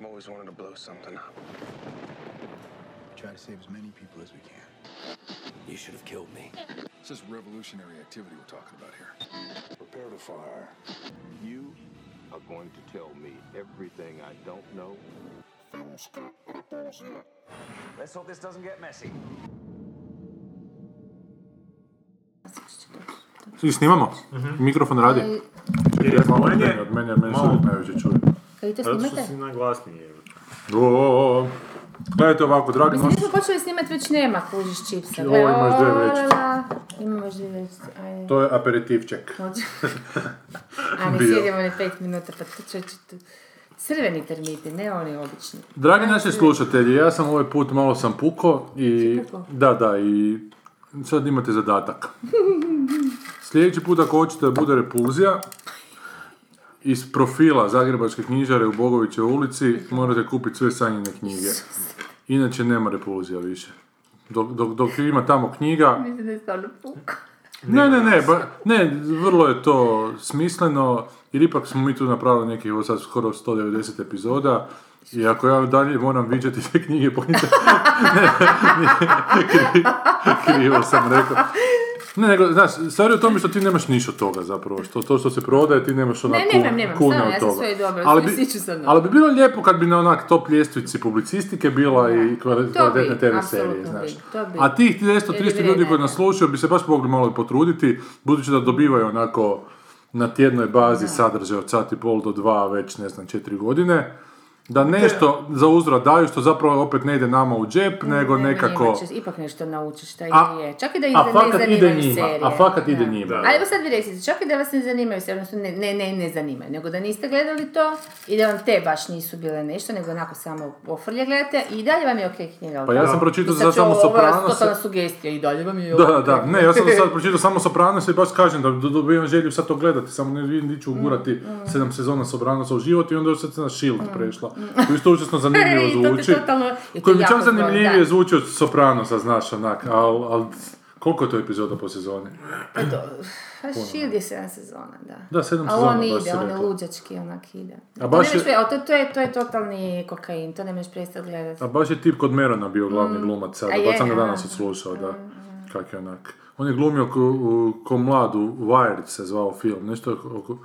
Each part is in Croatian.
I've always wanted to blow something up. Try to save as many people as we can. You should have killed me. This is revolutionary activity we're talking about here. Prepare to fire. You are going to tell me everything I don't know. Let's hope this doesn't get messy. Svi snimamo? Mhm. Mikrofon radi? Jer Ja malo manje, od mene, jer mene se malo. čuje. Vi to zato što snimate? si najglasniji. O. Gledajte ovako, dragi Mislim, moji. mi smo počeli snimati, već nema kužiš čipsa. Ovo imaš dvije vrećice. Imam još dvije vrećice, ajde. To je aperitivček. A ne Bio. sjedimo ni pet minuta, pa to će... to- Crveni termiti, ne oni obični. Dragi naši slušatelji, ja sam ovaj put malo sam puko i... Da, da, i sad imate zadatak. Sljedeći put ako hoćete da bude repulzija, iz profila Zagrebačke knjižare u Bogovićevoj ulici morate kupiti sve sanjene knjige. Inače nema repulzija više. Dok, dok, dok ima tamo knjiga, Mislim da je stvarno puko. Ne, ne, ne, ba, ne, vrlo je to smisleno, jer ipak smo mi tu napravili nekih, evo sad skoro 190 epizoda, i ako ja dalje moram viđati te knjige po internetu, ne, nije, krivo, krivo sam rekao. Ne, nego, znaš, stvar je u tome što ti nemaš ništa od toga zapravo, što, to što se prodaje ti nemaš onak Ne, nemam, nemam, stvarno, od ja sam toga. sve dobro, ali bi, ali bi bilo lijepo kad bi na onak top ljestvici publicistike bila i kvali- kvalitetne TV serije, bi, znaš. to bi. A tih 200-300 Jer je ljudi koji nas slušaju bi se baš mogli malo potruditi, budući da dobivaju onako na tjednoj bazi sadržaj od sat i pol do dva već, ne znam, četiri godine, da nešto za uzvrat daju što zapravo opet ne ide nama u džep, nego Ne, nekako... njima će ipak nešto naučiš, šta A- je. Čak i da ih A ne fakat ide zanimaju njima, serije. a fakat ide Da. njima. Ali evo sad vi recite, čak i da vas ne zanimaju serije, odnosno ne, ne, ne, ne zanimaju, nego da niste gledali to i da vam te baš nisu bile nešto, nego onako samo ofrlje gledate i dalje vam je okej knjiga. Pa ja sam pročitao sad za će samo ovo- ovo je sugestija i dalje vam je Da, okej. da, ne, ja sam sad pročitao samo Sopranose i baš kažem da do- dobivam želju sad to gledati, samo ne vidim di ću ugurati sedam sezona Sopranosa u život i onda još sad sam na Shield prešla. To isto užasno zanimljivo zvuči. Koji mi čak zanimljivije zvuči od Sopranosa, znaš, onak, al, al, koliko je to epizoda po sezoni? Pa do- Pa Shield je 7 sezona, da. Da, sedam sezona, on baš ide, on je luđački, onak ide. A baš je- ali to, to, je, to je totalni kokain, to ne možeš prestati gledati. A baš je tip kod Merona bio glavni glumac sada, Mm. A je, baš sam ga danas odslušao, da. Kak je onak. On je glumio ko, ko mlad u Wired se zvao film, nešto oko...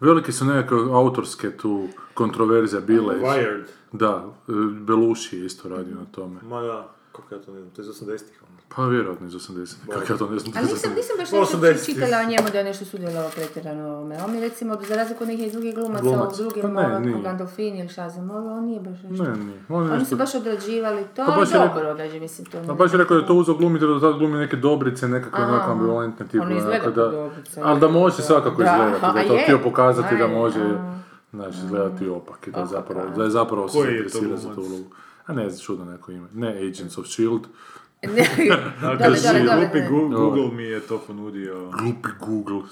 Velike su nekakve autorske tu kontroverze bile. Wired. Da, e, Belushi je isto radio na tome. Ma da, kako ja to ne znam, to je iz 80-ih. ono. Pa vjerojatno iz 80. Kako ja to ne znam. Ali nisam, nisam baš nešto čitala o njemu da je nešto sudjelovao pretjerano u ovome. On mi recimo, za razliku od nekih drugih glumaca Glumac. u drugim, Pa ne, nije. Gandolfini ili ovo, on nije baš nešto. Ne, nije. On je Oni nešto... su baš odrađivali to, Pa ali baš je rekao- dobro odrađe, mislim to. A baš je rekao da je to uzeo glumiti, da tad glumi neke dobrice, nekakve onako ambivalentne tipe. On izgleda kao da, dobrica, ali da može svakako Da, izgledati, da je to je. htio pokazati da može, a. znaš, izgledati opak i da je zapravo, da je zapravo se je zainteresira za tu ulogu. A ne, čudno neko ime. Ne Agents of S.H.I.E.L.D. Ne, A dole, kaži, dole, dole. glupi. Gu- Google mi je to ponudio. Glupi Google.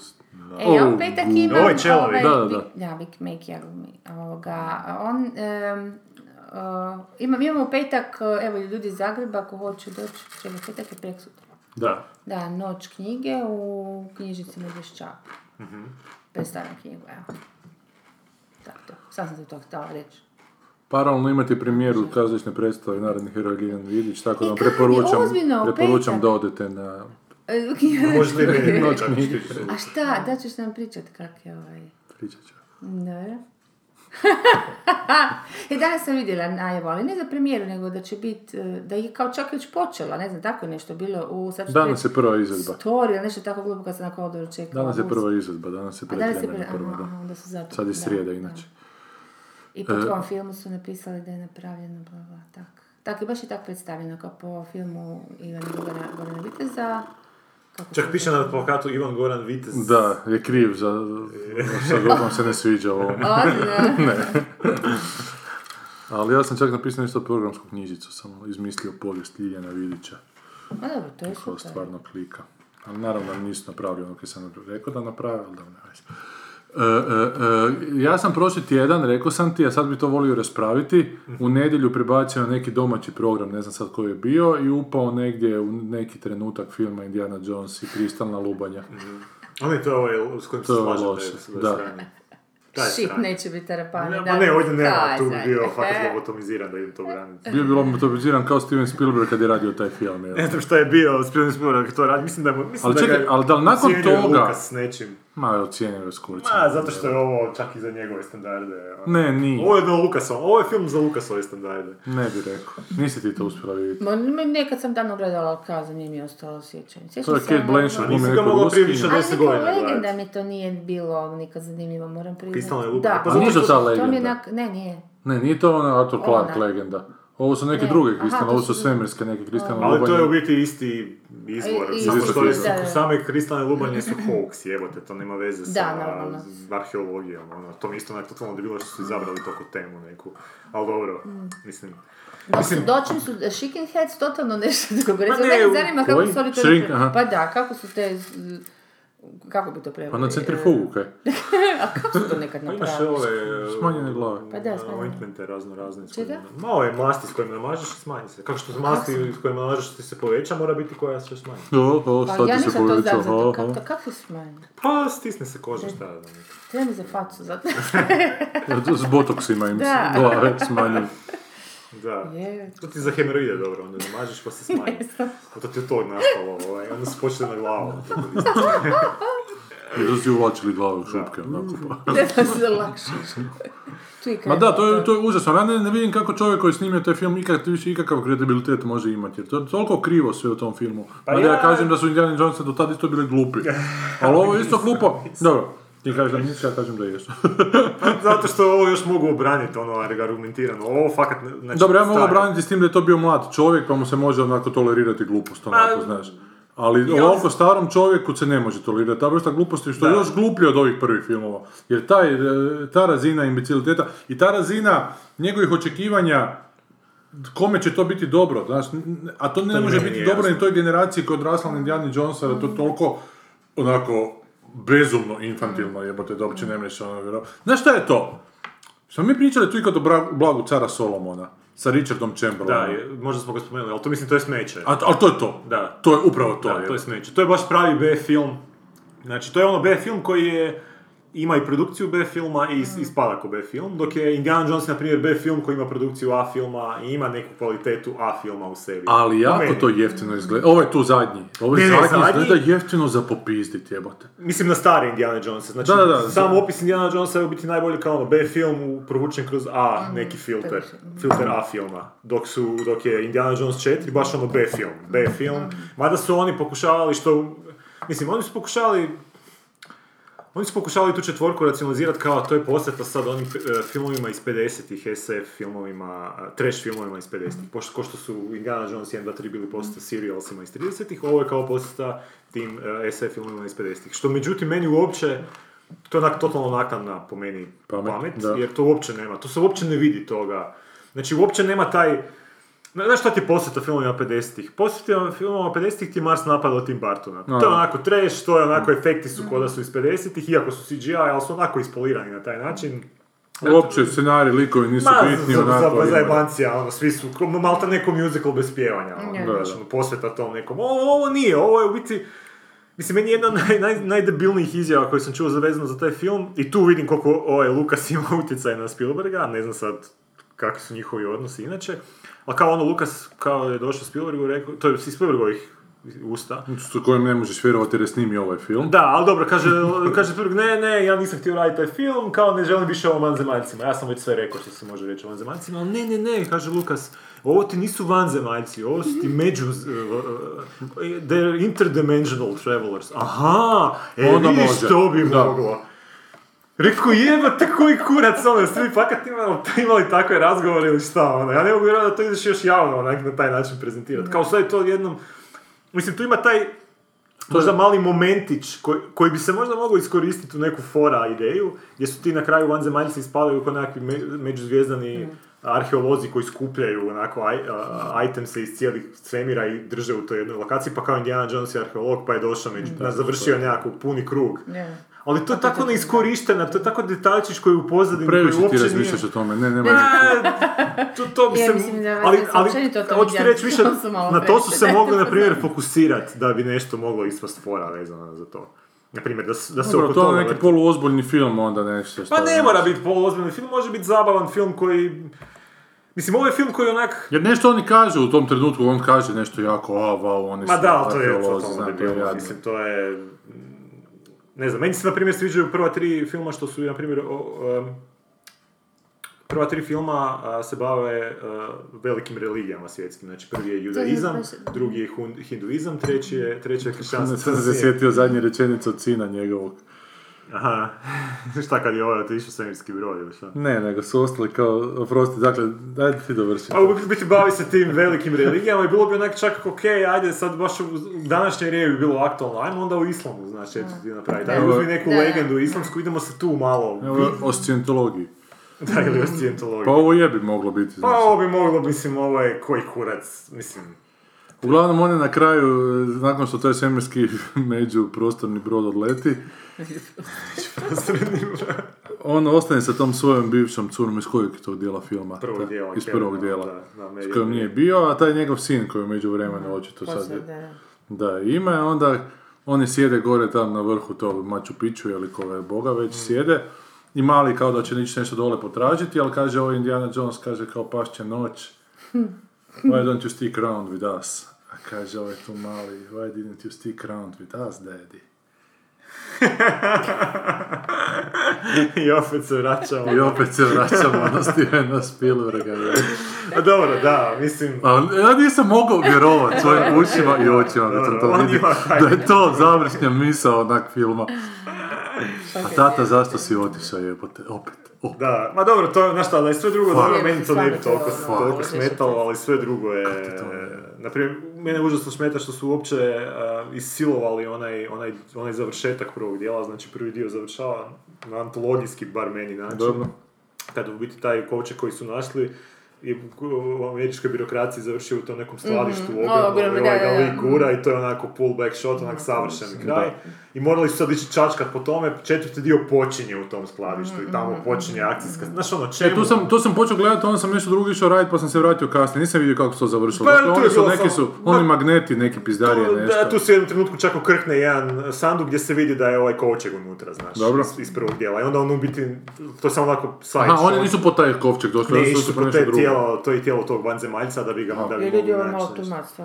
E, Oh, on petak Google. ima... Ovaj čelovi. Da, da, da. Da, Vic Make glumi. Ovoga, on... em, uh, imam, imamo u petak, evo ljudi iz Zagreba, ako hoću doći, čekaj, petak je prek sutra. Da. Da, Noć knjige u knjižnici Medvešćaku. Predstavljam knjigu, evo. Tako to, sad sam se to htjela reći. Paralelno imate premijeru kazališne predstave Narodni heroj Ljiljana Vidić, tako da vam E, preporučam, ozbiljno, preporučam da odete na Možda li mi Noć kako knjige. ćeš- A šta, da ćeš nam pričat kak je ovaj... pričat ću. Da. I danas sam vidjela najavu, ali ne za premijeru, nego da će biti, da je kao čak već počela, ne znam, tako je nešto bilo u... Sad Danas je prva izvedba. Story nešto tako glupo kad sam na kolodvoru čekala. Danas je prva izvedba, danas je je prva, prva, da. onda su zato. Sad je da, srijeda da. inače. I po E. tom filmu su napisali da je napravljeno, bla, bla, tak. Tako, i baš je tako predstavljeno, kao po filmu Ivana Gorana Viteza. Kako Čak piše na plakatu Ivan Goran Vitez. Da, je kriv za... Sa grupom se ne sviđa ovo. Ozbiljno. Ali ja sam čak napisao nešto programsku knjižicu, sam izmislio povijest Ljiljana Vidića, A dobro, to je super. stvarno klika. Ali naravno nisu napravili ono koje sam rekao da naprave, ali da ne. E, e, e, ja sam prošli tjedan, rekao sam ti, a sad bi to volio raspraviti, u nedjelju prebacio neki domaći program, ne znam sad koji je bio, i upao negdje u neki trenutak filma Indiana Jones i Kristalna lubanja. On je to ovaj s kojim se je slažem da Taj Shit, strani. neće biti da, ma ne, ovdje nema, tu bi bio fakat lobotomiziran da idem to braniti. Bio bi lobotomiziran kao Steven Spielberg kad je radio taj film. Ne znam šta je bio, Steven Spielberg to radi, mislim da je... Mislim Ali da čekaj, ali da li nakon toga- Lukas s nečim. Ma, je ocijenio s kurcem. Ma, zato što je ovo čak i za njegove standarde. Ne, nije. Ovo je na Lukasom, ovo je film za Lukasove standarde. Ne bi rekao. Nisi ti to uspjela vidjeti. Ma, ne- nekad sam davno gledala, ali kao za nije mi je ostalo sjećanje. Sjećam To je Kate ono- Blanchett, A glumi nisi ga mogla prije više Ruskinju. Ali deset neka godina legenda gledati. mi to nije bilo nikad zanimljivo, moram priznati. Kristalna lupa. Da, Pa zato što- to mi je legenda. nak- Ne, nije. Ne, nije to ona Arthur Clarke Ona. legenda. Ovo su neke Ne. druge kristalne, ovo su svemirske neke kristalne Ali to je u lubanje. biti isti izvor, I- samo što je, da, da. same kristalne lubanje su hoax, jebote, to nema veze sa Da, arheologijom, ono, to mi isto onak totalno debilo što su izabrali toliko temu neku, ali dobro, Mm. mislim, su, Mislim- dočim su Chicken Heads totalno nešto drugo. Recimo, ne, zanima kako koji? su oni to. Pa da, kako su te... Kako bi to preveli? Pa na centrifugu, kaj? A kako su to nekad pa imaš ove... Smanjene glave. Pa da, smanjene. Ointmente razno razne. Čega? Ma ove masti s kojima namažeš i smanji se. Kako što masti s kojima namažeš ti se poveća, mora biti koja se smanji. O, o, Pa sad ja ti se nisam to povećao. zauzeta. ha, Kako, ha. kako se smanji? Pa stisne se koža, šta ja znam. Treba mi za facu, zato. Ja, to S botoksima im glave smanjuju. Da. Je. To ti za hemoroide dobro, onda namažeš pa se smanji. A to ti je to nastalo, ovaj, onda se počne na glavu. I to si uvlačili glave u šupke, onako pa. Ne da se lakše. Ma da, to je, to je užasno. Ja ne, ne vidim kako čovjek koji je snimio taj film ikak, više ikakav kredibilitet može imati. Jer to je toliko krivo sve u tom filmu. Pa ja... ja ja- kažem da su Indiana Jonesa do tada isto bili glupi. Ali ovo je isto glupo. Dobro, ti kažeš da nisi, ja kažem da jesu. Zato što ovo još mogu obraniti, ono, argumentirano. Ovo fakat, znači, Dobro, ja mogu stari. braniti s tim da je to bio mlad čovjek, pa mu se može onako tolerirati glupost, onako, Ma, znaš. Ali ovako starom čovjeku se ne može tolerirati. Ta vrsta gluposti što je Da. još gluplje od ovih prvih filmova. Jer taj, e, ta razina imbeciliteta i ta razina njegovih očekivanja kome će to biti dobro, znaš, a to ne To može biti dobro ni toj generaciji koja je odrasla na Indiana Jonesa, da to toliko onako bezumno infantilno jebote da uopće ne možeš ono vjerovati. Znaš šta je to? Smo mi pričali tu o bra- blagu cara Solomona sa Richardom Da, Chamberlainom. je, možda smo ga spomenuli, ali to mislim, to je smeće. A, ali to je to. Da. To je upravo to. Da, je. to je smeće. To je baš pravi B film. Znači, to je ono B film koji je ima i produkciju B filma i is- ispada ko B film, dok je Indiana Jones, na primjer, B film koji ima produkciju A filma i ima neku kvalitetu A filma u sebi. Ali jako meni. to jeftino izgleda. Ovo je tu zadnji. Ovo je Ne, ne, zadnji, zadnji- izgleda jeftino za popizdit jebote. Mislim na stari Indiana Jones. Znači, Da, da, da. sam opis Indiana Jonesa je biti najbolji kao ono B film u- provučen kroz A, neki filter. Filter A filma. Dok, su, dok je Indiana Jones 4 baš ono B film. B film. Mada su oni pokušavali što... Mislim, oni su pokušavali oni su pokušavali tu četvorku racionalizirati kao to je posjeta sad onim e, filmovima iz 50-ih, SF filmovima, trash filmovima iz 50-ih. Pošto ko što su Indiana Jones 1, 2, 3 bili posjeta serialsima iz 30-ih, ovo je kao posjeta tim e, SF filmovima iz 50-ih. Što međutim meni uopće, to je onak totalno naknadna po meni Pamet, pamet, jer to uopće nema, to se uopće ne vidi toga. Znači uopće nema taj, Znaš šta ti je posjeta filmovima 50-ih? Posjeta filmovima 50-ih ti Mars napadao Tim Burtona. No. To je onako trash, to je onako efekti su ko da su iz 50-ih, iako su CGI, ali su onako ispolirani na taj način. Uopće scenarij, likovi nisu Ma, bitni, za, onako. za, za ima- zajebancija, ono, svi su, malta neko musical bez pjevanja, ono, Ja. znaš, ono, posveta tom nekom, ovo, ovo nije, ovo je u biti, mislim, meni je jedna od naj, naj, najdebilnijih izjava koju sam čuo zavezano za taj film, i tu vidim koliko ovaj Lukas ima utjecaj na Spielberga, ne znam sad kakvi su njihovi odnosi inače, ali kao ono, Lukas, kao je došao Spielbergu rekao, to je iz Spielbergovih usta, S kojim ne možeš vjerovati jer je snimio ovaj film. da, ali dobro, kaže, kaže Spielberg, ne, ne, ja nisam htio raditi taj film, kao ne želim više o vanzemaljcima. Ja sam već sve rekao što se može reći o vanzemaljcima, ali ne, ne, ne, kaže Lukas, ovo ti nisu vanzemaljci, ovo su ti među... Uh, they're interdimensional travelers. Aha, e, Onda vidiš, može. to bi Da. moglo. Rekao, jebate, koji kurac, ono, jeste vi fakat imali, imali takve razgovore ili šta, ono, ja ne mogu vjerovati da to ideš još javno, onak, na taj način prezentirati. Kao sve je to jednom, mislim, tu ima taj, možda mali momentić koji, koji bi se možda mogao iskoristiti u neku fora ideju, gdje su ti na kraju vanzemaljci ispadaju kao nekakvi me, međuzvijezdani arheolozi koji skupljaju onako aj, a, itemse iz cijelih svemira i drže u toj jednoj lokaciji, pa kao Indiana Jones je arheolog, pa je došao među, na, završio nekakav puni krug. Ne. Ali to je tako neiskorišteno, to je tako detaljčić koji je u pozadini, Previše koji ti razmišljaš nije... o tome, ne, nema... E, to, to bi Ja se... mislim da vas ali, ne ali, općenito o tome hoću ti Indiana reći više, na to su se mogli, na primjer, fokusirati da bi nešto moglo ispast fora vezano za to. Na primjer, da, da se Dobro, oko to je neki poluozbiljni film onda nešto. Pa ne mora biti poluozbiljni film, može biti zabavan film koji... Mislim, ovo je film koji onak... Jer nešto oni kažu u tom trenutku, on kaže nešto jako, a, wow, oni Ma su da, ali to je to jadno. mislim, to je... Ne znam, meni se, na primjer, sviđaju prva tri filma što su, na primjer, prva tri filma a, se bave a, velikim religijama svjetskim. Znači, prvi je judaizam, drugi je hun- hinduizam, treći je, treći je kršćanstvo. sam se sjetio zadnje rečenice od sina njegovog. Aha, šta kad je ovaj otišao svemirski broj ili šta? Ne, nego su ostali kao, oprosti, dakle, daj ti dovrši. A u biti bavi se tim velikim religijama i bilo bi onak čak ok, ajde sad baš u današnjoj rijevi bi bilo aktualno, ajmo onda u islamu, znači, eto ti napraviti. Ajde, Da. uzmi neku Da, legendu islamsku, idemo se tu malo, Evo, o scijentologiji. da, ili o scijentologiji. Pa ovo je bi moglo biti, Pa znači. ovo bi moglo, mislim, ovo je koji kurac, mislim. Uglavnom, on je na kraju, nakon što taj svemirski međuprostorni brod odleti, on ostane sa tom svojom bivšom curom iz kojeg je tog dijela filma? Prvog Ta- dijela, Iz prvog dijela. da, da, s kojom nije bio, a taj njegov sin koji je među vremenu očito sad je, da, ima, onda oni sjede gore tam na vrhu tog Machu Picchu ili koga je Boga već sjede. I mali kao da će ići nešto dole potražiti, ali kaže ovo Indiana Jones, kaže kao pašće noć, why don't you stick around with us? Kaže ovaj tu mali, why didn't you stick around with us, daddy? I opet se vraćamo. I opet se vraćamo na Stevena Spielberga. dobro, da, mislim, A ja nisam mogao vjerovat svojim ušima i očima kad sam to vidio. taj- Da je to završnja misao onak filma. A tata, zašto si otišao jebote? Opet. Da, ma dobro, to je, znaš šta, da je sve drugo Fuck. dobro, meni to ne bi toliko, to, toliko smetalo, ali sve drugo je, naprimjer, mene užasno smeta što su uopće uh, isilovali onaj, onaj, onaj završetak prvog dijela, znači prvi dio završava na antologijski, bar meni način. Dobro. Kada u biti taj kovčeg koji su našli i u američkoj birokraciji završio u tom nekom skladištu Mhm. ogromno, da, ovaj ga da, da. gura i to je onako pullback shot, onak savršen kraj. I morali su sad ići čačkat po tome, četvrti dio počinje u tom skladištu i tamo počinje akcijska, znaš ono, čemu? E, tu sam, tu sam počeo gledati, onda sam nešto drugo išao raditi pa sam se vratio kasnije. Nisam vidio kako se to završilo. Pa, Dakle, tu oni je su, neki su, oni magneti, neki pizdarije, Tu- nešto. Da, tu se u jednom trenutku čak okrkne jedan sanduk gdje se vidi da je ovaj kovčeg unutra, znaš, Dobro. iz, iz prvog dijela. I onda on u biti, to je samo onako side Aha, oni nisu po taj kovčeg došli, Ne, oni su po nešto drugo. tijelo, to je tijelo tog vanzemaljca da bi ga, da bi ljudi ovo naći malo nešto.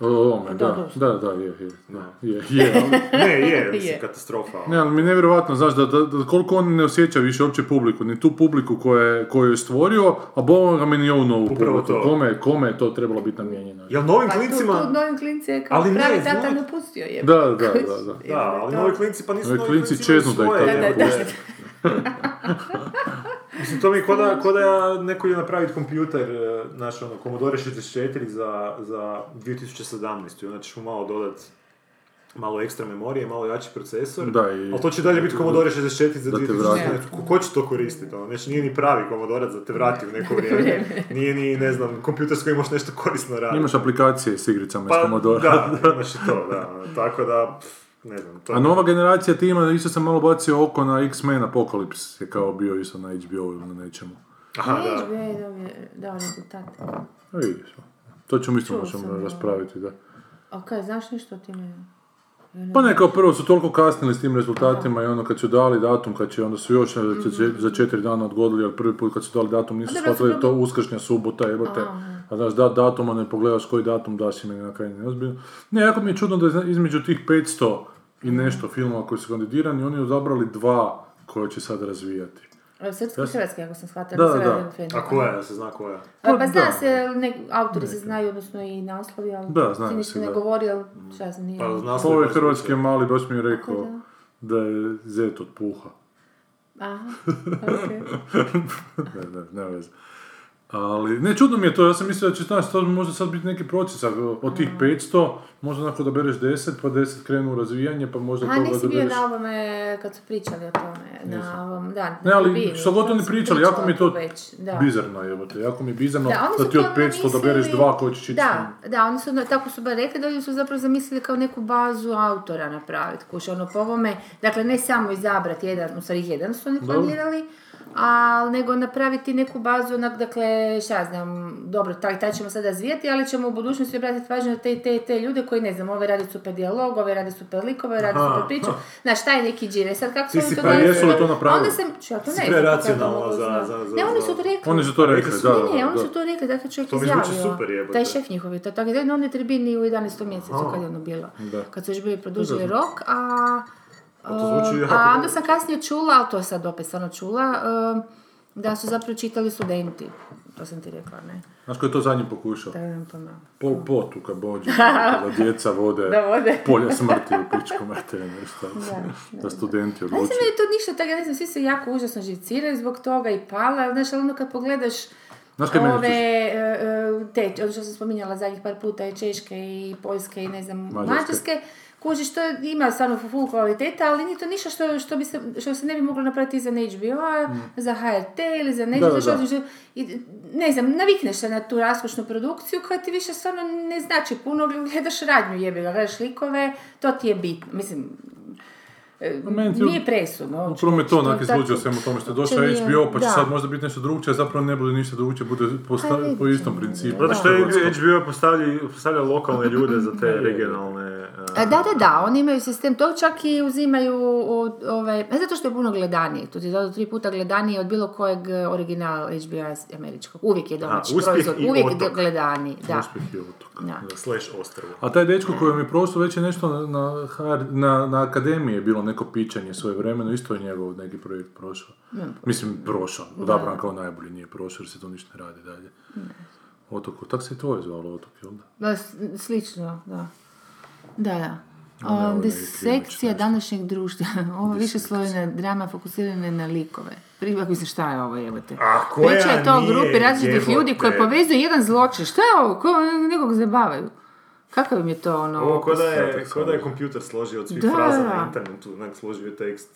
O, ovome, Da, da, da, je, je, da, je, je, ali- Ne, je, mislim, Je. katastrofa. ali. Ne, ali mi je nevjerojatno, znaš, da, da, da koliko on ne osjeća više uopće publiku, ni tu publiku koje, je- koju je stvorio, a bolo ga mi ni ovu novu Upravo publiku. to. Kome, kome je to trebalo biti namijenjeno? Jel novim Pa tu, klincima... tu novim klinci je kao Ali ne, pravi tata znoj- napustio je. Da, da, da, da. Da, ali novi klinci pa nisu Ovi novi klinci klinci, čeznu da ih svoje, Mislim, to mi je ko da, ko da ja neko je napraviti kompjuter, e, znaš, ono, Commodore 64 za, za 2017. I onda ćeš mu malo dodat malo ekstra memorije, malo jači procesor. Da, i- Ali to će dalje biti Commodore 64 za Da te 2017. vrati. Ko, ko će to koristiti? Ono? Znači, nije ni pravi Commodorac da te vrati u neko vrijeme. nije ni, ne znam, kompjuter s kojim možeš nešto korisno raditi. Imaš aplikacije s igricama iz pa, Commodore. da, imaš i to, da. ono, Tako da, pff, ne znam. To A nova generacija ti ima, isto sam malo bacio oko na X-Men Apocalypse, je kao bio isto na HBO ili na nečemu. Aha, Ne, da. HBO je dao rezultat. A vidiš, to ćemo isto možemo raspraviti, da. A kaj, znaš nešto o time? Pa ne, kao prvo su toliko kasnili s tim rezultatima i ono kad su dali datum, kad će, onda su još Mhm. za- četiri dana odgodili, ali prvi put kad su dali datum nisu shvatili da je to uskršnja subota, jebote. A znaš, da datum, a ne pogledaš koji datum daš i meni na kraju neozbiljno. Ne, jako mi je čudno da je između tih 500 i nešto filmova koji su kandidirani, oni odabrali dva koje će sad razvijati. Srpski i hrvatski, ako sam shvatila. Da, da. film. A koja je, da se zna koja je? Pa, Pa zna da. se, ne, autori se znaju, odnosno i naslovi, ali Da, znaju ti ništa se, ne da. govori, ali šta ja znam, nije. Pa zna se Ovo je baš hrvatski mali, baš mi je rekao da je zet od puha. Aha, okej. ne, ne, ne veze. Ali, ne, čudno mi je to, ja sam mislio da će znaš, to može sad biti neki proces, ako od tih 500, možda onako da bereš 10, pa 10 krenu u razvijanje, pa možda A toga nisi da bio bereš... na ovome kad su pričali o tome, na ovom, da. Ne, ali tribini, što god oni pričali, jako mi je to već, da. bizarno, jebote, jako mi je bizarno Da, ti od to 500 da bereš dva koji će čitati. Da, da, oni su, tako su bar rekli da oni su zapravo zamislili kao neku bazu autora napraviti, kuš, ono po ovome, dakle ne samo izabrati jedan, u stvari jedan su oni planirali, ali nego napraviti neku bazu, onak, dakle, šta ja znam, dobro, taj, taj ćemo sada razvijati, ali ćemo u budućnosti obratiti pažnju na te, te, te ljude koji, ne znam, ove radi super dijalog, ove radi super likove, ove radi Aha, super priču, znaš, taj neki džire, sad kako su Ti oni si to pa danas- jesu li to napravili? Onda sam, ču, ja to ne znam mogu za- za- za- Ne, oni su to rekli. Oni su to rekli, da, da, Ne, ne, oni su to rekli, dakle čovjek To mi zvuči izjavio. super, jebote. Taj šef njihov je to tako, da na onoj tribini u 11. mjesecu, kad je ono bilo. Da. Kad su još bili produžili rok, a... to zvuči a, jako a onda sam kasnije čula, ali to je sad opet stvarno čula, um, da su zapravo čitali studenti. To sam ti rekla, ne? Znaš ko je to zadnji pokušao? Da, nemam pojma. Pol pot u Kambođi, da djeca vode, Da vode. polje smrti u pičku materinu, šta, da, studenti Ne znam, odlučuju. meni to ništa, tako ne znam, svi se jako užasno živciraju zbog toga i pala, ali znaš, ali ono kad pogledaš Znaš kaj ove, e, e, te, ono što sam spominjala zadnjih par puta, i Češke i Poljske i ne znam, Mađarske. Mađarske, kužiš, to ima stvarno full kvaliteta, ali nije to ništa što, što, bi se, što se ne bi moglo napraviti za HBO, za HRT ili za nešto, Da, da, što, da. što- i, ne znam, navikneš se na tu raskošnu produkciju koja ti više stvarno ne znači puno, gledaš radnju jebi ga, gledaš likove, to ti je bitno, mislim, e, meni ti- nije presudno. Upravo me to onak izluđio svemu tome što je došao HBO, pa će da. sad možda biti nešto drugčije, a zapravo ne bude ništa drugčije, bude po, sta- Pa po istom principu. Zato što. HBO postavlja, postavlja lokalne ljude za te regionalne... uh, A, Da, da, da, oni imaju sistem, to čak i uzimaju od, ovaj, ne zato što je puno gledaniji, to ti je do tri puta gledaniji od bilo kojeg originala HBO američkog. Uvijek je domaći proizvod, i uvijek otok. je gledaniji, da. Uspjeh je otok. da. slash ostrvo. A taj dečko koji mi je prošlo već je nešto na, na, na, na akademiji je bilo neko pičanje svoje vremeno, isto je njegov neki projekt prošao. Mislim, prošao, odabran kao najbolji, nije prošao jer se to ništa ne radi dalje. Otoku, tak se i tvoje zvalo otok, jel da? Da, slično, da. Da, da. Neki disekcija današnjeg društva. Ovo više slojna drama fokusirana na likove. Privak mislim šta je ovo jebate. A koja Priča je to o grupi različitih jebote? ljudi koji povezuju jedan zločin. Šta je ovo? Ko nekog zabavaju? Kakav im je to ono... Ovo ko da je, ko da je kompjuter složio od svih Da, fraza da. na internetu, nek složio je tekst.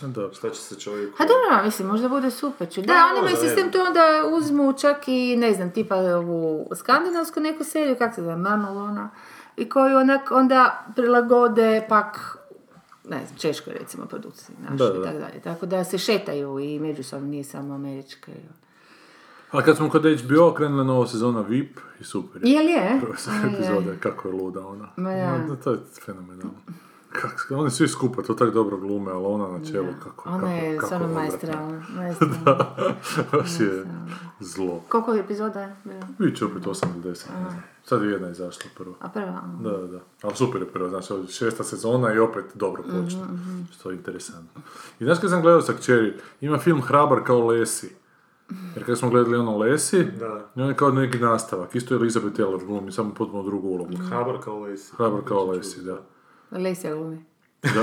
Da. Šta će se čovjeku... A dobro, mislim, možda bude super. Ću. Da, Pa, oni imaju sistem to onda uzmu čak i, ne znam, tipa u skandinavsku neku seriju, kako se zove, Mamal ona, i koju onak onda prilagode pak ne znam, češkoj recimo produkciji našoj Da, da, i tako dalje. Tako da se šetaju i međusobno nije samo američke. A kad smo kod HBO, krenula nova sezona VIP i super. je. Jel je? Prva epizoda, kako je luda ona. Ma ja. Ma, to je fenomenalno. Kak, oni svi skupa to tako dobro glume, ali ona na čelu, kako, Ona kako, je kako odvratna. maestralna. maestralna. Baš je zlo. Koliko je epizoda je bilo? Biće opet 8 ili 10, ne znam. Sad je jedna izašla prvo. A prva? Da, da, da. Ali super je prvo, znači šesta sezona i opet dobro Mhm, počne. Što je interesantno. I znaš kad sam gledao sa kćeri, ima film Hrabar kao Lesi. Jer kad smo gledali ono Lesi, Da. i on je kao neki nastavak. Isto je Elizabeth Taylor glumi, samo potpuno drugu ulogu. Hrabar kao lesi. Hrabar kao Lesi, da. Lesija glumi. Da.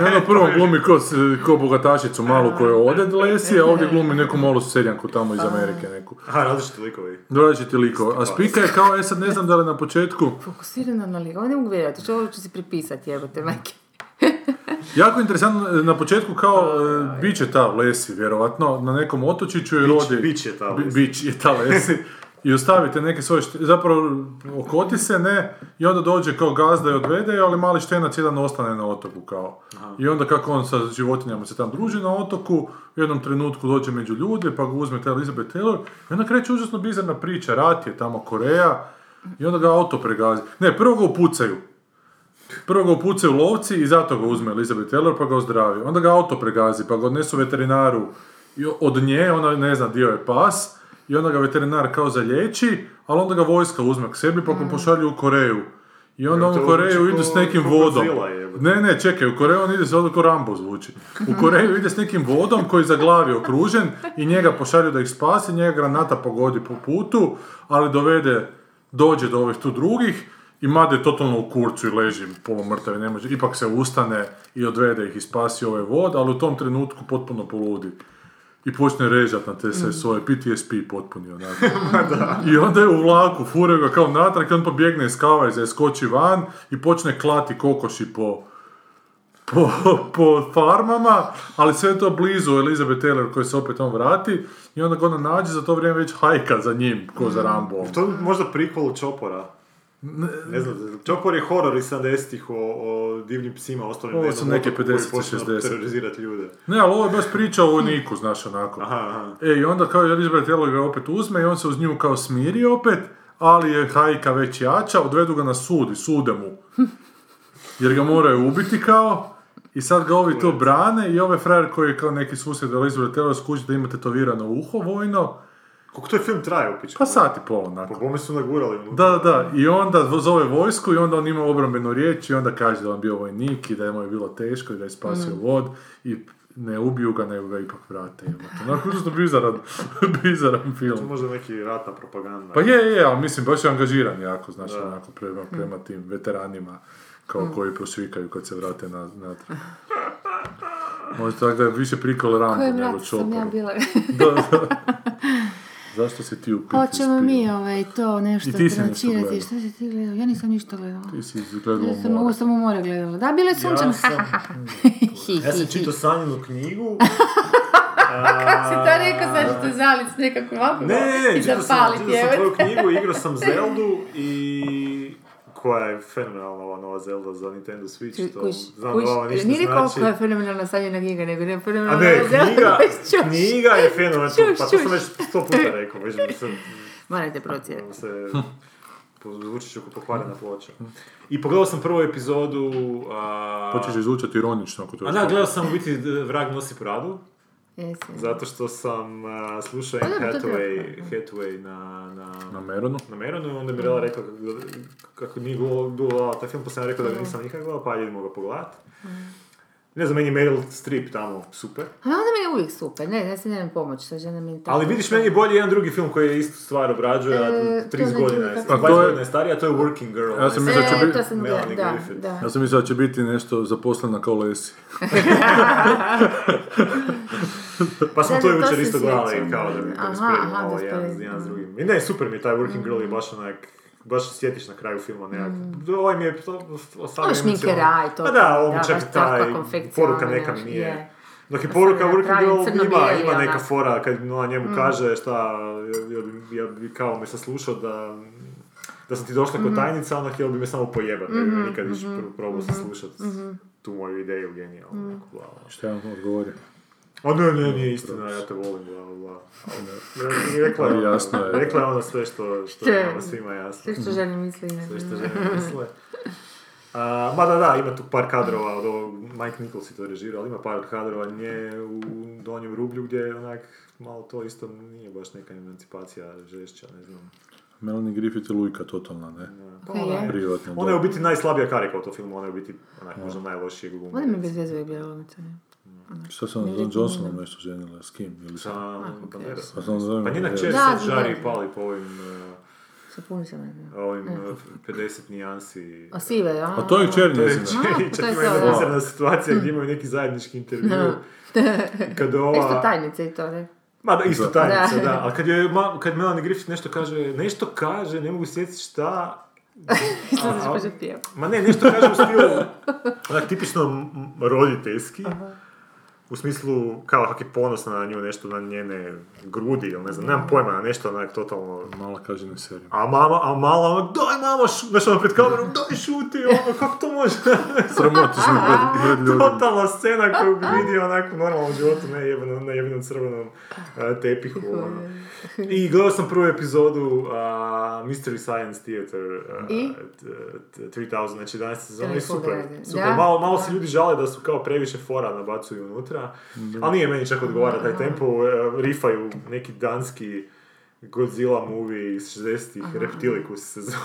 I ono prvo glumi ko, ko bogatašicu malu koja ode Lesi, a ovdje glumi neku malu seljanku tamo iz Amerike neku. Aha, različiti likovi. Različiti likova. A Spika je kao, e sad ne znam da li na početku, Fokusirana na lik. Ovo ne mogu vjerovati, što ovo ću si pripisati, jebote, majke. jako interesantno, na početku kao, e, bit će ta Lesi, vjerovatno, na nekom otočiću i rodi... bić je ta Bi- Lesi. Bić je ta Lesi. I ostavite neke svoje, št- zapravo okoti se, ne, i onda dođe kao gazda i odvede, ali mali štenac jedan ostane na otoku kao. I onda kako on sa životinjama se tam druži na otoku, u jednom trenutku dođe među ljude, pa ga uzme ta Elizabeth Taylor, i onda kreće užasno bizarna priča, rat je tamo Koreja, i onda ga auto pregazi. Ne, prvo ga upucaju. Prvo ga upucaju lovci i zato ga uzme Elizabeth Taylor pa ga ozdravi. Onda ga auto pregazi pa ga odnesu veterinaru i od nje, ona ne zna dio je pas, i onda ga veterinar kao zalječi, ali onda ga vojska uzme k sebi pa ga pošalju u Koreju. I onda on u Koreju ide s nekim vodom. Ne, ne, čekaj, u Koreju on ide se ko Rambo zvuči. U Koreju ide s nekim vodom koji za glavi okružen i njega pošalju da ih spasi, njega granata pogodi po putu, ali dovede, dođe do ovih tu drugih i Made je totalno u kurcu i leži polumrtav i ne može, ipak se ustane i odvede ih i spasi ovaj vod, ali u tom trenutku potpuno poludi. I počne režat na te sve svoje PTSP potpuni onako. I onda je u vlaku, furaju ga kao natrag i on pobjegne iz kavajza, skoči van i počne klati kokoši po, po, po farmama, ali sve je to blizu Elizabeth Taylor koji se opet on vrati i onda ga ona nađe, za to vrijeme već hajka za njim, ko za Rambo. To je možda prikol Čopora. Ne znam, Čopor je horor iz 70-ih o, o divljim psima ostalim Ovo su neke otoku koji 50-te, počnu 60-te. terorizirati ljude. Ne, ali ovo je baš priča o vojniku, znaš, onako. Aha, aha. E, i onda kao Elizabeth Taylor ga opet uzme i on se uz nju kao smiri opet, ali je hajka već jača, odvedu ga na sud i sude mu. Jer ga moraju ubiti kao, i sad ga ovi to brane i ovaj frajer koji je kao neki susjed Elizabeth Taylor skuži da ima tetovirano uho vojno, Koliko to je film traje u pičku? pa sat i pol Po onako. bome su nagurali. unutra. Da, da, i onda zove vojsku i onda on ima obrambenu riječ i onda kaže da on bio vojnik i da je mu je bilo teško i da je spasio vod i ne ubiju ga, nego ga ipak vrate. Onako, užasno bizaran, bizaran To film. možda neki ratna propaganda. Pa je, je, ali mislim, baš je angažiran jako, znaš, Da. onako, prema, prema tim veteranima kao koji prosvikaju kad se vrate na, natrag. Možda tako da je više prikol Rambo Kojem nego ratu sam ja bila? Da, da. Zašto si ti u piti Hoćemo mi ovaj, to nešto I ti si nešto trančirati. gledao. Šta si ti gledao? Ja nisam ništa gledala. Ti si gledala Ja sam, ovo more. sam u more gledala. Da, bilo je sunčano. sam-. Hi, Ja sam hi, hi. čitao Sanjinu knjigu. Kako si to rekao, sad ćete zalit nekako ovako Ne, ne, ne, i sam, zapalit, čitao sam tvoju knjigu, igrao sam Zeldu i koja je fenomenalna ova nova Zelda za Nintendo Switch, to Kuš, znam kuš, da ova ništa nije znači. koja je fenomenalna sanjena knjiga, nego ne A fenomenalna ne, zelda, knjiga, čuš. knjiga je fenomenalna, Čuš, pa to sam već sto puta rekao, već mi se, Morate procijeti. se zvuči ću pokvarena ploča. I pogledao sam prvu epizodu, a... Počeš izvučati ironično ako to A da, gledao sam u biti d- Vrag nosi pradu, Jesam. zato što sam a, slušao Pa Anne to Hathaway. Hathaway na, na, Na Meronu? na Meronu i onda mi je Rela rekla kako, kako nije gledala taj film, pa sam ja rekao da ga nisam nikad gledao, pa idemo ga pogledat. Ne znam, meni je Meryl Streep tamo super. A onda mi je uvijek super, ne, ja se nemam pomoć, sa žena tako. Ali vidiš, meni je bolje jedan drugi film koji je istu stvar obrađuje, a E, to 30 ne godina je, kako- 20 A to je- godina je starija, a to je Working Girl. Ja sam mislio da će E, biti- da. Ja sam mislio da će biti nešto zaposlena kao Lesi. Pa smo Da, to to jučer isto gledali kao da mi Aha, usporedimo aha, malo da jedan, s drugim. I ne, super mi je taj Working Girl je baš onak, baš se sjetiš na kraju filma nekak. Ovaj mi je to ostavio Ovo to. Pa da, ovo mi čak taj, poruka neka mi nije. je. Dok je poruka Working Girl ima, ima neka fora kad ona njemu kaže šta, ja bi, ja bi kao me saslušao da da sam ti došla kod tajnica, ona htjela bi me samo pojebat, ne bi me nikad više pr- probao saslušat tu moju ideju bla, bla. Šta ja vam odgovorio? A ne, ne, nije istina, ja te volim, bla, bla, rekla je, ono, jasno je. rekla je ono sve što, što je nama svima jasno. Sve što žene misli. ne Sve što žene misle. A, ma da, da, ima tu par kadrova od ovog, Mike Nichols je to režirao, ali ima par kadrova nje u donjem rublju gdje onak malo to isto nije baš neka emancipacija žešća, ne znam. Melanie Griffith je lujka totalna, ne? Pa ona je? je- Privatno. Ona je u biti najslabija karika u tom filmu, ona je u biti onak možda najlošije gluma. Ona mi bez veze uvijek bila glumica, ne? Šta sam vidim, Johnsonom ne. nešto ženila, s kim? Ili Sa who Banderas. Pa Pa njena čer se žari i pali po ovim, uh, Sa puno sam ne ovim uh, 50 nijansi. A sive, a? A to je kćer To je njezina. čer- to čak je ima jedna bizarna situacija gdje imaju neki zajednički intervju. Kad Isto ova... tajnica i to, ne? Ma da, isto tajnica, Da. da. Ali kad, je, ma, kad Melanie Griffith nešto kaže, nešto kaže, ne mogu sjetiti šta, Isto A- se a- može pijeva. Ma ne, nešto kaže u stilu, onak tipično roditeljski. U smislu, kao kak je ponosna na nju, nešto na njene grudi, ili ne znam, nemam pojma, na nešto onak totalno... Mala kaže ne seriju. A mama, a mala onak, daj mama, šu, znaš ono pred kamerom, daj šuti, ono, kako to može? Sramotiš me pred, pred ljudima. Totalna scena koju bi vidio onako u normalnom životu, ne jebenom, na jebenom crvenom a, tepihu. ono. I gledao sam prvu epizodu a, Mystery Science Theater a, I? t- t- 3000, znači 11. sezona i je super. super. Malo, malo se ljudi žale da su kao previše fora nabacuju unutra, ali nije meni čak odgovara taj tempo, e, rifaju neki danski Godzilla movie iz 60-ih, Reptilicus se zove.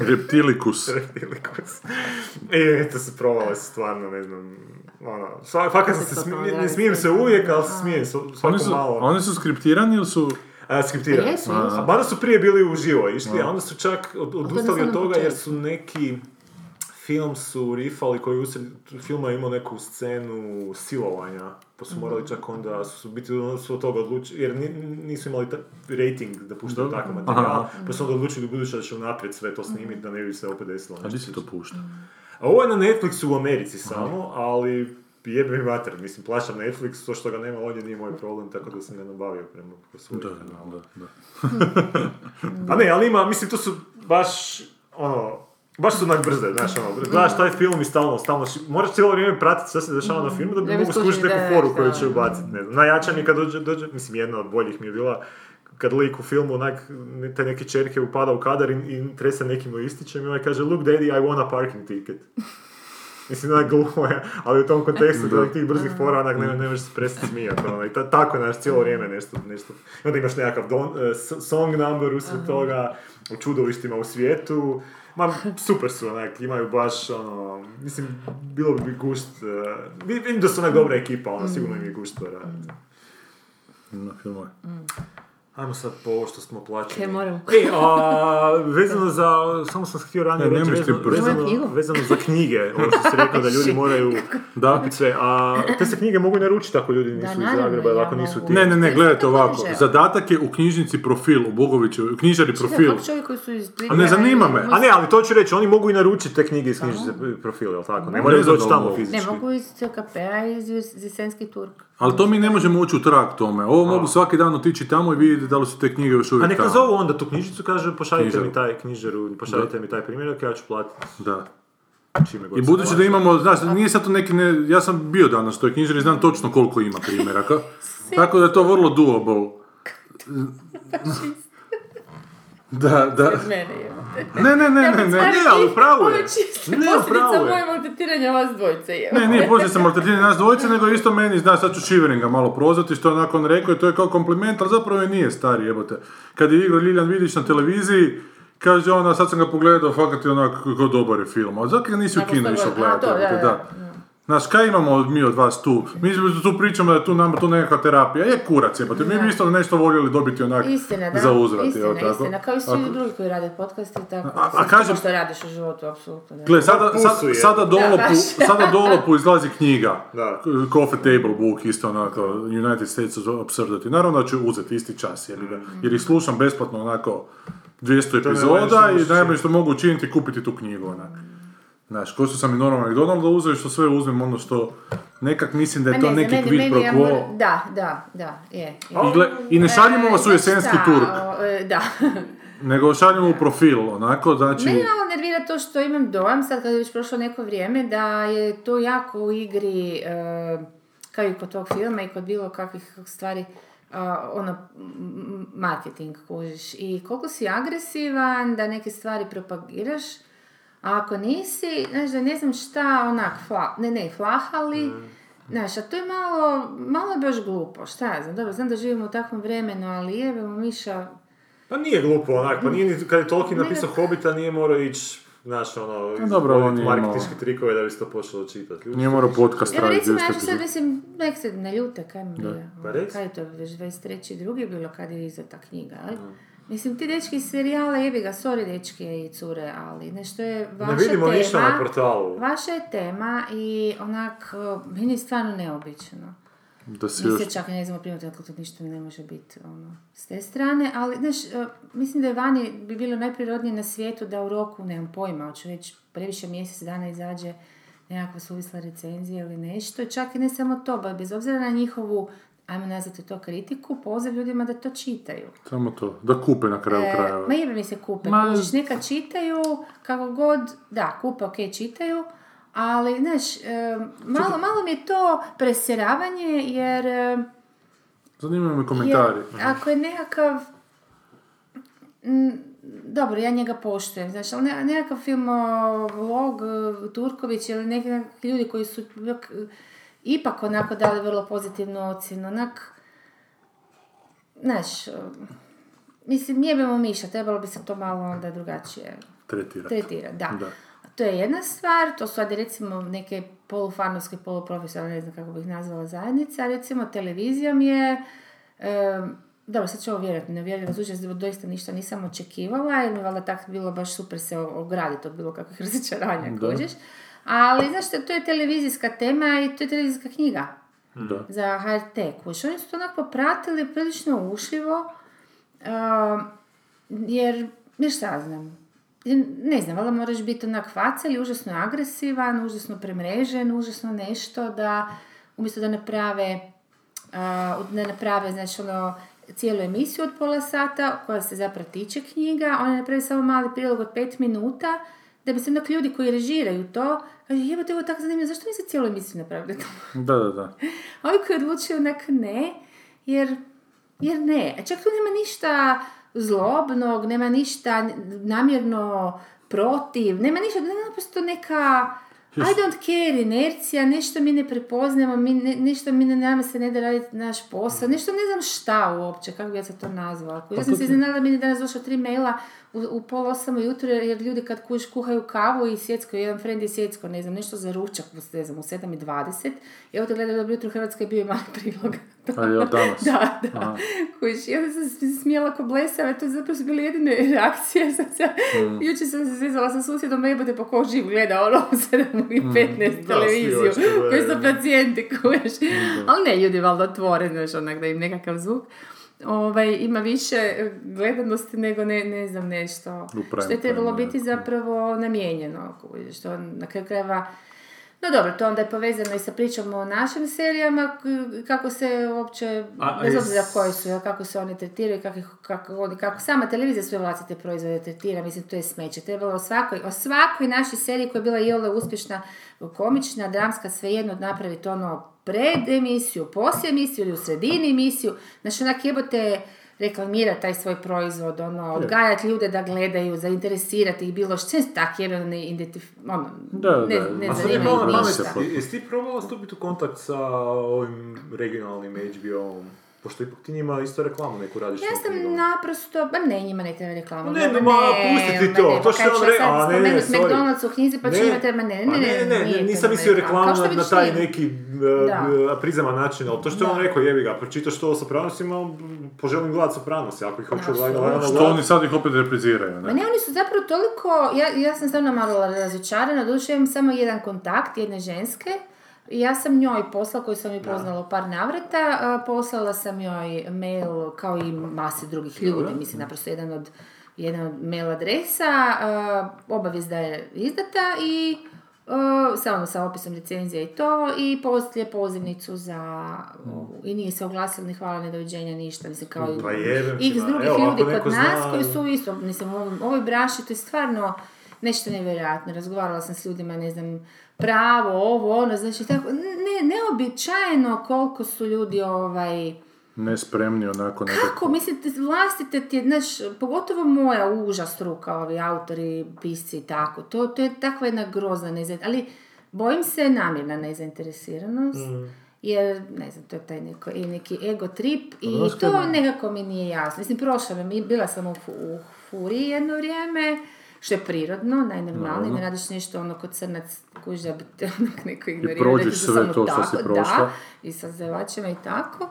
Reptilikus. Reptilicus. I eto se provale su stvarno, ne znam, ono, sva- fakat sam se to smi- ponavljaju ne smijem se uvijek, ali se smijem s- Oni svako su, malo. oni su skriptirani ili su... A, skriptirani. Jesu, A, jesu. mada su prije bili uživo išli, a onda su čak odustali od toga jer su neki film su rifali koji usred filma imao neku scenu silovanja, pa su morali čak onda, su biti onda su od toga odlučili, jer ni- nisu imali ta, rating da puštaju takav materijal, Aha. pa su onda odlučili u buduće da će unaprijed sve to snimiti da ne bi se opet desilo. A gdje se to pušta? A ovo je na Netflixu u Americi samo, ali jebe mi mater, mislim, plaćam Netflix, to što ga nema ovdje nije moj problem, tako da sam ga nabavio prema po svoj Da, da, da. A ne, ali ima, mislim, to su baš, ono, Baš su onak brze, znaš, ono, gledaš taj film i stalno, stalno, ši- moraš cijelo vrijeme pratiti što se dešava na filmu da bi Da mogu skušati skužili, neku da, da, foru koju je. će ubaciti, ne znam. Najjača mi kad dođe, dođe, mislim, jedna od boljih mi je bila, kad lik u filmu, onak, te neke čerke upada u kadar i, i trese nekim listićem i ovaj kaže, look daddy, I want a parking ticket. Mislim, onak glupo je, ali u tom kontekstu kod tih brzih fora, onak, ne, ne možeš se prestati smijati, i ta, tako, znaš, cijelo vrijeme nešto, nešto. I onda imaš nekakav don, s- song number usred toga, u čudovištima u svijetu, ma, super su, onak, imaju baš, ono, mislim, bilo bi gušt, eh, vidim da su onak dobra ekipa, ono, sigurno im je gušt to raditi. Na filmove. Ajmo sad po ovo što smo plaćali. Kaj moramo? E, a, vezano za, samo sam htio ranije Ne, reći, vezano, vezano, vezano za knjige, ovo što si rekao da ljudi moraju Da? sve, a te se knjige mogu naručiti ako ljudi nisu iz naravno, Zagreba ili ja ako nisu ti. Ne, ne, ne, gledajte ovako. Zadatak je u knjižnici profil, u Bogoviću, knjižari profil. Kako čovjek koji su iz A ne zanima me. A ne, ali to ću reći, oni mogu i naručiti te knjige iz knjižnice profil, jel tako? Ne Ne moraju doći da tamo fizički. Ne mogu iz CKP-a i iz iz Jesenski Turk. Ali to mi ne možemo ući u trag tome. Ovo mogu svaki dan otići tamo i vidjeti da li su te knjige još A uvijek neka tamo. zovu onda tu knjižnicu, kaže pošaljite Knjižaru. mi taj knjižaru, pošaljite mi taj primjerak, ja ću platiti Da. čime god I budući da imamo, znaš, nije sad to neki, ne, ja sam bio danas u toj knjižari, znam točno koliko ima primjeraka. Tako da je to vrlo doable. Da, da. Mene je. Ne, ne, ne, ne, ne. Ne, ali Ovo je. je čisto Ne, pravu je. moje maltretiranja vas dvojice je. Ne, nije posljedica maltretiranja nas dvojice, nego isto meni, znaš, sad ću Shiveringa malo prozvati, što je onako on rekao i to je kao kompliment, ali zapravo i nije stari, jebote. Kad je igrao Liljan Vidić na televiziji, kaže ona, sad sam ga pogledao, fakat je onako kako dobar je film, a zakaj nisi u Nakon kino što išao gledati, da, da. Znaš, kaj imamo mi od vas tu? Mi tu pričamo da je tu nama tu nekakva terapija. Je kurac, jebote. Mi bi isto nešto voljeli dobiti onak Istina, da. za uzvrat. istina, jel tako? istina. Kao i svi Ako- drugi koji rade podcast i tako. A- a kažem- što radiš u životu, apsolutno. Gle, sada, Pusu sad- je. sada, dolopu, sada dolopu izlazi knjiga. Da. Coffee Table Book, isto onako, United States of Absurdity. Naravno da ću uzeti isti čas, jer, ga, jer ih slušam besplatno onako 200 To je epizoda i najmanje što mogu učiniti kupiti tu knjigu, onak. Znaš, ko što sam i normalno McDonalda uzeo i što sve uzmem ono što nekak mislim da je Ma to neki meni- quid meni pro quo. Da, da, da, je. I, gle, I ne šaljemo vas u E, jesenski turk, o, e, Da. nego šaljemo u profil, onako, znači... Mene malo nervira to što imam dojam, sad kad je već prošlo neko vrijeme, da je to jako u igri, e, kao i kod tog filma i kod bilo kakvih stvari, ono, marketing, kužiš. I koliko si agresivan, da neke stvari propagiraš, a ako nisi, znaš, da ne znam šta, onak, fla, ne, ne, flahali, Znaš, a to je malo, malo je baš glupo, šta ja znam, dobro, znam da živimo u takvom vremenu, ali jebemo Miša, Pa nije glupo onak, pa nije ni, kad je Tolkien napisao Hobita nije morao ići, znaš, ono, Pa dobro, on nije marketinške trikove da bi se to počelo čitati. Ljudi Nije morao podcast Evo raditi recimo, ja 200 ću sad, mislim, nek se ne ljute, kaj mi bilo? Pa reci. Kaj je to, već 23. drugi bilo kad je izdata knjiga, ali? Mislim, ti dečki iz serijala, jebi ga, sorry dečki i cure, ali nešto je vaša Ne vidimo tema, ništa na portalu. Vaša je tema i onak, meni je stvarno neobično. Da si još... se čak i ne znamo primati, dakle to ništa ne može biti ono, s te strane, ali znaš, uh, mislim da je vani bi bilo najprirodnije na svijetu da u roku, nemam pojma, hoću već previše mjesec dana izađe nekakva suvisla recenzija ili nešto, čak i ne samo to, ba bez obzira na njihovu, ajmo nazvati to kritiku, poziv ljudima da to čitaju. Samo to, da kupe na kraju E, krajeva. ma jebe mi se kupe, Ma- kužiš, neka čitaju, kako god, da, kupe, ok, čitaju, ali, znaš, e, malo, malo mi je to presjeravanje, jer... e, Zanimaju me komentari. jer ako je nekakav... m, dobro, ja njega poštujem, znaš, ali ne- nekakav film o, vlog, e, Turković ili neki neki ljudi koji su ipak, e, onako dali vrlo pozitivnu ocjenu, onak, znaš, e, mislim, jebemo miša, trebalo bi se to malo onda drugačije Tretirati. tretira, da. Da. To je jedna stvar, to su ajde recimo neke polufanovske, poluprofesionalne, ne znam kako bih nazvala zajednica, recimo televizijom je, em, dobro sad ću ovo vjerojatno nevjerljivo zvuči, doista ništa nisam očekivala, jer mi je valjda tako bilo baš super se ograditi od bilo kakvih razočaranja, Da. kužiš. Ali, znaš, što, to je televizijska tema i to je televizijska knjiga Da. za HRT. Kuš, oni su to onako popratili prilično ušljivo, um, jer, ne šta ja znam, ne znam, valjda moraš biti onak faca ili užasno agresivan, užasno premrežen, užasno nešto da, umjesto da naprave, a, da naprave, znači ono, cijelu emisiju od pola sata koja se zapravo tiče knjiga, oni naprave samo mali prilog od pet minuta da bi se onak ljudi koji režiraju to, kaže, jebote, ovo je tako zanimljivo, zašto niste cijelu emisiju napravili to? Da, da, da. A ovi koji odlučuju onak ne, jer, jer ne. A čak tu nema ništa zlobnog, nema ništa namjerno protiv, nema ništa, nema naprosto neka I don't care, inercija, nešto mi ne prepoznajemo, mi ne, nešto mi ne, nama se ne da raditi naš posao, nešto ne znam šta uopće, kako bi ja sad to nazvala. Ja sam se iznenadila, meni je danas došlo tri maila u, u pol osam ujutro, jer ljudi kad kuš, kuhaju kavu i sjecko, jedan friend je sjecko, ne znam, nešto za ručak, ne znam, u 7.20, i ovdje gledaju dobro jutro Hrvatska je bio i mali prilog. A je od danas? Da, da. Aha. Kužiš, i onda sam se smijela ko blesava, to zapravo su bile jedine reakcije. Sam se, Mm. Jučer sam se svezala sa susjedom, jebote pa ko živ gleda ono u 7 i 15 Da, televiziju, koji su pacijenti, kužiš. Ali ne, ljudi valjda otvore, znaš, onak da im nekakav zvuk. Ovaj, ima više gledanosti nego ne, ne znam nešto. U prime što je trebalo biti zapravo namijenjeno, kužiš, to na kraju krajeva no dobro, to onda je povezano i sa pričom o našim serijama, kako se uopće, A- bez obzira koji su, jel, kako se oni tretiraju, kako, kako, kako sama televizija svoje vlastite proizvode tretira, mislim, to je smeće. Trebalo o svakoj, o svakoj našoj seriji koja je bila iole uspješna, komična, dramska, svejedno napraviti ono pred emisiju, poslije emisiju ili u sredini emisiju, znači onak jebote reklamira taj svoj proizvod, ono, odgajati ljude da gledaju, zainteresirati ih bilo što, tak jebeno ne identif... ono, Da, da, ne, da. ne zanima ih ništa. pamet, jesi ti probala stupiti u kontakt sa ovim regionalnim HBO-om? Pošto ipak ti njima isto reklamu neku radiš. Ja sam naprosto, ba ne, njima ne treba reklama. Ne, ne, ma, pusti ti to, ne, to pa što ću re- a, ne, ne. McDonald's u knjizi pa ću imati, ma ne, ne, Pa ne, ne, ne, nisam mislio reklamu Kao što na, taj neki Da. uh, prizeman način, ali to što je on rekao, jebi ga, pročitaš to o Sopranosima, poželim gledati Sopranos, ako ih hoću Da, gledati, što- naravno Što gledat. oni sad ih opet repriziraju, Ma ne? ne, oni su zapravo toliko, ja, ja sam stvarno malo razočarana, doduše imam samo jedan kontakt, jedne ženske, i ja sam njoj poslala, koju sam ju poznala u par navrata, poslala sam joj mail kao i masi drugih ljudi, mislim naprosto jedan od, jedan od mail adresa, obavijest da je izdata i a, sa, ono, sa opisom recenzije i to, i poslije pozivnicu za, ovu, i nije se oglasila ni hvala, ni doviđenja, ništa, mislim kao i Pa x ma. drugih Evo, ljudi kod nas zna- koji su isto, mislim, u ovom- ovoj branši, to je stvarno nešto nevjerojatno. Razgovarala sam s ljudima, ne znam, pravo, ovo, ono, znači, tako, ne, neobičajeno koliko su ljudi, ovaj, Nespremni onako nekako. kako, mislim, te vlastite ti, je, znaš, pogotovo moja uža struka, ovi autori, pisci i tako, to, to je takva jedna grozna nezainteresiranost, ali bojim se namjerna nezainteresiranost, jer, ne znam, to je taj neko, i neki ego trip i znaš to nekako mi nije jasno. Mislim, prošla me, mi- bila sam u, u furiji jedno vrijeme, što je prirodno, najnormalnije, ne radiš nešto ono kod crnac, kuž da bi te onak neko ignorirao. prođeš da ti sve to što si prošla. Da, i sa zevačima i tako.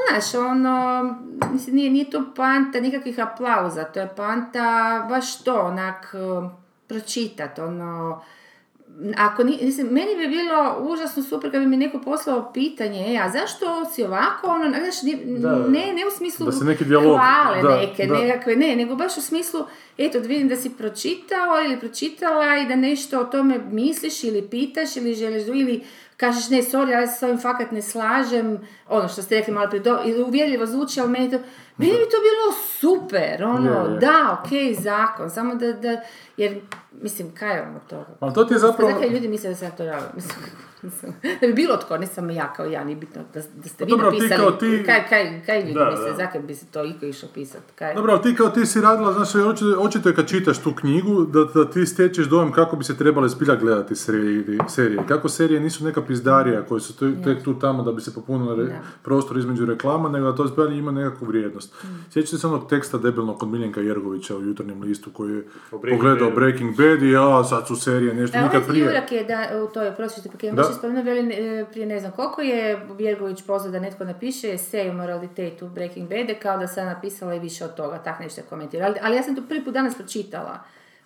Znaš, ono, mislim, nije, nije to poanta nikakvih aplauza, to je poanta baš to, onak, eh, pročitat, ono, ako ni, mislim, meni bi bilo užasno super kad bi mi neko poslao pitanje, e, a zašto si ovako, ono, znaš, Da. ne, ne u smislu Da se neki dijalog- hvale da, neke, da. nekakve, ne, nego baš u smislu, eto, da vidim da si pročitao ili pročitala i da nešto o tome misliš ili pitaš ili želiš, ili kažeš, ne, sorry, ja se s ovim fakat ne slažem, ono što ste rekli malo prije, uvjerljivo zvuči, ali meni to, meni bi to bilo super, ono, Je, je. da, okej, zakon, samo da, da, jer, mislim, kaj je ono toga? Ali to ti je zapravo... Zakaj ljudi misle da se ja to radim? Mislim, da bi bilo tko, ne samo ja kao ja, nije bitno da, da ste Pa vi dobro, ti napisali, kao ti- kaj, kaj, kaj ljudi Da, misle, zakaj bi se to iko išao pisat, kaj? Dobro, ti kao ti si radila, znaš, očito, je kad čitaš tu knjigu, da, da ti stječeš dojam kako bi se trebale zbilja gledati serije, serije. Kako serije nisu neka pizdarija koje su te- tek tu tamo da bi se re- Da. prostor između reklama, nego da to zbilja ima nekakvu vrijednost. Sjećate se onog teksta debelnog kod Miljenka Jergovića u jutarnjem listu koji je pogledao. Breaking Bad i ja, sad su serije nešto, E, nikad ovaj prije. Jurak je da, u toj prosvjeti paket, Da. baš je spomenuo, veli, prije ne znam koliko je Vjergović pozvao da netko napiše esej o moralitetu Breaking Bad, kao da sam napisala i više od toga, tak nešto je komentirao. Ali, ali ja sam to prvi put danas pročitala.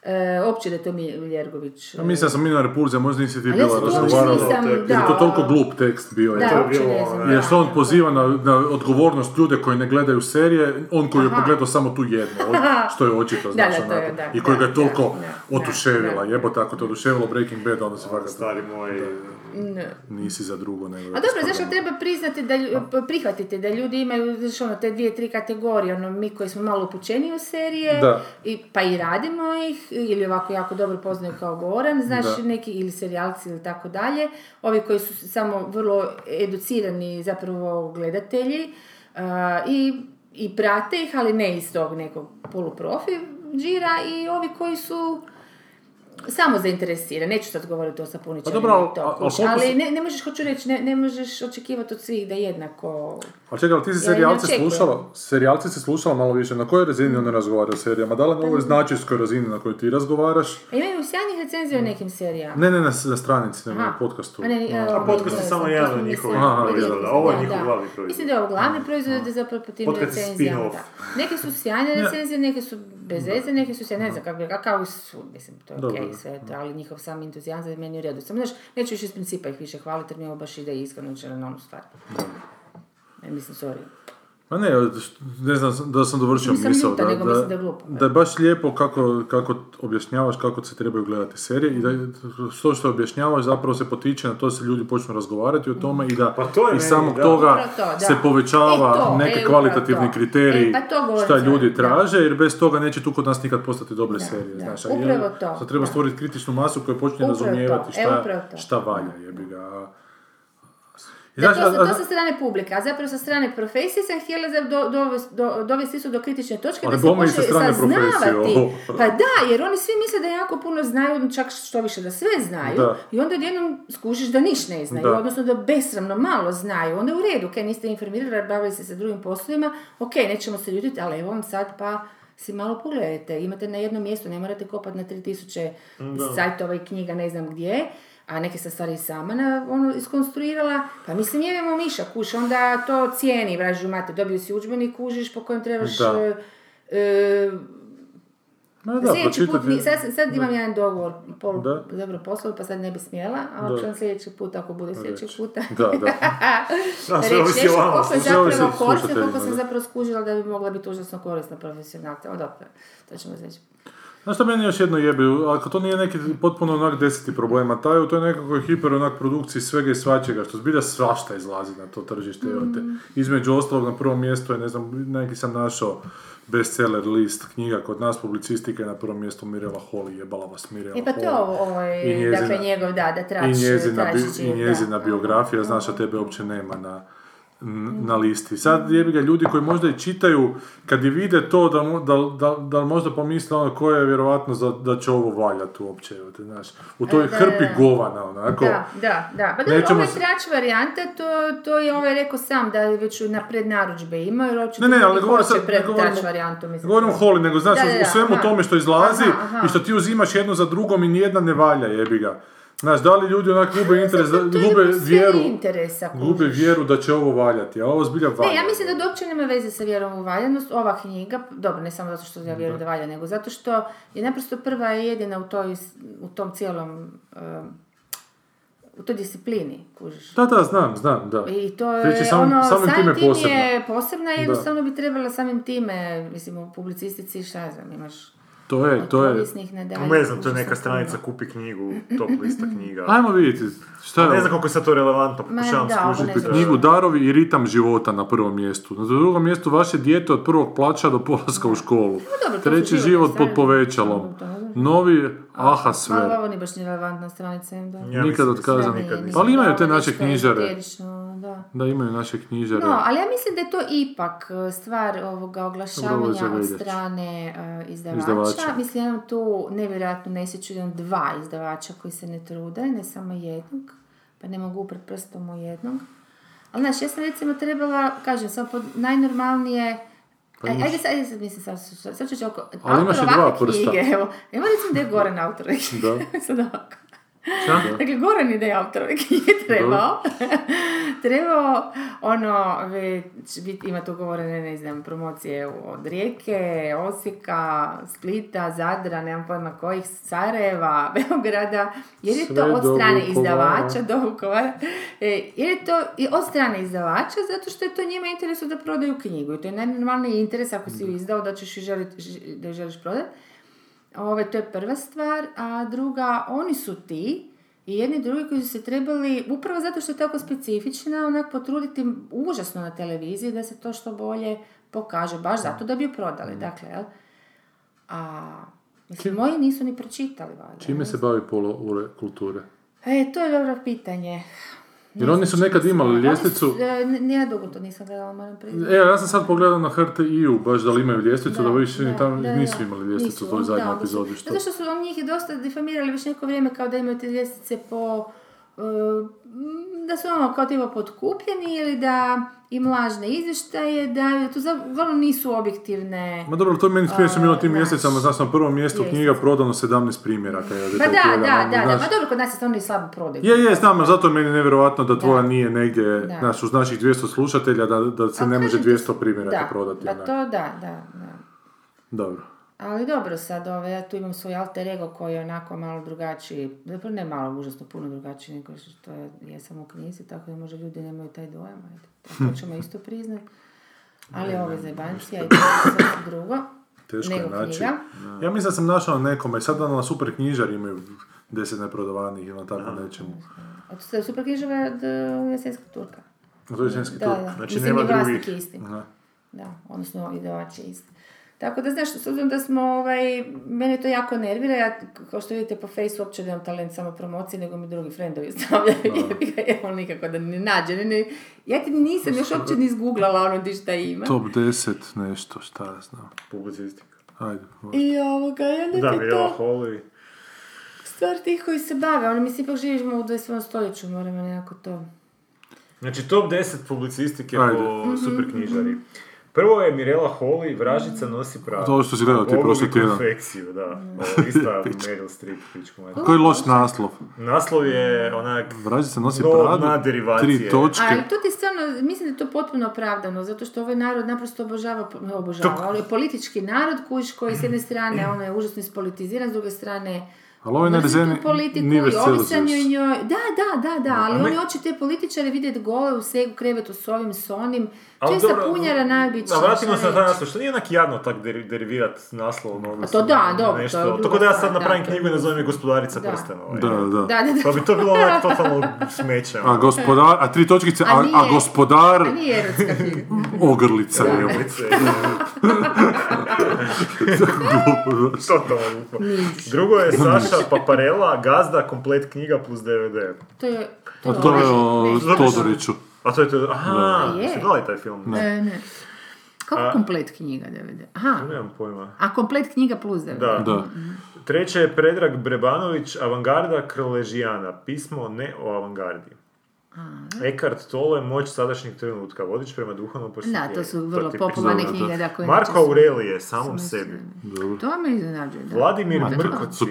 E, opće da je to mi Vjergović. Ja mislim da sam Milan Repulze, možda nisi ti bila to razgovarala. nisam, Jer je. Jer je to toliko glup tekst bio. je Da, to. uopće ne bilo, znam. ne. Jer se on poziva na, na odgovornost ljude koji ne gledaju serije, on koji je Aha. pogledao samo tu jednu, što je očito, Da, znaš, da, to je, da, I koji ga je da, toliko da, da, otuševila, da. jebote, ako te oduševilo Breaking Bad, onda se fakat... Stari moj, Ne. nisi za drugo nego... A dobro, zašto treba priznati da, lju- prihvatiti da ljudi imaju, znaš, ono, te dvije, tri kategorije, ono, mi koji smo malo upućeni u serije, Da. i, pa i radimo ih, ili ovako jako dobro poznaju kao Goran, znaš, Da. neki, ili serijalci ili tako dalje, ovi koji su samo vrlo educirani zapravo gledatelji, a, i, i prate ih, ali ne iz tog nekog poluprofi džira, i ovi koji su samo zainteresirani, neću sad govoriti o sapuničarima Pa dobro, to, ali kuš, koliko ali ne, ne možeš, hoću reći, ne, ne možeš očekivati od svih da jednako... A čekaj, ali ti si Ja ne serijalce očekujem. slušala, serijalci si slušala malo više, na kojoj razini oni razgovaraju o serijama? Da li na ovoj značajskoj razini na kojoj ti razgovaraš? A imaju sjajnih recenzija o nekim serijama. Ne, ne, na, na stranici, Aha. na podcastu. A ne, ne, No. ovo podcast je ne samo jedan od njihovih Ovo je njihov glavni proizvod. Mislim da je ovo glavni proizvod, da zapravo po tim Podcast je recenzijama. Neke su sjajne recenzije, neke su bez veze, neke su sjajne, ne znam kako kao i su, mislim, to je Dobro. Okej sve to, ali njihov sam entuzijazam je meni u redu. Samo, znaš, neću više iz principa ih više hvaliti, jer mi ovo baš ide iskreno na onu stvar. Ne, mislim, sorry. Ma ne, ne znam da sam dovršio Nisam misao. ljuta, Da, nego da, mislim da je glupo. da je baš lijepo kako, kako objašnjavaš kako se trebaju gledati serije i da to što objašnjavaš zapravo se potiče na to da se ljudi počnu razgovarati o tome i da Pa to je iz samog da. toga to, da. se povećava E to, neke e, kvalitativni to. kriteriji E, pa to govorim šta ljudi da. traže jer bez toga neće tu kod nas nikad postati dobre Da, serije. da. Znaš, a Upravo je- to, sad treba stvoriti kritičnu masu koja počne Upravo razumijevati to, e, šta, to. šta valja jebi ga. Da, to, a- to sa strane publike, a zapravo sa strane profesije sam htjela do, dovesti do, dovesti isto do kritične točke Ali da se i sa saznavati. Pa da, jer oni svi misle da jako puno znaju, čak što više da sve znaju, Da. i onda odjednom skužiš da niš ne znaju, Da. odnosno da besramno malo znaju, onda u redu, ok, niste informirali, bavili se sa drugim poslovima, ok, nećemo se ljutiti, ali evo vam sad pa si malo pogledajte, imate na jednom mjestu, ne morate kopati na 3000 sajtova i knjiga, ne znam gdje, a neke sam stvari sama na, ono, iskonstruirala, pa mislim jevimo miša, kuš, onda to cijeni, vražu mate, dobio si udžbenik, kužiš po kojem trebaš Da. e, e, Ma da, sljedeći put, sad, sad imam jedan dogovor, pol, Da. dobro poslovi, pa sad ne bi smjela, ali ću vam sljedeći put, ako bude sljedećeg Reći. puta, Da, da. Da, reći nešto koliko je o zapravo korisno, koliko sam zapravo skužila da bi mogla biti užasno korisna profesionalca. O, dobro, to ćemo reći. Znaš što meni još jedno jebe, ako to nije neki potpuno onak deseti problema, taj u toj nekakvoj hiper onak produkciji svega i svačega, što zbilja svašta izlazi na to tržište. te. Između ostalog na prvom mjestu je, ne znam, neki sam našao bestseller list knjiga kod nas, publicistika je na prvom mjestu Mirela Holy, jebala vas Mirela E pa to je Holy. ovo, ovo je, I njezina- dakle, njegov, da, da traži, I njezina, bi- živ, i njezina da. biografija, znaš, a tebe uopće nema na, na listi. Sad jebi ga ljudi koji možda i čitaju, kad i vide to, da, da, da, da možda pomisle ono koja je vjerovatno za, da će ovo valjati uopće, te, znaš. U toj E, da, hrpi govana, onako. Da, da, da. Pa dobro, je se- trač varijanta, to, to je ovaj rekao sam da je već na prednarudžbe ima, jer očito Ne, ne, ali govorim sad, pred ne govorim, trač varijantu, mislim. govorim o Holly, nego znaš, Da, da, u svemu aha. tome što izlazi Aha, aha. i što ti uzimaš jedno za drugom i nijedna ne valja, jebi ga. Znaš, da li ljudi onak gube interes, da, gube vjeru, interesa, gube vjeru da će ovo valjati, a ovo zbilja valja. Ne, ja mislim da uopće nema veze sa vjerom u valjanost. Ova knjiga, dobro, ne samo zato što ja vjerujem da valja, nego zato što je naprosto prva i jedina u, toj, u tom cijelom, um, u toj disciplini, kužiš. Da, da, znam, znam, da. I to je je samim- ono, samim time tim posebna. je posebna jednostavno bi trebala samim time, mislim, u publicistici, šta znam, imaš To je, to je... povijesnih ne znam, to je neka stranica, kupi knjigu, top lista knjiga. Ajmo vidjeti, šta je Ne znam koliko je sad to relevantno, pokušavam skužiti. knjigu Darovi i ritam života na prvom mjestu. Na drugom mjestu vaše dijete od prvog plaća do polaska u školu. su Treći život pod povećalom. Novi aha Ali sve. ovo nije baš ni relevantna stranica, da. Ja Nikad otkazam. Nikad nisam. Pa ali imaju te naše knjižare. Da. Da, imaju naše knjižare. No, ali ja mislim da je to ipak e, stvar ovoga oglašavanja od strane e, izdavača. Izdavača. Mislim, ja imam tu nevjerojatnu nesjeću, imam dva izdavača koji se ne trude, ne samo jednog, pa ne mogu upred prstom u jednog. Ali znaš, ja sam recimo trebala, kažem, samo pod najnormalnije Aj- imaš- Ajde, sad, ajde, sad, mislim, sad, sad, ću oko... Ali imaš i dva prsta. knjige, evo, evo recimo da je Goran autor. Da. sad ovako. Dakle, Goran je da je autor ove knjige trebao. trebao, ono, već bit, imati ugovorene, ne znam, promocije od Rijeke, Osijeka, Splita, Zadra, nemam pojma kojih, Sarajeva, Beograda, jer je Sve to od strane izdavača do Vukovara. E, jer je to i od strane izdavača, zato što je to njima interesu da prodaju knjigu. I to je najnormalniji interes ako si ju izdao da ćeš ju želit, da ju želiš prodati. Ove, to je prva stvar, a druga, oni su ti i jedni i drugi koji su se trebali, upravo zato što je tako specifična, onak potruditi užasno na televiziji da se to što bolje pokaže, baš zato da bi ju prodali, dakle, jel? A, mislim, moji nisu ni pročitali, valjda. Čime se bavi polo ure kulture? E, to je dobro pitanje. Jer oni su nekad imali ljestvicu- Ja dugo to nisam gledala, moram priznati. Evo, ja sam sad pogledao na HRT-u, baš da li imaju ljestvicu, da, više da, tamo da, nisu da. imali ljestvicu u toj da, zadnjoj epizodi. Što? Zato što su njih dosta difamirali već neko vrijeme kao da imaju te ljestvice po... e, m, da su ono kao tipa potkupljeni ili da im lažne izvještaje daju, to zapravo nisu objektivne... Ma dobro, to je meni smiješno bilo na tim mjesecama, znaš, na prvom mjestu knjiga prodano 17 primjeraka. je Pa da, da, da, da, ma dobro, kod nas se stvarno i slabo prodaju. Je, je, znam, zato je meni nevjerojatno da tvoja Da. nije negdje, Da. znaš, uz naših 200 slušatelja, da, da se ne može kažem ti- 200 primjeraka da, prodati. Pa onak. to da, da, da. Dobro. Ali dobro sad, ove, ja tu imam svoj alter ego koji je onako malo drugačiji, zapravo ne malo, užasno puno drugačiji nego što je, jesam u knjizi, tako da možda ljudi nemaju taj dojam, ajde, to ćemo isto priznati. Ali ovo je zebancija i to je sve drugo. Teško je nego naći. knjiga. Ja mislim da sam našao nekome, sad ono na super knjižari imaju deset neprodavanih ili na tako nečemu. A to je super književa od uh, Jesenskog Turka. To je ženski Da, tur. da. Znači, Mislim, nema i vlasnik drugih. je isti. Da, odnosno izdavač je isti. Tako da, znaš, s obzirom da smo, ovaj, mene to jako nervira, ja, kao što vidite po Faceu, uopće nemam talent samo promocije, nego mi drugi friendovi stavljaju, ga, evo nikako da ne nađe, ne, ne, ja ti nisam još uopće ni izgooglala ono di šta ima. Top 10 nešto, šta ja znam. Publicistika. Ajde. I ovoga, i onda Da, ti to stvar tih koji se bave, ono, mislim, ipak živimo u 21. stoljeću, moramo nekako to... Znači, top 10 publicistike Ajde. po super knjižari. Prvo je Mirela Holley, Vražica nosi pravo. To što si gledao ti prošli tjedan. konfekciju, da. Ovo ista Meryl Streep, pičku mater. Koji loš naslov. Naslov je onak... Vražica nosi derivacije. tri točke. Ali tu ti stvarno, mislim da je to potpuno opravdano, zato što ovaj narod naprosto obožava, ne obožava, ali je politički narod kuš koji s jedne strane ono je užasno ispolitiziran, s druge strane Ali ovaj mrzi tu Nerzeni politiku nije i ovisan je o Celsius. njoj. Da, da, da, da, ali oni hoće te političare vidjeti gole u segu krevetu s ovim, s onim. Ali Česta dobro, punjara najobičnija. A vratimo se na taj naslov, što nije onak jadno tak deri- derivirat naslov na odnosu to da, na dobro, to je nešto. druga Tako da ja sad napravim da, to je knjigu i nazovem je gospodarica Da. prstena. ovaj. Da, da. Da, da, da. Pa bi to bilo onak totalno smeće. A gospodar, a tri točkice, a, A a, nije- gospodar A nije erotska knjiga. ogrlica je. Totalno glupo. Drugo je Saša Paparella, gazda, komplet knjiga plus DVD. To je... A to je o nešto. Todoriću. A to je to, aha, je. ste gledali taj film? Ne, ne. Kako A- komplet knjiga DVD? Aha, Nemam pojma. a komplet knjiga plus DVD. Da. Da. Treće je Predrag Brebanović, Avangarda Krležijana, pismo ne o avangardi. Eckhart Tolle, moć sadašnjeg trenutka, vodič prema duhovnom posjetljenju. Da, to su vrlo popularne knjige. Da, koje Marko Aurelije, samom Samo sebi. To me iznenađuje, da. Vladimir Mrkoci,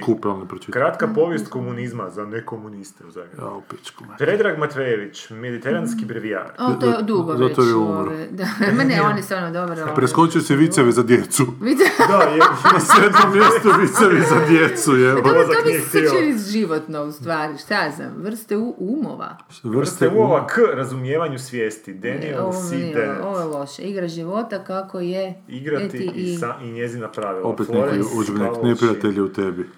kratka povijest komunizma za nekomuniste u Zagrebu. Ja, u pičku. me. Predrag Matvejević, mediteranski brevijar. O, to je dugo Zato već. jer je umro. Da, ma ne, oni su ono dobro. ove, Preskočio si viceve za djecu. Da, je, Na sedmom mjestu vicevi za djecu, je. to, Ulazak to mi nije se čini životno u stvari, šta znam, vrste u, umova. vrste uova k razumijevanju svijesti. Daniel Ovo, C. je- Dennett. ovo je loše. Igra života kako je Igrati i, sa, i njezina pravila. Opet neki Scavolci. neprijatelji u tebi.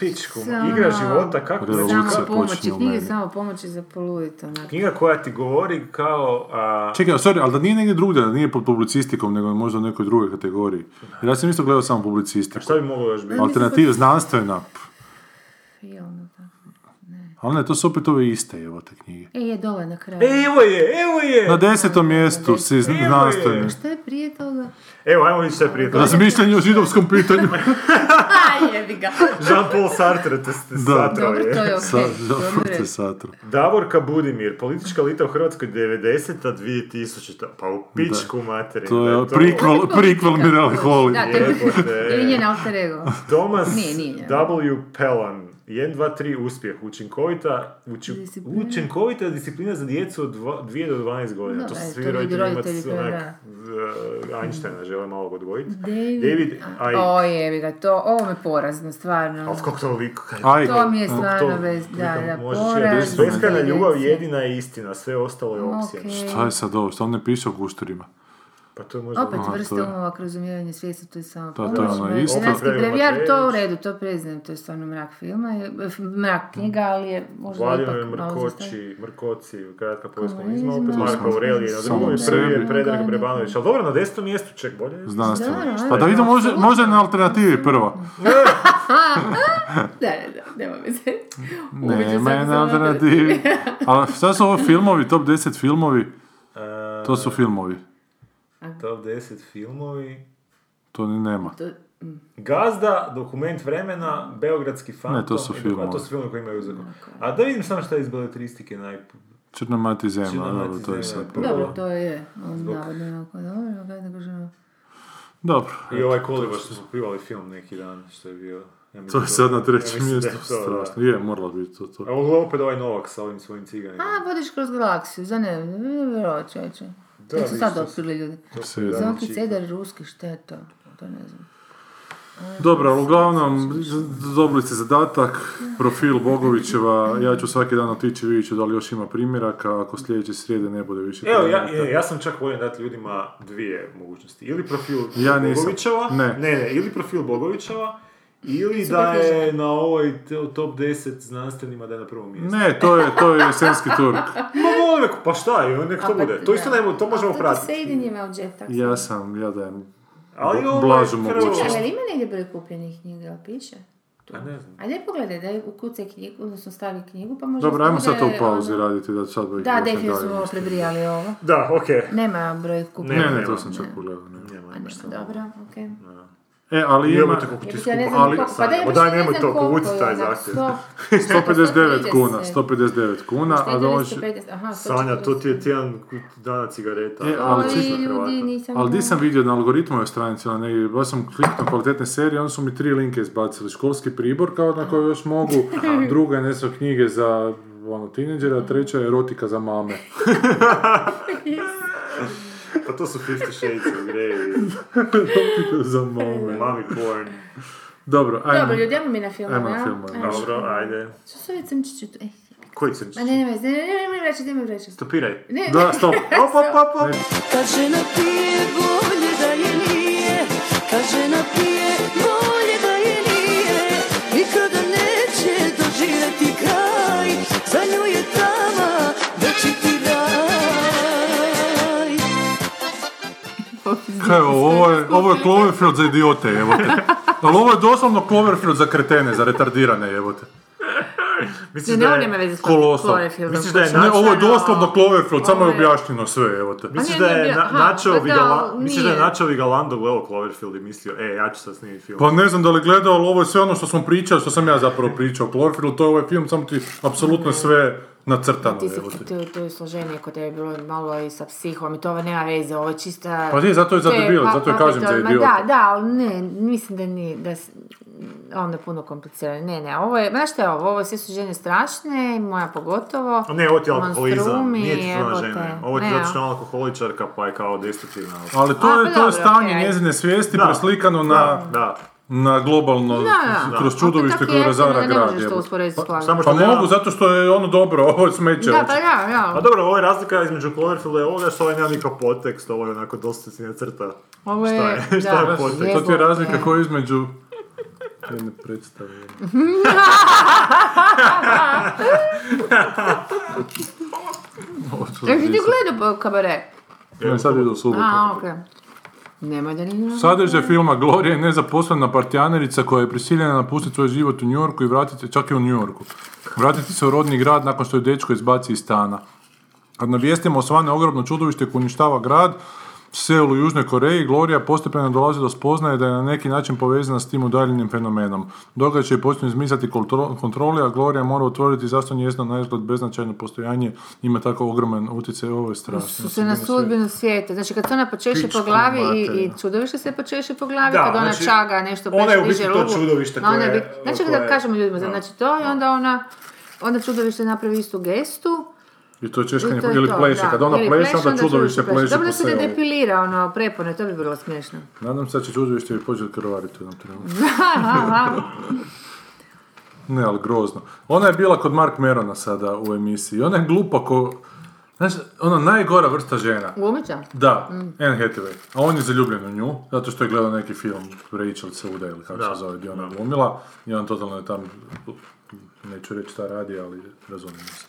Pičku, igra života kako Revolucija Samo pomoći, knjige samo pomoći za poluditi, onak. Knjiga koja ti govori kao... A, Čekaj, sorry, ali da nije negdje drugdje, da nije pod publicistikom, nego je možda u nekoj drugoj kategoriji. Jer ja sam isto gledao samo publicistiku. šta bi moglo još biti? Alternativa znanstvena. Film, da. Ali ne, to su opet ove iste, evo te knjige. E, je dole na kraju. E, evo je, evo je! Na desetom mjestu si Evo je. znanstveni. Šta je prije toga? Evo, ajmo vidjeti šta je prije toga. Razmišljanje o židovskom pitanju. A, jebi ga. Jean-Paul Sartre te, te satro Dobro, to je. je Sa, okej. da, Dobro je. te satro. Davorka Budimir, politička elita u Hrvatskoj 90-a, 2000 Pa u pičku materinu. To da je prikval, prikval Mirali Holy. Da, to je Jebote. ili njen alter ego. Thomas Nije, nije. W. Pellan. 1, 2, 3, uspjeh. Učinkovita, uči, Disciplina. učinkovita disciplina za djecu od 2 do 12 godina. Da, to su svi roditelji koji, onak, uh, Einsteina žele malo odgojiti. David, David Icke. O, jebi ga, to, ovo mi je porazno, stvarno. Ali koliko to liko, kaj, Aj, To mi je stvarno to bez, da, da, porazno. reći, Beskrajna ljubav jedina je istina, sve ostalo je opcija. Okej. Šta je sad ovo? Šta on ne piše o gušterima? Pa to je možda... Opet Aha, to je- umova kroz umijevanje svijesti, to je samo To- to je ono isto. Brevijar, to u redu, to priznajem, to je stvarno mrak filma, je- mrak knjiga, ali je možda Vladimir ipak malo. Mrkoći, Mrkoci, kratka povijest Komunizma. opet Marko Aurelije, na drugom je prvi je. Predrag Brebanović, ali dobro, na desetom mjestu ček, bolje je. Znanstveno. Da, Pa da vidimo, može, apsolutno. može na alternativi prvo. Da, da, nema mi se. Nema je na alternativi. Ali šta su ovo filmovi, top 10 filmovi? E, To su filmovi. Top 10 filmovi. To ni nema. Gazda, dokument vremena, Beogradski fantom. Ne, to su filmovi. A to su filmovi koji imaju uzakon. A da vidim samo šta je iz beletristike naj... Crna mati zemlja, dobro, mati to je sad. prvo. Dobro, to je, on navodno dobro, kaj da kažemo. Dobro. I ovaj Koliba što smo pivali film neki dan, što je bio... Ja To je sad na ja trećem da mjestu, je to, da. strašno. Je, moralo biti to. to. A ovo opet ovaj Novak sa ovim svojim ciganima. A, vodiš kroz galaksiju, za ne, čovječe. Da, To su sad otkrili ljudi. Zonki čip. cedar ruski, šta je to? To ne znam. Dobro, ali uglavnom, dobili ste zadatak, profil Bogovićeva, ja ću svaki dan otići, vidjet ću da li još ima primjeraka, ako sljedeće srijede ne bude više Evo, ja, ja sam čak volio dati ljudima dvije mogućnosti. Ili profil Ja. Bogovićeva, Ne. ne, ne, ili profil Bogovićeva, ili da je na ovoj top 10 znanstvenima da je na prvom mjestu. Ne, to je, to je jesenski Turk. Ma volim, pa šta je, nek to A, pa, bude. To isto da. ne, to možemo pratiti. To ti se ide njima u džep, tako Ja sam, ja dajem Ali ovo je blažu prvo- mogućnost. Ali ima negdje broj kupljenih knjiga, piše? A ne znam. Ajde pogledaj, daj ukucaj knjigu, odnosno stavi knjigu, pa možda... Dobro, ajmo sad to u pauzi ono- raditi, da sad Da, definitivno smo prebrijali ovo. Da, okej. Nema broj kupljenih. Ne, ne, nema, to sam čak pogledao. ne. Nema, A nema dobro, okej. E, ali ima Jebote koliko ti Ja ne skupa. znam ali- koliko- pa daj, nemoj to, koliko povuci taj zahtjev. 100, 159 kuna, 130. 159 kuna, a dođe... ste 50, aha, Sanja, to ti 140. je tjedan dana cigareta. E, ali Oj, čisto ljudi, nisam... Ali di sam vidio na algoritmovoj stranici, ono negdje, baš sam kliknuo kvalitetne serije, onda su mi tri linke izbacili. Školski pribor, kao na koji još mogu, druga je nešto knjige za ono, tineđera, treća je erotika za mame. Pa to su Fifty Shades of Grey, za mame. Mami Porn. Dobro, ajmo. Dobro, ljudi, ajmo mi na film, Ajmo na film. Dobro, ajde. Što su ovi crnčići tu? Ej, Koji crnč? ma ne, ne, ne, ne, ne, ne, ne, vraćaj, nemoj vraćati. Stopiraj. Ne, ne, Da, stop. Op, op, op, op. Kad žena pije, bolje da je nije Kad žena pije, bolje da je nije Nikada Kaj ovo? Je, ovo je Cloverfield za idiote, evo te. Ali ovo je doslovno Cloverfield za kretene, za retardirane, evo te. Misliš Ne, da ne, je... nema veze s Kolosal. Cloverfieldom. Misliš da je Ne, ovo je doslovno Cloverfield, samo je objašnjeno sve, evo te. Misliš A ne, da je nije na, bio- aha, Nacho pa da, Vigala, misliš da je. Nacho Vigalando gledao Cloverfield i mislio, e, ja ću sad snimiti film. Pa ne znam da li gledao, ali ovo je sve ono što smo pričali, što sam ja zapravo pričao. Cloverfield, to je ovaj film, samo ti apsolutno sve nacrtano, Ti si, to, to je složenije kod tebe bilo malo i sa psihom i to ovo nema veze, ovo je čista... Pa nije, zato je za to je debile, pa- zato je pa- kažem za ma idiote. Da, da, ali ne, mislim da nije, da onda je puno komplicirano. Ne, ne, ovo je, znaš šta je ovo, ovo sve su žene strašne, moja pogotovo. A ne, ovo ti je alkoholizam, nije ti žene. Ovo ti je zato što je alkoholičarka pa je kao destruktivna. Ali to A, je, pa to je stanje njezine svijesti Da. preslikano na, Da, da. Na globalno, da. kroz Opet čudovište koje je, razara ne grad. možeš to usporediti s Cloverfieldom. Samo Pa što nema- mogu, zato što je ono dobro, ovo je smeće. Da, pa da, da. A dobro, ovo je razlika između Cloverfielda i ovoga što ovaj nema nikakav podtekst, ovo je onako dosta si crta. Ovo je, Šta je? Šta da, je podtekst? To ti je razlika koja je između jedne predstave. Ovo ću Jesi ti gledao pa kabare? Ne, sad idu u subotu. A, okej. Nemoj nije... Sadržaj filma Gloria je nezaposlena partjanerica koja je prisiljena napustiti svoj život u New Yorku i vratiti, čak i u New Yorku. Vratiti se u rodni grad nakon što je dečko izbaci iz stana. Kad na vijestima osvane ogromno čudovište koje uništava grad, Seul u Južnoj Koreji, Gloria postepeno dolazi do spoznaje da je na neki način povezana s tim udaljenim fenomenom. Događaj počinju izmicati kontro- kontroli, a Gloria mora otvoriti zašto njezino na izgled beznačajno postojanje ima tako ogroman utjecaj. Ovo je strašno. su se na sudbinu svijeta. Znači kad se ona počeše po glavi i, i čudovište se počeše po glavi, Da, kad ona znači, čaga nešto ona je u biti to čudovište ona je koje- bit- Znači koje- da kažemo ljudima, znači to i onda ona onda čudovište napravi istu gestu I to je i češkanje, to je ili to, pleše. da. Kad ona Ili pleše, onda čudovište pleše Dobro po da se ne depilira ono prepone, to bi bilo smiješno. Nadam se da će čudovište i početi krvariti u jednom trenutku. Ne, ali grozno. Ona je bila kod Mark Merona sada u emisiji. Ona je glupa ko... Znaš, ona najgora vrsta žena. Glumica? Da, Anne Hathaway. A on je zaljubljen u nju, zato što je gledao neki film Rachel Sauda ili kako Da. se zove, gdje ona glumila. I on totalno je tam, neću reći šta radi, ali razumijemo se.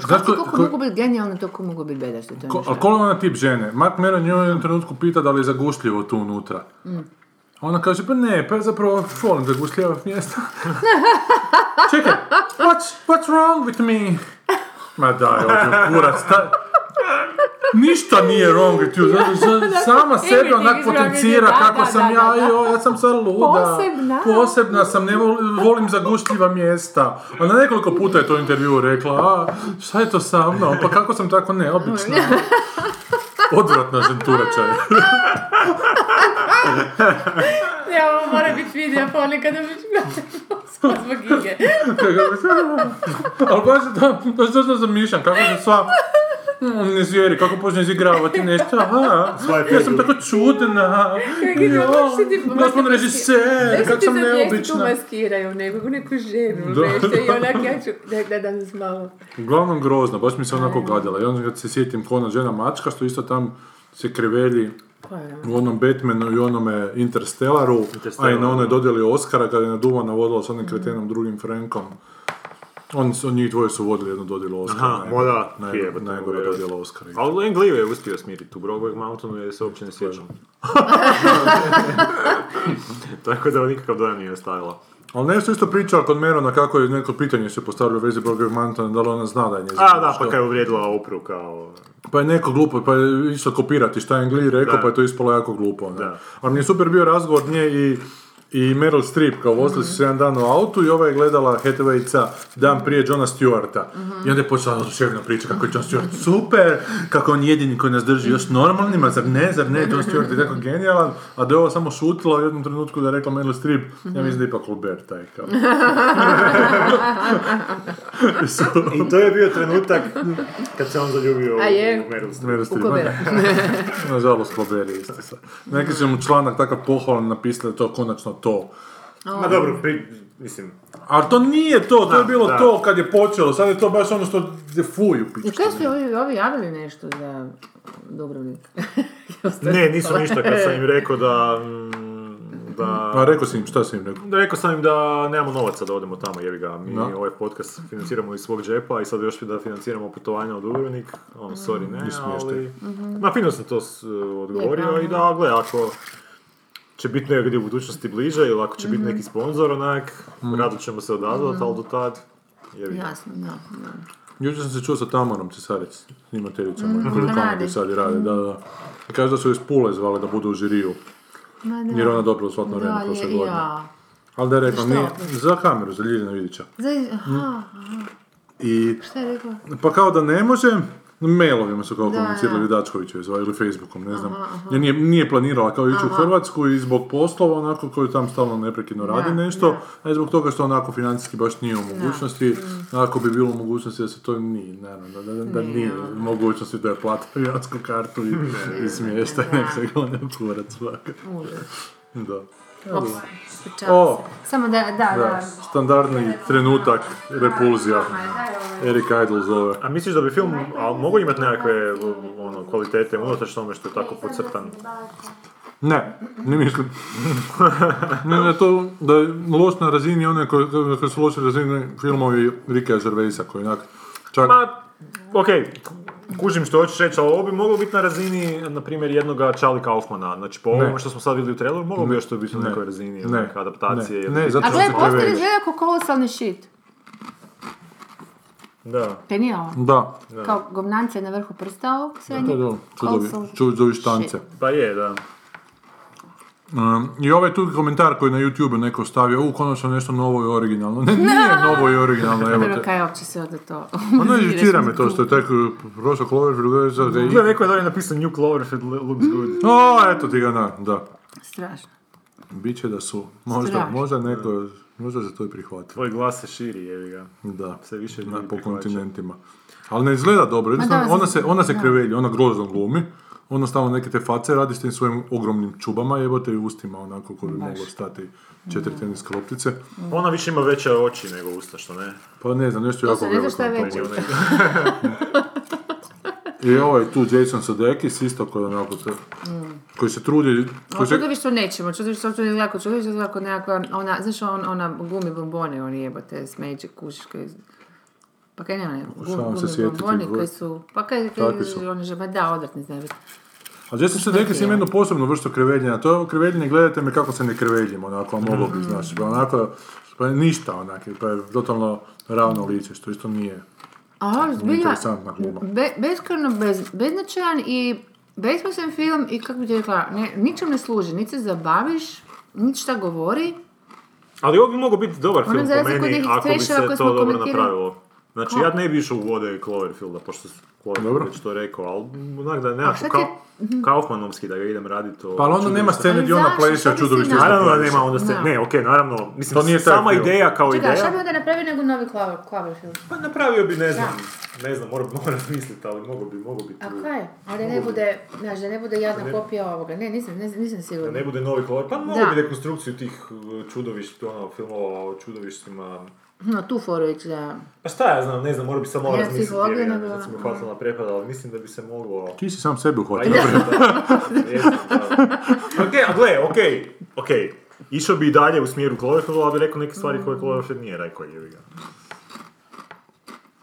Ko- koliko ko- mogu biti genijalno, toliko mogu biti bedašte. To Ko, nešto. ali ko je ona tip žene? Mark Maron nju u jednom trenutku pita da li je zagušljivo tu unutra. A Ona kaže, pa ne, pa zapravo volim zagušljiva mjesta. Čekaj, what's, what's wrong with me? Ma daj, ovdje kurac, ta... Ništa nije wrong with you, sama sebe onak potencira da, kako da, sam da, ja, da. jo, ja sam sad luda. Posebna. Posebna sam, ne vol- volim zagušljiva mjesta. Ona nekoliko puta je to u intervjuu rekla, a šta je to sa mnom, pa kako sam tako neobična. Odvratna ženturača je. Ja, ovo mora biti video ponekad da biš zbog igre. Ali baš je to, baš to zamišljam, kako se sva mm, ne zvijeri, kako počne izigravati nešto, aha, ja sam tako čudna, Kako se ti- ti- režiser, kako ti sam za mjesto tu neobična. maskiraju nekog, neku ženu, Da. nešto, i onak ja ću, da, da dam malo. Uglavnom grozno, baš mi se onako gadila. I onda kad se sjetim ko ona žena mačka, što isto tam se krevelji u onom Batmanu i onome Interstellaru, a i Interstellaru, na onoj da. dodjeli Oscara kad je naduvana vodila s onim kretenom drugim Frankom. Oni su, njih dvoje su vodili jednu dodjelu Oscara. Aha, najgore- moda, naj- jebote, Najgora mogu dodjela Oscara. Ali Engliju je uspio smiriti u Brokeback Mountainu jer se uopće ne sjećam. Tako da nikakav dojam nije ostavila. Ali nešto isto pričala kod Merona kako je neko pitanje se postavilo u vezi Brokeback Mountaina, da li ona zna da je njezina. A, da, pa kaj je uvrijedila Opru kao... Pa je neko glupo, pa je išlo kopirati šta je Engli rekao, Da. pa je to ispalo jako glupo. Ne? Da. Ali mi je super bio razgovor nje i i Meryl Streep, kao vozili su se jedan dan u autu i ova je gledala Hathawayca dan prije Johna Stewarta. I onda je počela oduševljena priča kako je John Stewart super, kako je on jedini koji nas drži još normalnima, zar ne, zar ne, John Stewart je tako genijalan, a da je ova samo šutila u jednom trenutku da je rekla Meryl Streep, ja mislim da je ipak Colbert taj kao. I to je bio trenutak kad se on zaljubio A je? u Meryl Streep. Meryl. Nažalost, Colbert je isto sad. Neki su mu članak takav pohvalan napisali da to konačno to. Ma dobro, pri, mislim, Ali to nije to, to je Da, bilo da. to kad je počelo, sad je to baš ono što je fuju I pička. kaj su ovi, ovi javili nešto za Dubrovnik? ne, nisu ništa kad sam im rekao da... mm, A da rekao sam im, šta sam im rekao? da rekao sam im da nemamo novaca da odemo tamo, jebi ga, mi Da. ovaj podcast financiramo iz svog džepa i sad još da financiramo putovanja u Dubrovnik, ono, sorry, ne, I ali... Ma fino sam to s- odgovorio i da, gle, ako će biti negdje u budućnosti bliže ili ako će biti neki sponzor, onak, rado ćemo se odazvati, ali do tad, ga. Jasno, da. da. Jučer sam se čuo sa Tamarom Cesarec, snimateljicom, mm, radi. sad i radi, da, da. I kaže da su iz Pule zvali da budu u žiriju, Ma da. jer ona dobro u svatno vrijeme Da, prošle je, godine. ja. Ali da je rekla, nije, za kameru, za Ljiljana Vidića. Za, aha, I šta je rekao? Pa kao da ne može, mailovima su kao Da, komunicirali da. Vidačkoviću zvali ili Facebookom, ne znam. Jer nije, nije planirala kao ići u Hrvatsku i zbog poslova onako koju tam stalno neprekidno radi Da, nešto, a i zbog toga što onako financijski baš nije u mogućnosti, ako bi bilo u mogućnosti da se to nije, naravno, da, da, da nije u mogućnosti da je plati avionsku kartu i, i smještaj, nek se ga ne kurac svaka. Da. Ops, O. Samo da, da, da, da. standardni trenutak repulzija. Eric Idle zove. A misliš da bi film a, mogu imati nekakve ono, kvalitete unatoč tome što je tako podcrtan? Ne, ne mislim. ne, ne, to da je loš na razini one koji, koji su loše razine filmovi Rika Gervaisa koji onak čak... Ma, okej, kužim što hoćeš reći, ali ovo bi moglo biti na razini, na primjer, jednoga Charlie Kaufmana. Znači, po ovome što smo sad vidjeli u traileru, moglo bi još to biti na Ne. nekoj razini, Ne. neke adaptacije. Ne. ili- Ne, zato A što gle, se poster preveli. izgleda kao kolosalni shit. Da. Ovo? Da, Kao govnance na vrhu prsta ovog to srednjeg. je to, Kolosal čudovi, čudovi štance. Pa je, da. Um, I ovaj tu komentar koji na YouTube neko stavio, u konačno nešto novo i originalno. Ne, nije novo i originalno, evo te. kaj uopće se onda to... Ono iritira me to što je tek prošao Cloverfield, da je... Gle, neko je dolje napisao New Cloverfield looks good. O, eto ti ga na, da. Strašno. Biće da su, možda, Strašno. možda neko, možda se to i prihvati. Tvoj glas se širi, jevi ga. Da, Sve više na, po prihvaća. kontinentima. Ali ne izgleda dobro, jednostavno, ona se, ona se krevelji, ona grozno glumi, ono stalno neke te face radi s tim svojim ogromnim čubama jebote i ustima onako koji bi moglo stati četiri teniske loptice. Ona više ima veće oči nego usta, što ne? Pa ne znam, nešto To jako ne je veliko. veće. I ovaj tu Jason Sudeikis isto koji onako se, koji se trudi, koji se, čudovištu nećemo, čudovištu to je jako čudovištu, jako nekakva, ona, znaš on, ona gumi bombone, oni jebote, smeđe, kušiške, pa kaj nema, Pokušavam gumi sjetiti, bomboni koji su, pa kaj, kaj, oni žaba, da, odvratni znaju biti. A Jason Sudeikis ima jednu posebnu vrstu kreveljenja, to je kreveljenje, gledajte me kako se ne kreveljim, onako, a moglo bi, znaš, pa onako, pa je ništa onako, pa je totalno ravno lice, što isto nije. Zbilja, Interesantna gluma. be, beskreno bez, beznačajan i besmislen film i kako bi ti rekla, ne, ničem ne služi, niti se zabaviš, niti šta govori. Ali ovo bi mogao biti dobar Ono film za po meni, ako bi se to dobro napravilo. Znači, ja ne bi išao u vode Cloverfielda, pošto je Cloverfield već to rekao, ali onak da nekako ti- kao, Kaufmanovski da ga idem raditi. o Pa ali onda nema scene gdje ona pleše, napravio? Naravno da nema onda Da. ne, okej, naravno, mislim, To nije sama film. ideja kao Čekaj, a šta bi ideja, onda napravio nego novi Clover, Cloverfield? pa napravio bi, ne znam, ne znam, moram, moram misliti, ali mogo bi, mogo bi A kaj? A da ne bude, znaš, da ne bude jadna kopija ovoga. Ne, nisam, ne, nisam da sigurna. ne bude novi Clover, pa mogo Da. bi rekonstrukciju tih uh, čudovišta, ono, filmova o čudovištima, No, tu foru ići da... Pa šta ja znam, ne znam, mora bi sam malo Ne, razmisliti jer psihologija, ja, nego- recimo hvatila na prepad, ali mislim da bi se moglo... Ti si sam Pa jesam, da. Jesam, da. Ok, a gle, okej, okej. Išao bi i dalje u smjeru Cloverfielda, ali bi rekao neke stvari koje Cloverfield nije rekao, jebi ga.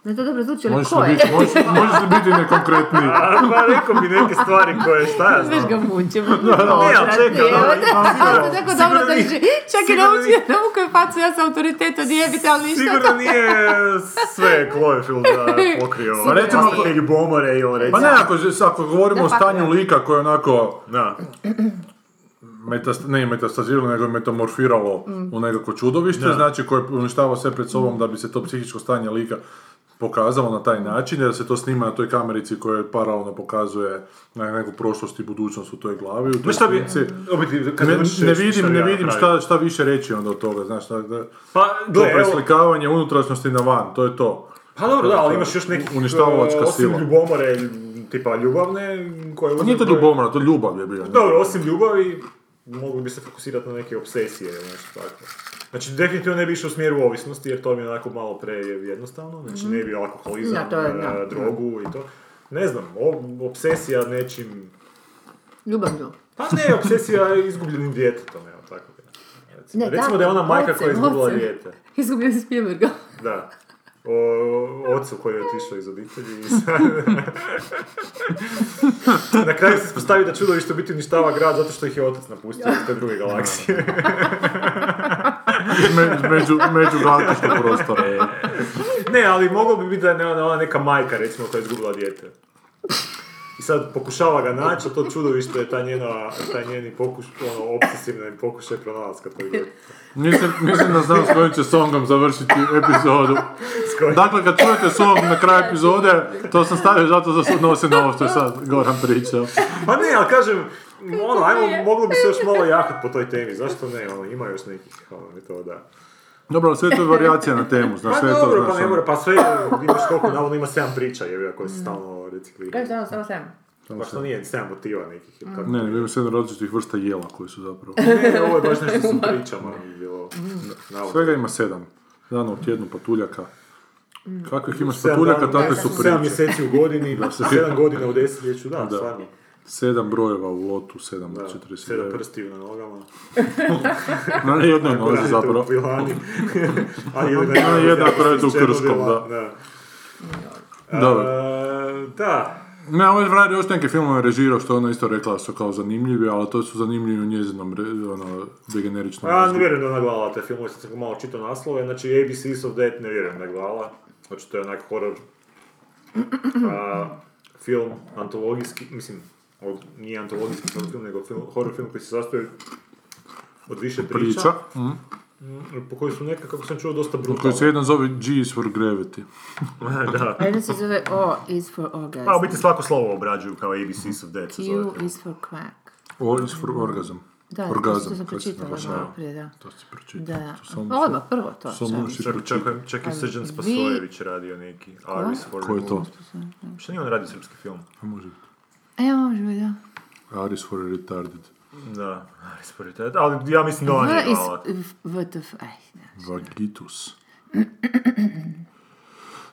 Ne, to dobro zvuči, ali Možeš ko je? biti, možeš, možeš li biti nekonkretniji. A, pa rekao bi neke stvari koje, šta ja znam. ga mučimo. ne, ali čekaj, da, tako dobro nije- drži. Čak i sigurno nauči, nije- nauku je facu, ja sam autoritet od jebite, ali ništa. Sigurno nije sve Cloverfield da pokrio. Pa recimo- Pastatelj ljubomore ili Pa recimo... ne, ako, ako govorimo o Da, pa- stanju lika koje je onako Da. metast, ne metastaziralo, nego je metamorfiralo u nekako čudovište, Da. znači koje uništava sve pred sobom da bi se to psihičko stanje lika pokazalo na taj način, jer se to snima na toj kamerici koja paralelno pokazuje na neku prošlost i budućnost u toj glavi. U toj šta bi, kad Ne, ne vidim, ne vidim šta, šta više reći onda od toga, znaš, šta, da, Pa, to gle, evo, preslikavanje unutrašnjosti na van, to je to. Pa dobro, da, ali imaš još nekih Uništavalačka e, osim sila. ljubomore, tipa ljubavne, koje... Pa nije to ljubomora, to ljubav je bio. Dobro, osim ljubavi, mogli bi se fokusirati na neke obsesije ili nešto tako. Znači, definitivno ne bi išao u smjeru ovisnosti, jer to mi je onako malo pre jednostavno. Znači, ne bi alkoholizam, Da, to je, da. e, drogu i to. Ne znam, obsesija nečim... Ljubavno. Pa ne, obsesija izgubljenim djetetom, evo tako. Recimo, Ne, recimo da je ona majka koja je izgubila dijete. Izgubio si Spielberga. Da. O ocu koji je otišao iz obitelji. Na kraju se spostavi da čudovište u biti uništava grad zato što ih je otac napustio iz te druge galaksije. Me- među, među galaktičkog prostora. ne, ali moglo bi biti da je ona neka majka, recimo, koja je izgubila dijete. I sad pokušava ga naći, a to čudovište je ta njena, taj njeni pokuš, ono, obsesivni pokušaj pronalaska tog. Mislim, mislim da znam s kojim će songom završiti epizodu. Dakle, kad čujete song na kraju epizode, to sam stavio zato da se odnosi na ovo što je sad Goran pričao. Pa ne, ali kažem, ono, ajmo, moglo bi se još malo jahat po toj temi, zašto ne, ono, ima još nekih, ono, metoda. Dobro, ali sve to je varijacija na temu, znaš, Pa sve je to, dobro, znaš, pa ne ono- mora, pa sve, imaš koliko, navodno ima 7 priča, jebi, koje se stalno recikliraju. Kaj samo, samo sam. Pa što nije 7 motiva nekih, ili tako. Ne, ne, ima sedam različitih vrsta jela koji su zapravo. Ne, ovo je baš nešto s pričama, bilo, navodno. Svega ima sedam. Dana u tjednu patuljaka. Kakvih imaš Sedam patuljaka, takve su Sedam priče. mjeseci u godini, 7 godina u desetljeću, da, Da. stvarno. Sedam brojeva u lotu, sedam Da, od sedam 49. prstiju na nogama. Na jednoj nozi zapravo. u pilani. A ili Na radite u Krškom, da. da. Dobro. E, da, Ne, ovaj radi još neke filmove režirao što je ona isto rekla su kao zanimljivi, ali to su zanimljivi u njezinom ono, degeneričnom Ja ne vjerujem da je ona gledala te filmove, sam malo čitao naslove, znači ABC's of Death ne vjerujem da je gledala, znači to je onak horror a, film, antologijski, mislim, od, nije antologijski horror film, nego film, horror film koji se sastoji od više priča, Priča, mm, mm, po koji su neka, kako sam čuo, dosta koji brutalne. se jedan zove G is for Gravity. da. Jedan se zove O is for orgasm. Pa u biti svako slovo obrađuju kao ABC's of Death. Q is for quack. O is for orgasm. Da, Orgazam, to sam si pročitala malo prije, da. To si pročitao. Da, sam- odmah, prvo to. sam čao. uši Čak, čak, pročitao. čak i Srđan vi- Spasojević radio neki Aris for Ko je to? Šta nije on radi srpski film? A može biti. E, može biti, da. Aris for retarded. Da, isporitet. Ali ja mislim da ona nije is glava. VTF, aj, ne. Vagitus.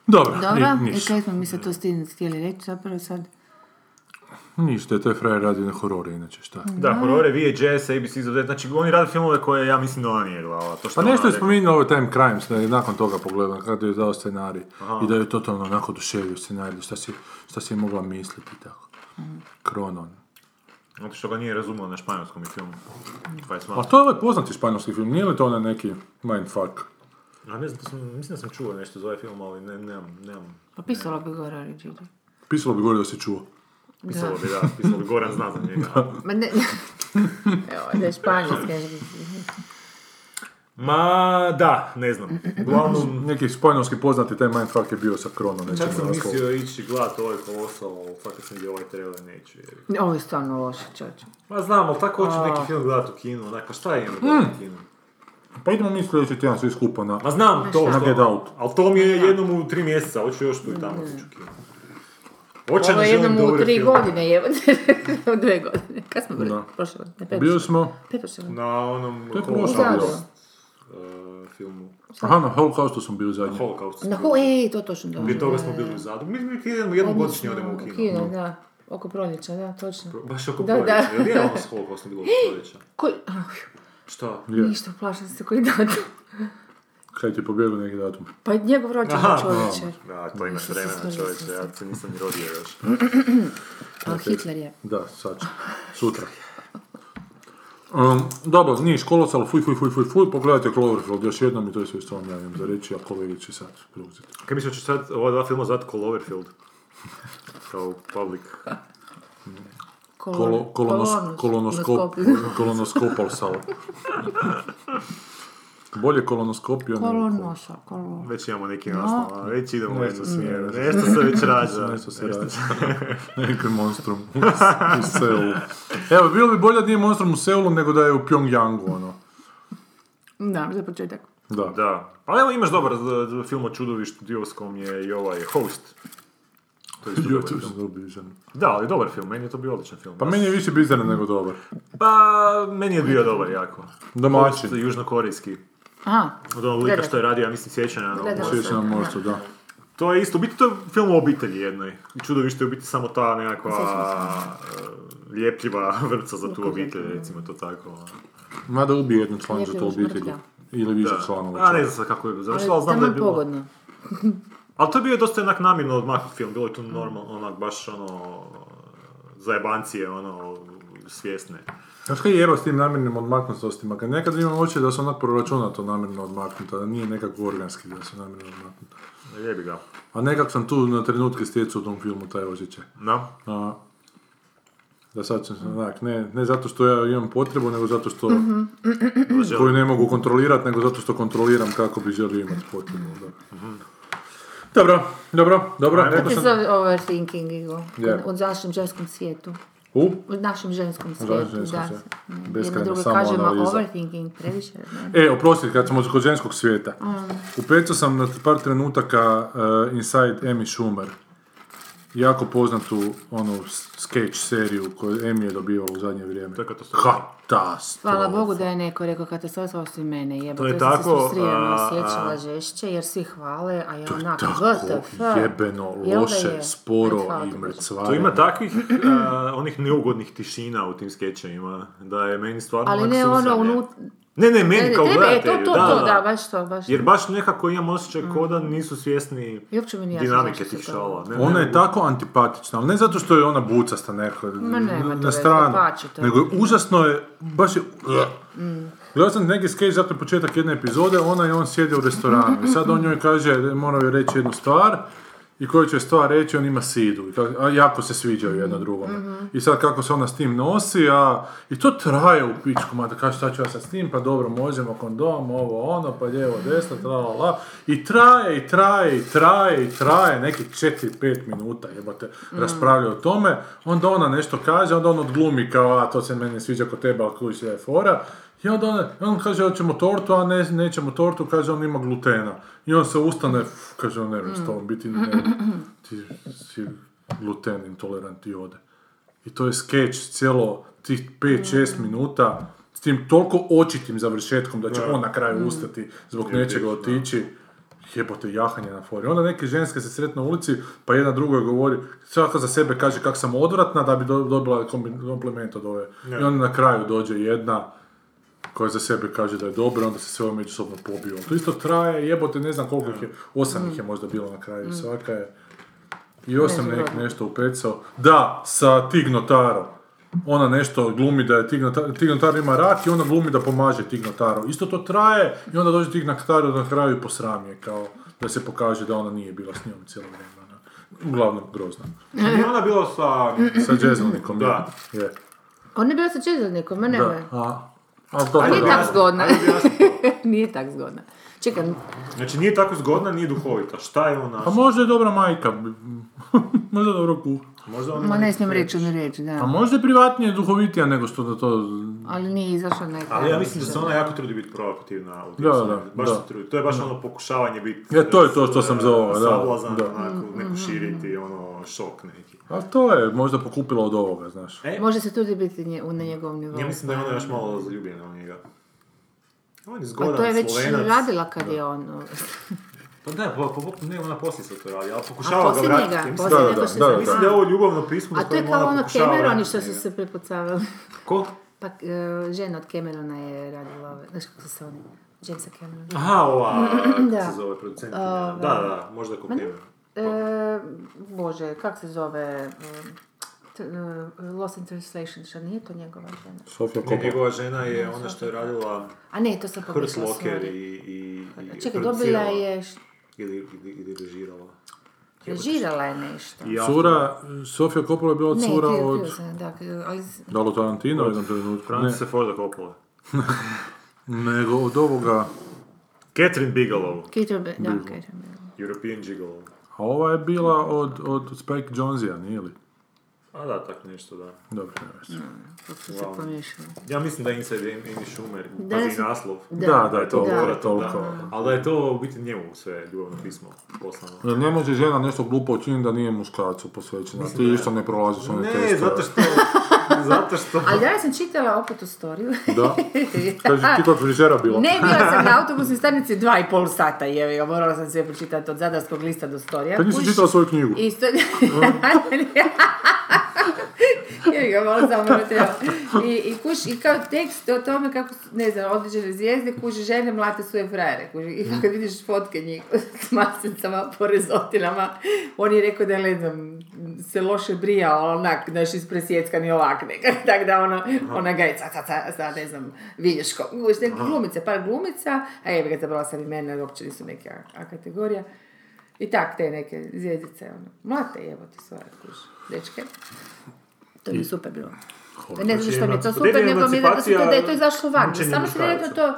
Dobro, Dobro, i kaj smo mi sad to stigli htjeli reći zapravo sad? Ništa, taj frajer radi na horore, inače šta. Da, horore, VHS, ABC znači oni rade filmove koje ja mislim da ona nije glava. To što Pa nešto je rekla. spominjao ovaj Time Crimes, da je nakon toga pogledam kada je dao scenarij i da je totalno onako oduševio scenarij, šta si, šta si je mogla misliti i tako. Kronon. Zato što ga nije razumio na španjolskom filmu. Pa A to je ovaj poznati španjolski film, nije li to onaj neki mindfuck? A ne znam, to sam, mislim da sam čuo nešto za ovaj film, ali ne, nemam, nemam. Pa pisalo bi gore Origin. Pisalo bi gore da si čuo. Pisalo bi, da, pisalo bi, Goran zna za njega. Ma ne, evo, da je španjolski. Ma, da, ne znam. Uglavnom, Neki španjolski poznati taj mindfuck je bio sa Kronom, nećemo čak sam mislio ići gledat ovaj kolosal, ali sad kad sam vidio ovaj trailer neću. Jer... Ovo je stvarno loše, čoče. Ma znam, ali tako hoću neki film gledat u kinu, onak, pa šta je imam u kinu? Pa idemo mi sljedeći tjedan svi skupa na... Ma znam, to, Na Get Out. ali to mi je jednom u tri mjeseca, hoću još tu i tamo otići u kino. Očajno Ovo je jednom u tri godine, jebate. u dve godine. Kad smo bili? Prošle godine. Prošle. smo... Pet. Na onom To je prošlo bilo. Uh, filmu. Aha, na Holocaustu smo bili zadnji. Holocaust. Na hu, ej, to točno da. Prije toga smo bili u Zadu. Mi, mi idemo jednom godišnje odemo u kino. Kino, da. Oko proljeća, da, točno. Baš oko Da, proljeća. da. Jel nije ono s Holocaustom bilo oko proljeća? Koji... Šta? Ništa, plašam se koji datum. Kaj ti je pobjegao neki datum? Pa njegov rođendan Aha, čovječe. Da, to imaš vremena čovječe, ja se nisam ni rodio još. A Hitler je. Da, sad će. Sutra. Um, dobro, nije kolosal, fuj, fuj, fuj, fuj, fuj, pogledajte Cloverfield još jednom i to je sve što vam ja imam za reći, a kolegi će sad preuzeti. Kaj misliš da će sad ova dva filma zvati Cloverfield? Kao public. Kolo, kolonos, kolonoskop, kolonoskopal sal. Bolje kolonoskopio nego... Kolonosa, kolon. Već imamo neki naslov, već idemo u Nešto smjeru. nešto se već rađa. Nešto se radi. Neki monstrum u, u Seulu. Evo, bilo bi bolje da nije monstrum u Seulu nego da je u Pyongyangu, ono. Da, za početak. Da. Da. Ali evo imaš dobar z- film o čudovištu diovskom je i ovaj Host. To je Jo, to sam. Da, ali dobar film, meni je to bio odličan film. Pa meni je više bizaran nego dobar. Pa, meni je bio dobar jako. Domaćin. Južnokorejski. Aha, Od onog lika što je radio, ja mislim, sjećanja na Gledala ovom. sam. Sjećam na mostu, da. To je isto, u biti to je film o obitelji jednoj. I čudovište je u biti samo ta nekakva e, ljepljiva vrca za tu obitelj, recimo to tako. Mada ubije jednu članicu to obitelji. smrtljao. Ili više članova. A ne znam sad kako je završilo, ali znam da je bilo... pogodno. Ali to je bio dosta jednak namjerno odmaknut film, bilo je tu normalno, onak baš ono, zajebancije, ono, svjesne. Znaš kaj je jeba s tim namjernim odmaknutostima? Kad nekad imam oči da su onak proračunato namjerno odmaknuta, da nije nekako organski da su namjerno odmaknuta. Jebi ga. A nekak sam tu na trenutke stjecao u tom filmu taj osjećaj. Da? A, da sad sam se onak, ne, ne zato što ja imam potrebu, nego zato što koju ne mogu kontrolirati, nego zato što kontroliram kako bi želio imati potrebu. Da. Dobro, dobro, dobro. Kako se sam- zove overthinking, Igo? Je. U našem ženskom svijetu. U? U našem ženskom svijetu, ženskom da. Mm, Jedno drugo kažemo overthinking, previše, ne? E, oprosti, kad smo kod ženskog svijeta. Upecao sam na par trenutaka uh, Inside Amy Schumer. Jako poznatu onu sketch seriju koju Amy je dobivao u zadnje vrijeme. To je katastrofa. Katastrofa. Hvala Bogu da je neko rekao katastrofa osim mene, jebote. To je se tako, a, osjećala a- žešće jer svi hvale, a ja To je onak, tako WTF? jebeno, loše, je? sporo i ti, mrcvareno. To ima takvih, a, onih neugodnih tišina u tim skečevima, da je meni stvarno Ali ne ono susanje. Ne, ne, Ne, meni ne, kao treba, e, to, gledatelju, to, da, to, da. da, baš to, baš Jer to. baš nekako imam osjećaj ko da nisu svjesni mi dinamike tih šala. Ne, Ona ne je tako antipatična, ali ne zato što je ona bucasta neko, Ma nema na stranu, je nego je užasno je, baš je... Gledao sam neki sketch, zato je početak jedne epizode, ona i on sjede u restoranu i sad on njoj kaže, mora joj reći jednu stvar i koju će stvar reći, on ima sidu, I a jako se sviđaju jedno drugome. I sad kako se ona s tim nosi, a i to traje u pičku, ma da kaže šta ću ja sad s tim, pa dobro, možemo kondom, ovo ono, pa lijevo, desno, tra la, la. I traje, i traje, i traje, i traje, nekih 4-5 minuta, jebate, raspravljaju o tome, onda ona nešto kaže, onda on odglumi kao, a to se meni sviđa kod tebe, ali kuć je fora, i onda ona, on kaže, hoćemo tortu, a ne, nećemo tortu, kaže, on ima glutena. I on se ustane, "F", kaže, on ne vem s tobom, biti ne, ti si gluten intolerant i ode. I to je skeč cijelo tih 5-6 minuta s tim toliko očitim završetkom da će on na kraju ustati zbog nečega otići. Jebote, jahanje na fori. Onda neke ženske se sretnu u ulici, pa jedna drugoj govori, svaka za sebe kaže kak sam odvratna da bi do- dobila kompliment od ove. I onda na kraju dođe jedna koja za sebe kaže da je dobra, onda se sve ovo međusobno pobiju. To isto traje, jebote, ne znam koliko ih je, osam ih je možda bilo na kraju, svaka je. I još sam nek nešto upecao. Da, sa Tig Notaro. Ona nešto glumi da je Tig Notaro, Tig Notaro ima rak i ona glumi da pomaže Tig Notaro. Isto to traje i onda dođe Tig Notaro na kraju i posram je, kao da se pokaže da ona nije bila s njom cijelo vrijeme. ono. Uglavnom grozna. Nije ona bila sa... Sa jazzovnikom, Da. je. je. On je bio sa čezornikom, ma ne Da. A, Nije da. tak zgodna. Nije tak zgodna. Čekaj, Znači nije tako zgodna, nije duhovita. Šta je ona? Pa možda je dobra majka. možda je dobro kuha. Možda ona ma ne smijem reći, ne reći, A da. možda je privatnije, duhovitija nego što da to... Ali nije izašla neka. Ali ja mislim da se ona jako trudi biti proaktivna. u tim Da, da, Baš da. se trudi. To je baš ono pokušavanje biti... E, to je to što sam za ovo, da, Sablazan, da. onako, neku širiti, ono, šok neki. A to je možda pokupila od ovoga, znaš. E, Može se trudi biti nje, na njegovom nivou. ja mislim da je ona još malo zaljubljena u njega. On je zgodan, Pa to je već Slovenac. radila kad je on... Pa da, pa, pa, ne, ona poslije se to radi, ali A pokušava ga poslije vratiti. njega, Mislim, poslije da, nego da, što da, se- da. mislim da je ovo ljubavno pismo A to je kao ono Cameroni što su njega. se prepucavali. Ko? Pa e, žena od Camerona je radila ove, znaš kako se oni, Jamesa Camerona. Aha, ova, kako Da. se zove, producent. Ova. Da, da, možda ko Cameron. E, bože, kak se zove, t- e, Lost in Translation, što nije to njegova žena? Sofija Ne, Coppola. njegova žena je ona što je radila A ne, to sam Hurt pogrešila, Locker sorry. i, i, i Čekaj, dobila je, š- Ili, ili, ili režirala. režirala je nešto. I Cura, Sofija Coppola je bila Ne, cura krivo, od... sam, da, ali... Da li od Tarantino u jednom trenutku? Ne, Francisa Forda Coppola. nego od ovoga... Catherine Bigelow, Kitro, da, Kitro, European Gigolo. A ova je bila od, od Spike Jonzija, nije li? A da, tak nešto, da. Dobro, ne veze. kako su se Uglavnom. pomiješali. Ja mislim da je Inside Amy Schumer, Da, pazi si- naslov. Da, Da, da, je to da. toliko, toliko. Ali da je to u biti njemu sve ljubavno pismo poslano. Jer ne može žena nešto glupo učiniti da nije muškarcu posvećena. Ti isto ne prolaziš one Ne, testove. zato što... zato što... Ali danas sam čitala opet u storiju. Da? Kaži, ti kod frižera bila? Ne, bila sam na autobusnoj stanici dva i pol sata, jevi ga, morala sam sve pročitati od zadarskog lista do storija. Kad nisi čitala svoju knjigu? Isto... Jevi ga, malo treba. I, i, kuš, I kao tekst o tome kako, su, ne znam, određene zvijezde, kuži žene mlate svoje frajere. Kuži, I kad vidiš fotke njih s masnicama po rezotinama, on je rekao da ne znam, se loše brija, ali onak, znaš, ispresjeckani ovak nekak, tak da ono, ona ga je ca, ca, ca, ca, ne znam, vilješko. Kužiš, neke glumice, par glumica, a jebi ga zabrala sam imena, uopće nisu neke A, A kategorija. I tak, te neke zvijezdice, ono, mlate evo ti svoje, kuži, dečke. To mi je super bilo. Ne znam što mi je to super, nego mi je da, to- da je to izašlo van. Samo se vjerojatno to...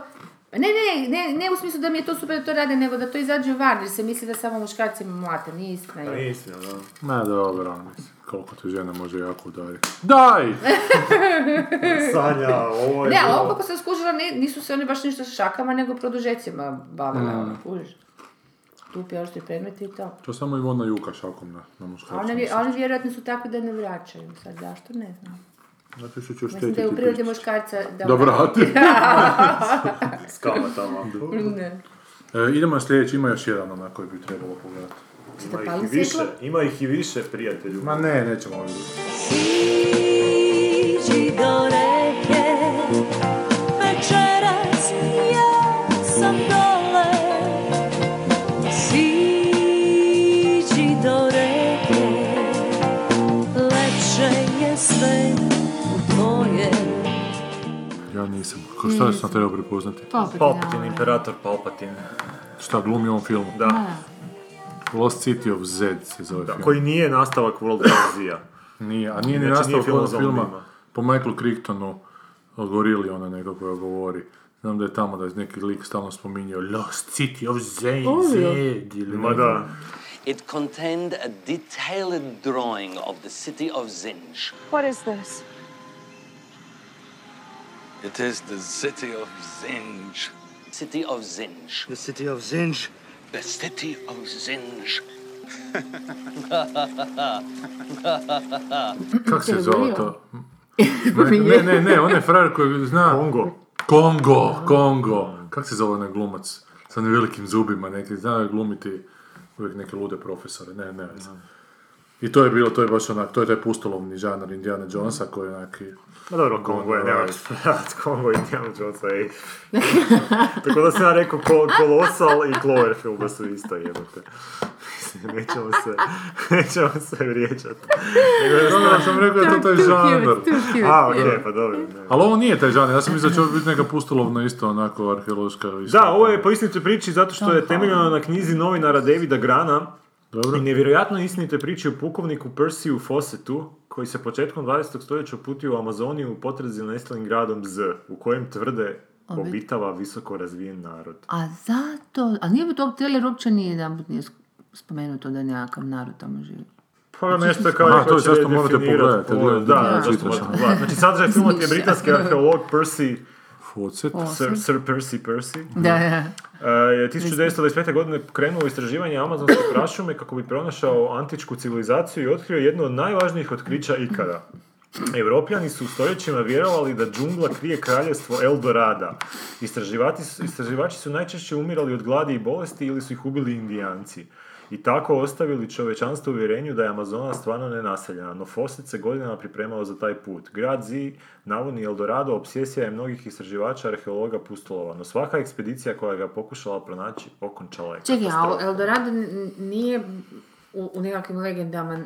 Ne, ne, ne, ne u smislu da mi je to super da to rade, nego da to izađe van, jer se misli da samo muškarci mlate, nije istina. Je. nije istina, da. Ne, dobro, mislim. Koliko te žena može jako udariti. Daj! Sanja, ovo je... Ne, ovo kako sam skužila, ni- nisu se oni baš ništa sa šakama, nego produžecima bavile, Mm. ono, kužiš. Tupi oštri predmeti i to. To samo Ivona Juka šakom na, na muškarcu. oni, vje- a oni vjerojatno su takvi da ne vraćaju, sad zašto, ne znam. Zato što će Mislim da je u oštetiti prirodi muškarca da... Da vrati. S kamatama. Ne. E, idemo na sljedeći, ima još jedan onak koji bi trebalo pogledati. Ima ih i više, ima ih i više prijatelju. Ma ne, nećemo ovdje. Ja nisam. Ko šta sam trebao prepoznati? Palpatine, imperator Palpatine. Šta glumi u ovom filmu? Da, Lost City of Z se zove da, film. koji nije nastavak World War Z-a. Nije, a nije ni Znači, nije nastavak film filma po Michaelu Crichtonu o gorili ona neko koja govori. Znam da je tamo da je neki lik stalno spominjao Lost City of Z, Z ili Ma da. It contained a detailed drawing of the city of Zinj. What is this? It is the city of Zinj. City of Zinj. The city of Zinj. The city of Zinj. Kak se zove to? Ne, ne, ne, ne, on je frajer koji zna... Kongo. Kongo, Kongo. Kak se zove onaj glumac? Sa velikim zubima, neki, zna je glumiti uvijek neke lude profesore, ne, ne, veze. I to je bilo, to je baš onak, to je taj pustolovni žanar Indiana Jonesa koji je onaki... Ma dobro, Kongo je, nema Ovaj. Kongo i Indiana Jonesa, ej. Tako da sam ja rekao Ko- Colossal i Cloverfield da su isto. Mislim, nećemo se, nećemo se vrijeđati. Dobro, jednostavno- sam rekao da to taj cute, A, okej, pa dobro. ne. Ali ovo nije taj žanr, ja sam mislio da će ovo biti neka pustolovna isto onako arheološka isto. Da, ovo je po istinitoj priči zato što je temeljeno na knjizi novinara Davida Grana Dobro. i nevjerojatno istinite priči o pukovniku Persiju Fawcettu koji se početkom 20. stoljeća uputio u Amazoniju u potrazi za nestalim gradom Z, u kojem tvrde obitava visoko razvijen narod. A zato, a nije bi to trailer uopće nije jedan nije spomenuto da nekakav narod tamo živi. Pa nešto je kao Aha, to je zašto morate pogledati, Da, da, da, zašto morate ono. pogledati. Znači, sadržaj filma je britanski arheolog Percy, Focet. Sir, Sir Percy Percy, Da, da. Je 1925. godine krenuo u istraživanje amazonske prašume kako bi pronašao antičku civilizaciju i otkrio jedno od najvažnijih otkrića ikada. Evropljani su u stoljećima vjerovali da džungla krije kraljevstvo Eldorada. Istraživači su najčešće umirali od gladi i bolesti ili su ih ubili indijanci. I tako ostavili čovečanstvo u uvjerenju da je Amazona stvarno nenaseljena, no Fawcett se godinama pripremao za taj put. Grad Zi, navodni Eldorado, obsesija je mnogih istraživača, arheologa, pustolova, no svaka ekspedicija koja ga pokušala pronaći okončala je Čekaj, a. Eldorado nije u, u nekakvim legendama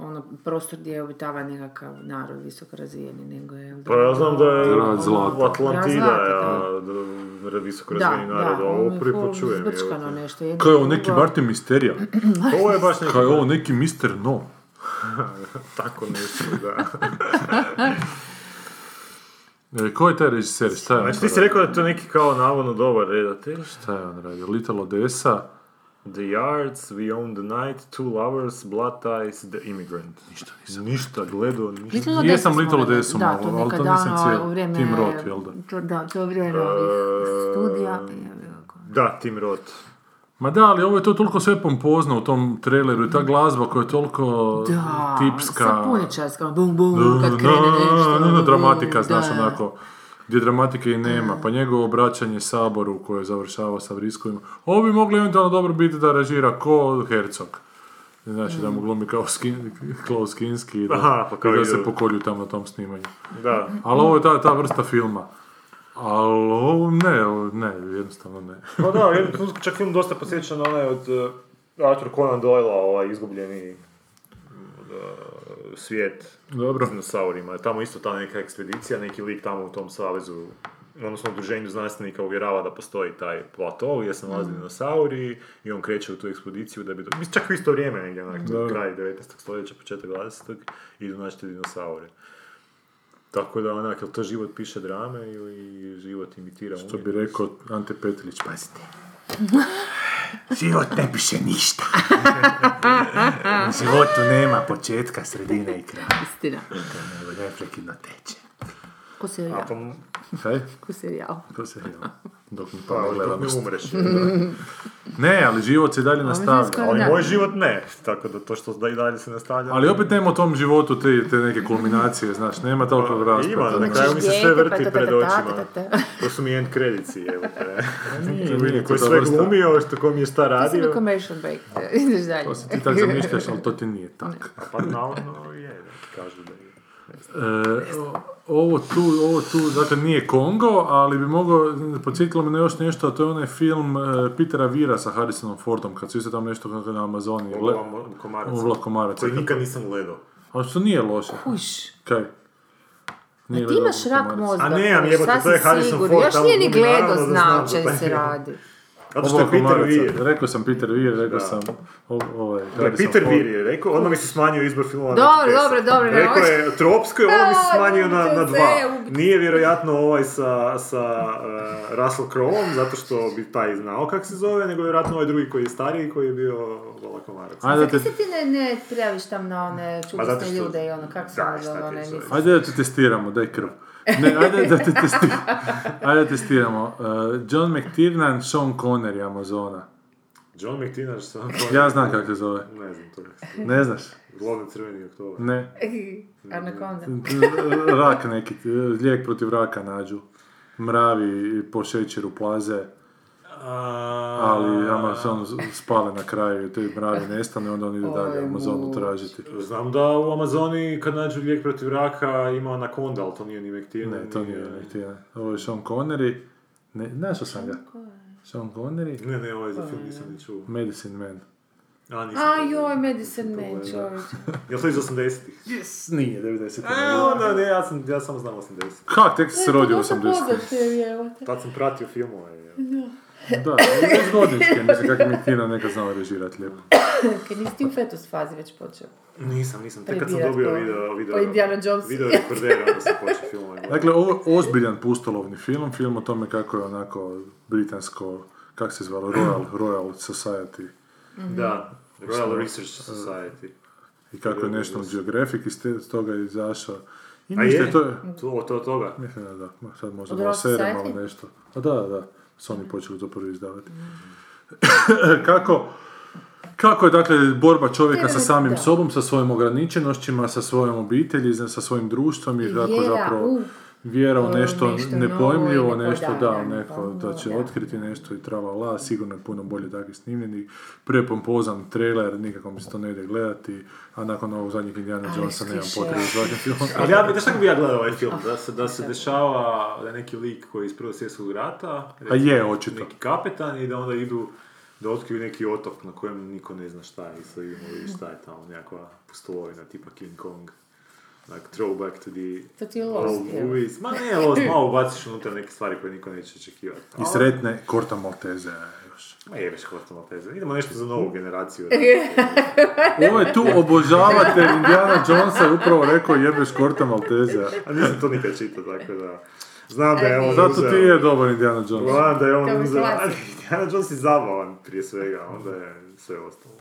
ono, prostor gdje obitava nekakav narod visoko razvijeni, nego je Pa ja znam da je Grad zlata. Atlantida, Grad je zlata, a, d- visoko Da, razvijeni narod, da, ovo prvi put čujem. nešto. jedno Kao je ovo neki Martin Misterija. Ovo je baš neki Kao je ovo neki Mister No. tako nešto, da. E, ko je taj režiser? Šta je on Znači ti to si rekao da je to neki kao navodno dobar redatelj. Šta je on radio? Little Odessa. The Yards, We Own the Night, Two Lovers, Blood Ties, The Immigrant. Ništa nisam. Ništa, gledao, ništa. Little Jesam Little. Odessu Da, malo, to ali to nisam davno, cijelo. u vrijeme... Tim Roth, jel da? To, da, to je vrijeme ovih studija. Da, Tim Roth. Ma da, ali ovo je to toliko sve pompozno u tom traileru i ta glazba koja je toliko Da, tipska. sapuničarska, bum bum, kad krene nešto. Da, da, da, dramatika, da, znaš, da. Gdje dramatike i nema, pa njegovo obraćanje Saboru koje završava sa vriskovima. Ovo bi moglo eventualno dobro biti da režira ko Herzog. Znači da mu glumi kao skin, Klaus Kinski i da, Aha, pa kao i da se pokolju tamo na tom snimanju. Da. Ali ovo je ta, ta vrsta filma. Ali ovo ne, ovo ne, jednostavno ne. Pa da, trenutku čak film dosta posjeća na onaj od uh, Arthur Conan Doyle, ovaj izgubljeni uh, svijet Dobro. dinosaurima. Tamo isto ta neka ekspedicija, neki lik tamo u tom savezu, odnosno udruženju znanstvenika uvjerava da postoji taj plato gdje se nalaze dinosauri i on kreće u tu ekspediciju da bi... Do... Mislim, čak u isto vrijeme negdje, onak, kraj 19. stoljeća, početak 20. idu naći dinosaure. Tako da onak, jel to život piše drame ili život imitira Što bi rekao Ante Petrić, pazite. Život ne piše ništa. U životu nema početka, sredine i kraja. Istina. Nego neprekidno teče. Ko? Pa, Kaj? Ko serijal? To se je, dok mi pa, to ne dok gledamo. ne umreš. Ne, ali život se dalje nastavlja. Ali moj život ne, tako da to što da i dalje se nastavlja. Ali opet nema u tom životu te, te neke kulminacije, znaš, nema toliko Ima, rasprata. na kraju mi se sve Dijete, vrti pa pred očima. To su mi end kredici, evo te. Nije, Ko nije je to ta sve glumio, što ko mi je šta To sam na radio. commercial break. Ideš dalje. To si ti tak zamišljaš, ali to ti nije tak. Pa navodno je, kažu da je. E, ovo tu, ovo tu, dakle nije Kongo, ali bi mogao, podsjetilo me na još nešto, a to je onaj film e, Petera Vira sa Harrisonom Fordom, kad su isto tamo nešto kako na Amazoniji. Le, komarac. Uvla komaraca. Koji nikad nisam gledao. Ali što nije loše. Kuš. Kaj? A ti imaš rak mozga. A nemam, Kuš, jebote, to je Harrison sigurno. Ford, Još nije ni gledao, naravno da zna znam o za čem se radi. Zato što je Peter. Weir. Rekao sam Peter Weir, rekao Da. sam o, ovaj, Ne, Peter. Weir je rekao, odmah mi se smanjio izbor filmova na Dobro, dobro, deset. dobro, ne, Rekao je Tropsko i odmah mi se smanjio na, na dva. Nije vjerojatno ovaj sa, sa uh, Russell Crowe, zato što bi taj znao kak se zove, nego vjerojatno ovaj drugi koji je stariji, koji je bio Vola Komarac. Ajde te, se ti ne, ne prijaviš tam na one što- ljude i ono, kako se ono zove, one emisije? ajde da te testiramo, daj krv. Ne, ajde da te testiramo. Ajde da testiramo. Uh, John McTiernan, Sean Connery, Amazona. John McTinaš sam... Ja znam kako se zove. Ne znam to. Ne znaš? Glavni crveni oktober. Ne. Anakonda. Rak neki, lijek protiv raka nađu. Mravi po šećeru plaze, ali Amazon spale na kraju i te mravi nestane, onda oni idu dalje u Amazonu tražiti. Znam da u Amazoni kad nađu lijek protiv raka ima anakonda, ali to nije ni Mektina. Ne, to nije Mektina. Ovo je Sean Connery. Ne, našao sam ga. Sean Connery, Ne, ne, ovaj za film nisam ni čuo. Medicine Man. A, nisam A joj. Medicine Man, čovječ. Jel to iz 80-ih? Yes, nije, 90. E, onda ne, ja, sam, ja samo znam 80. Kak, tek si se rodio u 80. Poznat je, jebote. Tad sam pratio filmove. je. Da, iz godinske, mislim kako mi Tina neka znao režirati lijepo. Kad nisi ti u fetus fazi već počeo. Nisam, nisam. Tek kad sam dobio video, video, po Indiana Jonesu. video rekordera, onda sam počeo gledati. Dakle, ovo je ozbiljan pustolovni film, film o tome kako je onako britansko, kako se zvalo, Royal, Royal Society Da, Royal Research Society. i kako je National Geographic iz toga izašao. I A ništa, je? to je, To, to od toga. mislim da da, sad možda malo serem, Society? ali nešto. A da, da, su oni počeli to prvi izdavati. kako, kako je dakle borba čovjeka sa samim sobom, sa svojim ograničenošćima, sa svojom obitelji, sa svojim društvom i vjera zapravo u vjera u nešto, nešto nepojmljivo, novo i nešto da, nepodavljano, neko pa, da će da. otkriti nešto i trava la, sigurno je puno bolje takvi snimljeni, prepompozan trailer, nikako mi se to ne ide gledati, a nakon ovog zadnjeg Indiana Jonesa nemam za svakim filmom. Ali ja, znaš kako bi ja gledao ovaj film? Da se, da se dešava da je neki lik koji je iz Prvog svjetskog rata, A je, očito. neki kapetan i da onda idu da otkriju neki otok na kojem niko ne zna šta je i sad idemo vidjeti šta je tamo, nekakva pustolovina tipa King Kong. Like throwback to the To ti je old lost, evo. movies. Ma ne, lost, malo ubaciš unutra neke stvari koje niko neće očekivati. I sretne Korta Malteze još. Ma jebeš Korto Malteze. Idemo nešto za novu generaciju. Ovo je tu obožavatelj Indiana Jonesa je upravo rekao jebeš Korta Malteze. A nisam to nikad čitao, tako da... Znam da je on Zato uzeo- ti je dobar Indiana Jones. Znam da je on uzeo... Indiana Jones je zabavan prije svega, onda je sve ostalo.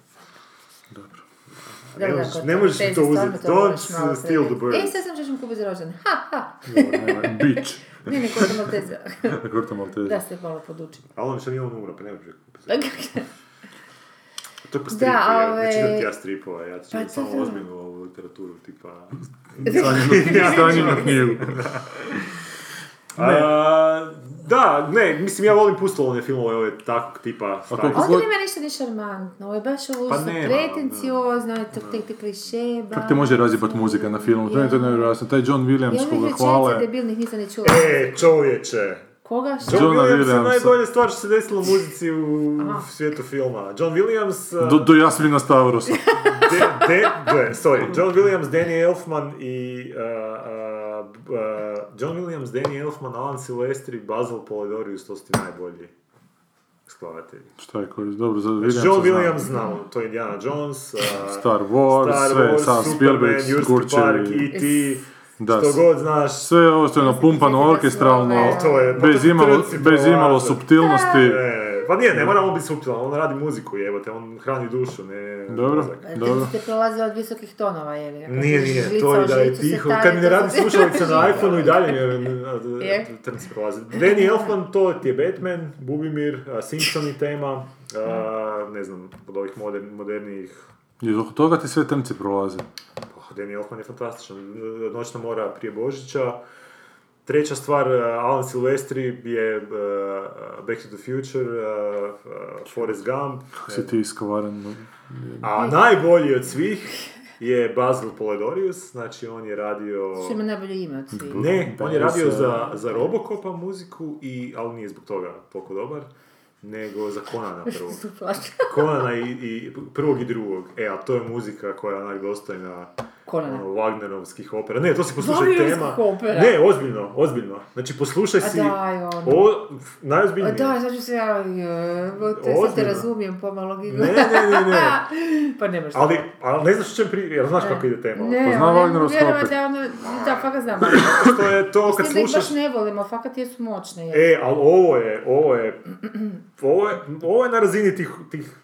Е, да, не, да, не можеш да го за това е стил да бъде. Е, сега съм, че ще ми купи за рожден. Ха-ха! Бич! Не, не, който малтеза. Който малтеза. Да, се е моля подучи. Ало, не съм имал много ръпене, че купи той пък стрипа, да, бе... не читам тя стрипа, я читам само озминова литература, типа... Стани над него. Ja ja knjigu. A, da, ne, mislim ja volim pustolovne filmove, ove takvog tipa Ovdje nema ništa ni šarmantno, ovo je baš ovo Pa pretenciozno, je to tek te kliše, Kako te može razjebat muzika na filmu? To je to nevjerojatno. Taj John Williams Ja koga ovih hvale. rečenica debilnih nisam ni čula. E, čovječe! Koga? John Johna Williams je najbolja stvar što se desilo u muzici u svijetu filma. John Williams... uh, Do, do Jasmina Stavrosa. De, de, de, sorry, John Williams, Danny Elfman i... Uh, uh, John Williams, Danny Elfman, Alan Silvestri, Basil Polidorius, to su ti najbolji skladatelji. Šta je koji? Dobro, za Znači, Williamsa John znam. Williams znamo, to je Indiana Jones, uh, Star Wars, Star sve, Wars, sam Superman, Spielberg. Park, E.T., Da, što god znaš, sve ovo što je napumpano orkestralno, to je... pa bez imalo, bez imalo prolaze. suptilnosti. E, pa nije, ne mora on biti suptilan, on radi muziku, jebote, on hrani dušu, ne... Dobro. mozak. Dobro. Ste prolazili od visokih tonova, ga. Kad Nije, nije, žlica to je da je tiho. Kad mi ne radi slušalica na iPhoneu i dalje mi je Je. trnci prolazi. Danny Elfman, to ti je Batman, Bubimir, Simpsoni tema, ne znam, od ovih modern, modernijih I zbog toga ti sve trnci prolaze. Oh, Danny Elfman je fantastičan. Noćna mora prije Božića. Treća stvar, uh, Alan Silvestri je uh, Back to the Future, uh, uh, Forrest Gump. Kako si ti iskovaran. A najbolji od svih je Basil Poledorius, znači on je radio... Što ima najbolje ime od svih. Ne, on je radio za, za Robocopa muziku, i, ali nije zbog toga toliko dobar, nego za Conana prvog. Conana i, i prvog i drugog. E, a to je muzika koja je onak dostojna Konana. ono, Wagnerovskih opera. Ne, to si poslušaj Wagnerovskih tema. opera? Ne, ozbiljno, ozbiljno. Znači, poslušaj A si... daj, ono. O, A najozbiljnije. da, sad ću se ja, jebote, sad te razumijem pomalo. Ne, ne, ne, ne. pa nemaš Ali, ali ne znaš o čem pri... Jel znaš kako ide tema? Ne, Pa zna ali ne Wagnerovske opere. da ono, da, fakat znam. Što je to kad Mislim da ih slušaš... baš ne volim, ali fakat jesu moćne. je. E, ali ovo je, ovo je, ovo je, ovo je na razini tih, tih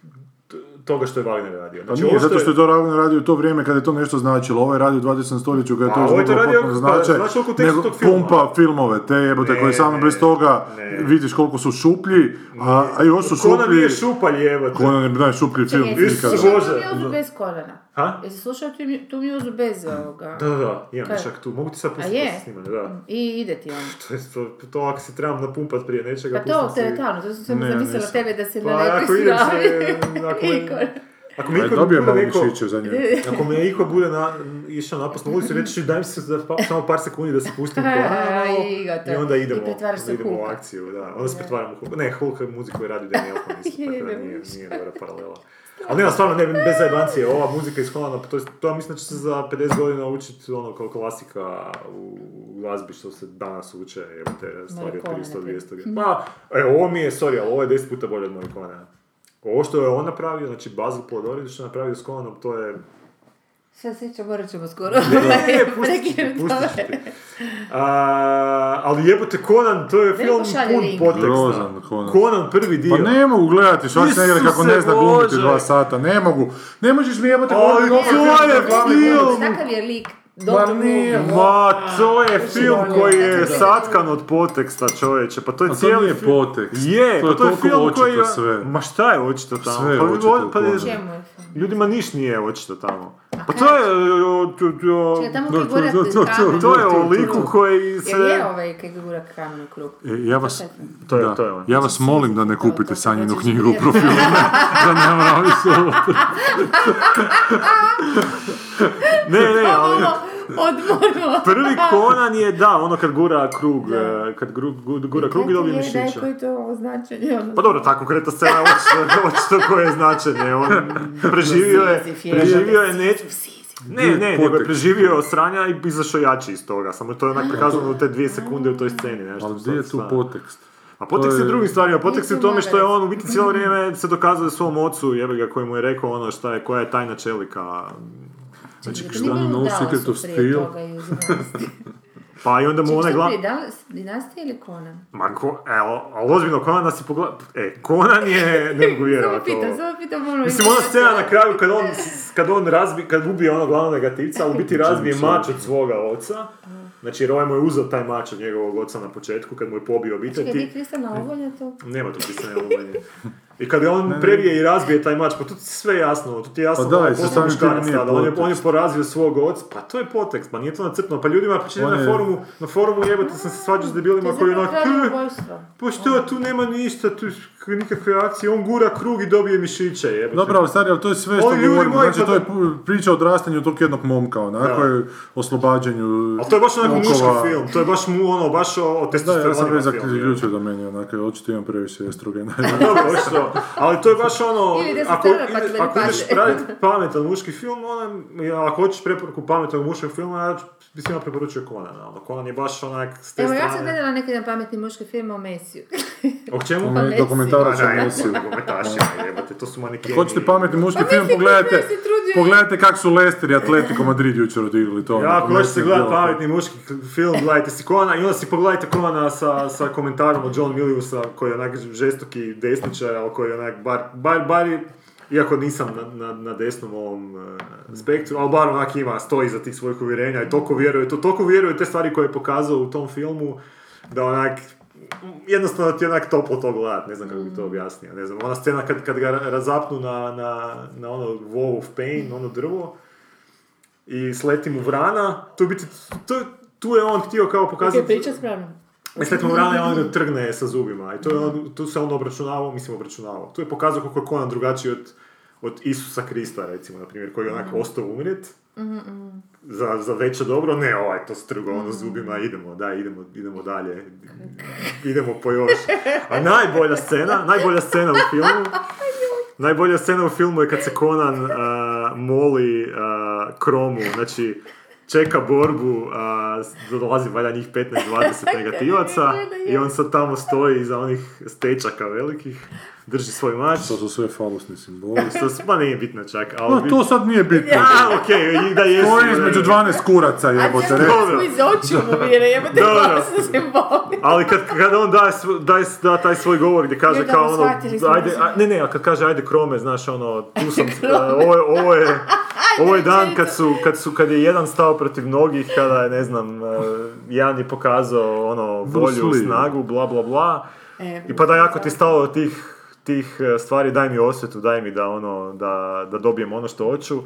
toga što je Wagner radio. Pa Znači, nije, ovo zato što je to radio, radio u to vrijeme kada je to nešto značilo. Ovo je radio u 20. stoljeću kada je to A, ovo je to izgubilo radio- potpuno pa, značaj, kontekstu nego pumpa filmove, te jebote, Ne, koji samo bez toga ne. vidiš koliko su šuplji, a, a još su Conan šuplji... nije šupalj, jebote. Conan je najšuplji film slušao Bože. bez Konana? Ha? Jesi slušao tu, tu mjuzu bez ovoga? Da, da, da, imam Kaj? čak tu. Mogu ti sad pustiti je? posle snimanje, da. I ide ti on. To je to, to ako si trebam napumpat prije nečega, Pa to, pustim si- teretano, to sam Ne, zamislila tebe da se Pa na nekoj idem stravi. se, ako me, Igor. ako mi Aj, iko bude malo neko, mišiće za nju. ako me iko bude na, išao napast na ulicu, reći ću daj mi se za pa, samo par sekundi da se pustim Aj, kola, i i onda idemo, I onda u idemo u akciju, da. Onda se pretvaram u Hulka. Ne, Hulk je muziku je radio Danny Elfman isto, tako da Je, nije, nije dobra paralela. Ali nema, stvarno, ne, bez zajebancije, ova muzika iz Holanda, to, to ja mislim da će se za 50 godina učiti ono kao klasika u glazbi što se danas uče, evo te stvari od Morricone, 300, na primjer. 200. Pa, evo, ovo mi je, sorry, ali ovo je 10 puta bolje od Morricone. Ovo što je on napravio, znači Basil Podorić što je napravio s Conanom, to je Sad se ćemo, morat ćemo skoro. Ne, ti, pustit ću ove. ti. A, ali jebote, Conan, to je film pun link. podteksta. Grozan Conan. Conan prvi dio. Pa ne mogu gledati Schwarzenegger kako ne zna glumiti dva sata, ne mogu. Ne možeš mi Ali govoriti to opet je film. Takav je lik. Ma nije, Ma, to je Znači, film koji je satkan od podteksta, čovječe. Pa to je A to cijeli nije film. podtekst. Je, To pa je to je film koji je... sve. Ma šta je očito tamo? Sve je pa, očito pa? Ljudima niš nije očito tamo. Pa kaj? to je... to- je o liku koji se... Jel je ovaj kad gura kamen u krug? E, Ja vas, To je- to je on. ja vas molim da ne kupite hoćeš knjigu u profilu, da ne moram više ovo. Ne, ne, ali... Odmorno. Prvi Conan je, da, ono kad gura krug, e, kad gru, gu- gura krug i dobije Da je mišića. koji to označenje? ono? Pa dobro, ta konkretna scena je očito, očito koje je značenje. On preživio je, je. preživio je ne... Ne, ne, nego je preživio sranja i izašao jači iz toga. Samo to je onak prikazano u te dvije sekunde u toj sceni. Nešto Ali gdje je tu stvarno. potekst? A potekst je je- drugim stvarima. Potekst je u tome što je on u biti cijelo vrijeme se dokazuje svom ocu, jebe ga, koji mu je rekao ono šta je, koja je tajna čelika. Znači, To šta- nije bilo No u Dallasu Secret of prije Steel. Pa i onda mu Čekaj, onaj što prije, Dallas, Dinastija ili Conan? Ma ko, evo, ali ozbiljno, Conan nas je pogleda... E, Conan je, ne mogu Samo vjerovati pitam, ovo. samo pitam ono... Mislim, ona scena na kraju kad on, kad on razbi, kad ubije onog glavnog negativca, ali u biti razbije mač od svoga oca. Znači, jer ovaj mu je uzeo taj mač od njegovog oca na početku, kad mu je pobio obitelj. Čekaj, Ti- ti kristalna ovolja to? Nema tu pisane ovoljenje. I kad je on previje i razbije taj mač, pa tu ti je sve jasno, tu ti je jasno Pa da, samim muškarac tada. on, je, on je porazio svog oca, pa to je potekst, pa nije to nacrtno. Pa ljudima On na forumu, na forumu jebate sam se svađao s debilima koji onak, "Eh, pa što, tu nema ništa, tu nikakve akcije, on gura krug i dobije mišiće, jebate. Dobro, ali stari, ali to je sve što govorimo. Znači, pa to je pu- priča o odrastanju tog jednog momka, onako je oslobađanju Ali to je baš onako muški film, to je baš mu ono, baš o, o Da, ja sam testosteronima već film. zaključio da meni onako, očito imam previše estrogena. Dobro, očito. Ali to je baš ono, ako, pa ide- ti ako ideš praviti pametan muški film, onda, ja, ako hoćeš preporuku pametnog muškog filma, ja bi svima preporučio Conana. Ono, Conan je baš onak s te Evo, ja sam gledala neki dan pametni muški film o Mesiju. O čemu? Ono je Messi. dokumentarac o Pa da, Messiju. nogometašima, jebate, to su manikeni. Hoćete pametni muški Pa film, pogledajte, pogledajte kak su Leicester i Atletico Madrid jučer odigrali to. Ja, onako, ako hoćete gledati pametni muški film, gledajte si Conana i onda si pogledajte Conana sa, sa komentarom od John Miliusa, koji je onak žestoki desničar, ali koji onak, bar, bar, bar iako nisam na, na, na desnom ovom eh, spektru, ali bar onak ima, stoji za tih svojih uvjerenja i toliko vjeruje, to toliko vjeruje te stvari koje je pokazao u tom filmu, da onak, jednostavno ti onak toplo to gledat, ne znam kako bi to objasnio, ne znam, ona scena kad, kad ga razapnu na, na, na ono wall of pain, ono drvo, i sleti mu vrana, to biti, to, tu je on htio kao pokazati... Ok, priča spravno. I mu vrana i on ga trgne sa zubima. I to je on, tu se on obračunavao, mislim obračunavao. Tu je pokazao kako je Conan drugačiji od, od Isusa Krista, recimo, na primjer, koji je onak ostao umrijet. Za, za veće dobro, ne ovaj, to strgo ono zubima, idemo, da, idemo, idemo dalje, idemo po još. A najbolja scena, najbolja scena u filmu, najbolja scena u filmu je kad se Conan uh, moli uh, Kromu, znači, čeka borbu, a, dolazi valjda njih 15-20 negativaca i on sad tamo stoji iza onih stečaka velikih, drži svoj mač. To su sve falusni simboli. To s- ma nije bitno čak, ali... No, bit- to sad nije bitno. A, okej, i da jesu. To je između 12 kuraca, jebote, A. Dobro. smo iz očiju mu vire, jebate Dobro. glasno se boli. Ali kad, kad on daje, daje, da taj svoj govor gdje kaže kao ono, ajde, a, ne ne, a kad kaže ajde krome, znaš ono, tu sam, a, ovo je, ovo je, ovo je dan kad su, kad su, kad je jedan stao protiv mnogih, kada je, ne znam, a, jedan je pokazao ono, Lee. snagu, bla bla bla, E, i pa da jako ti stalo od tih, tih e, stvari, daj mi osvetu, daj mi da ono, da, da dobijem ono što hoću,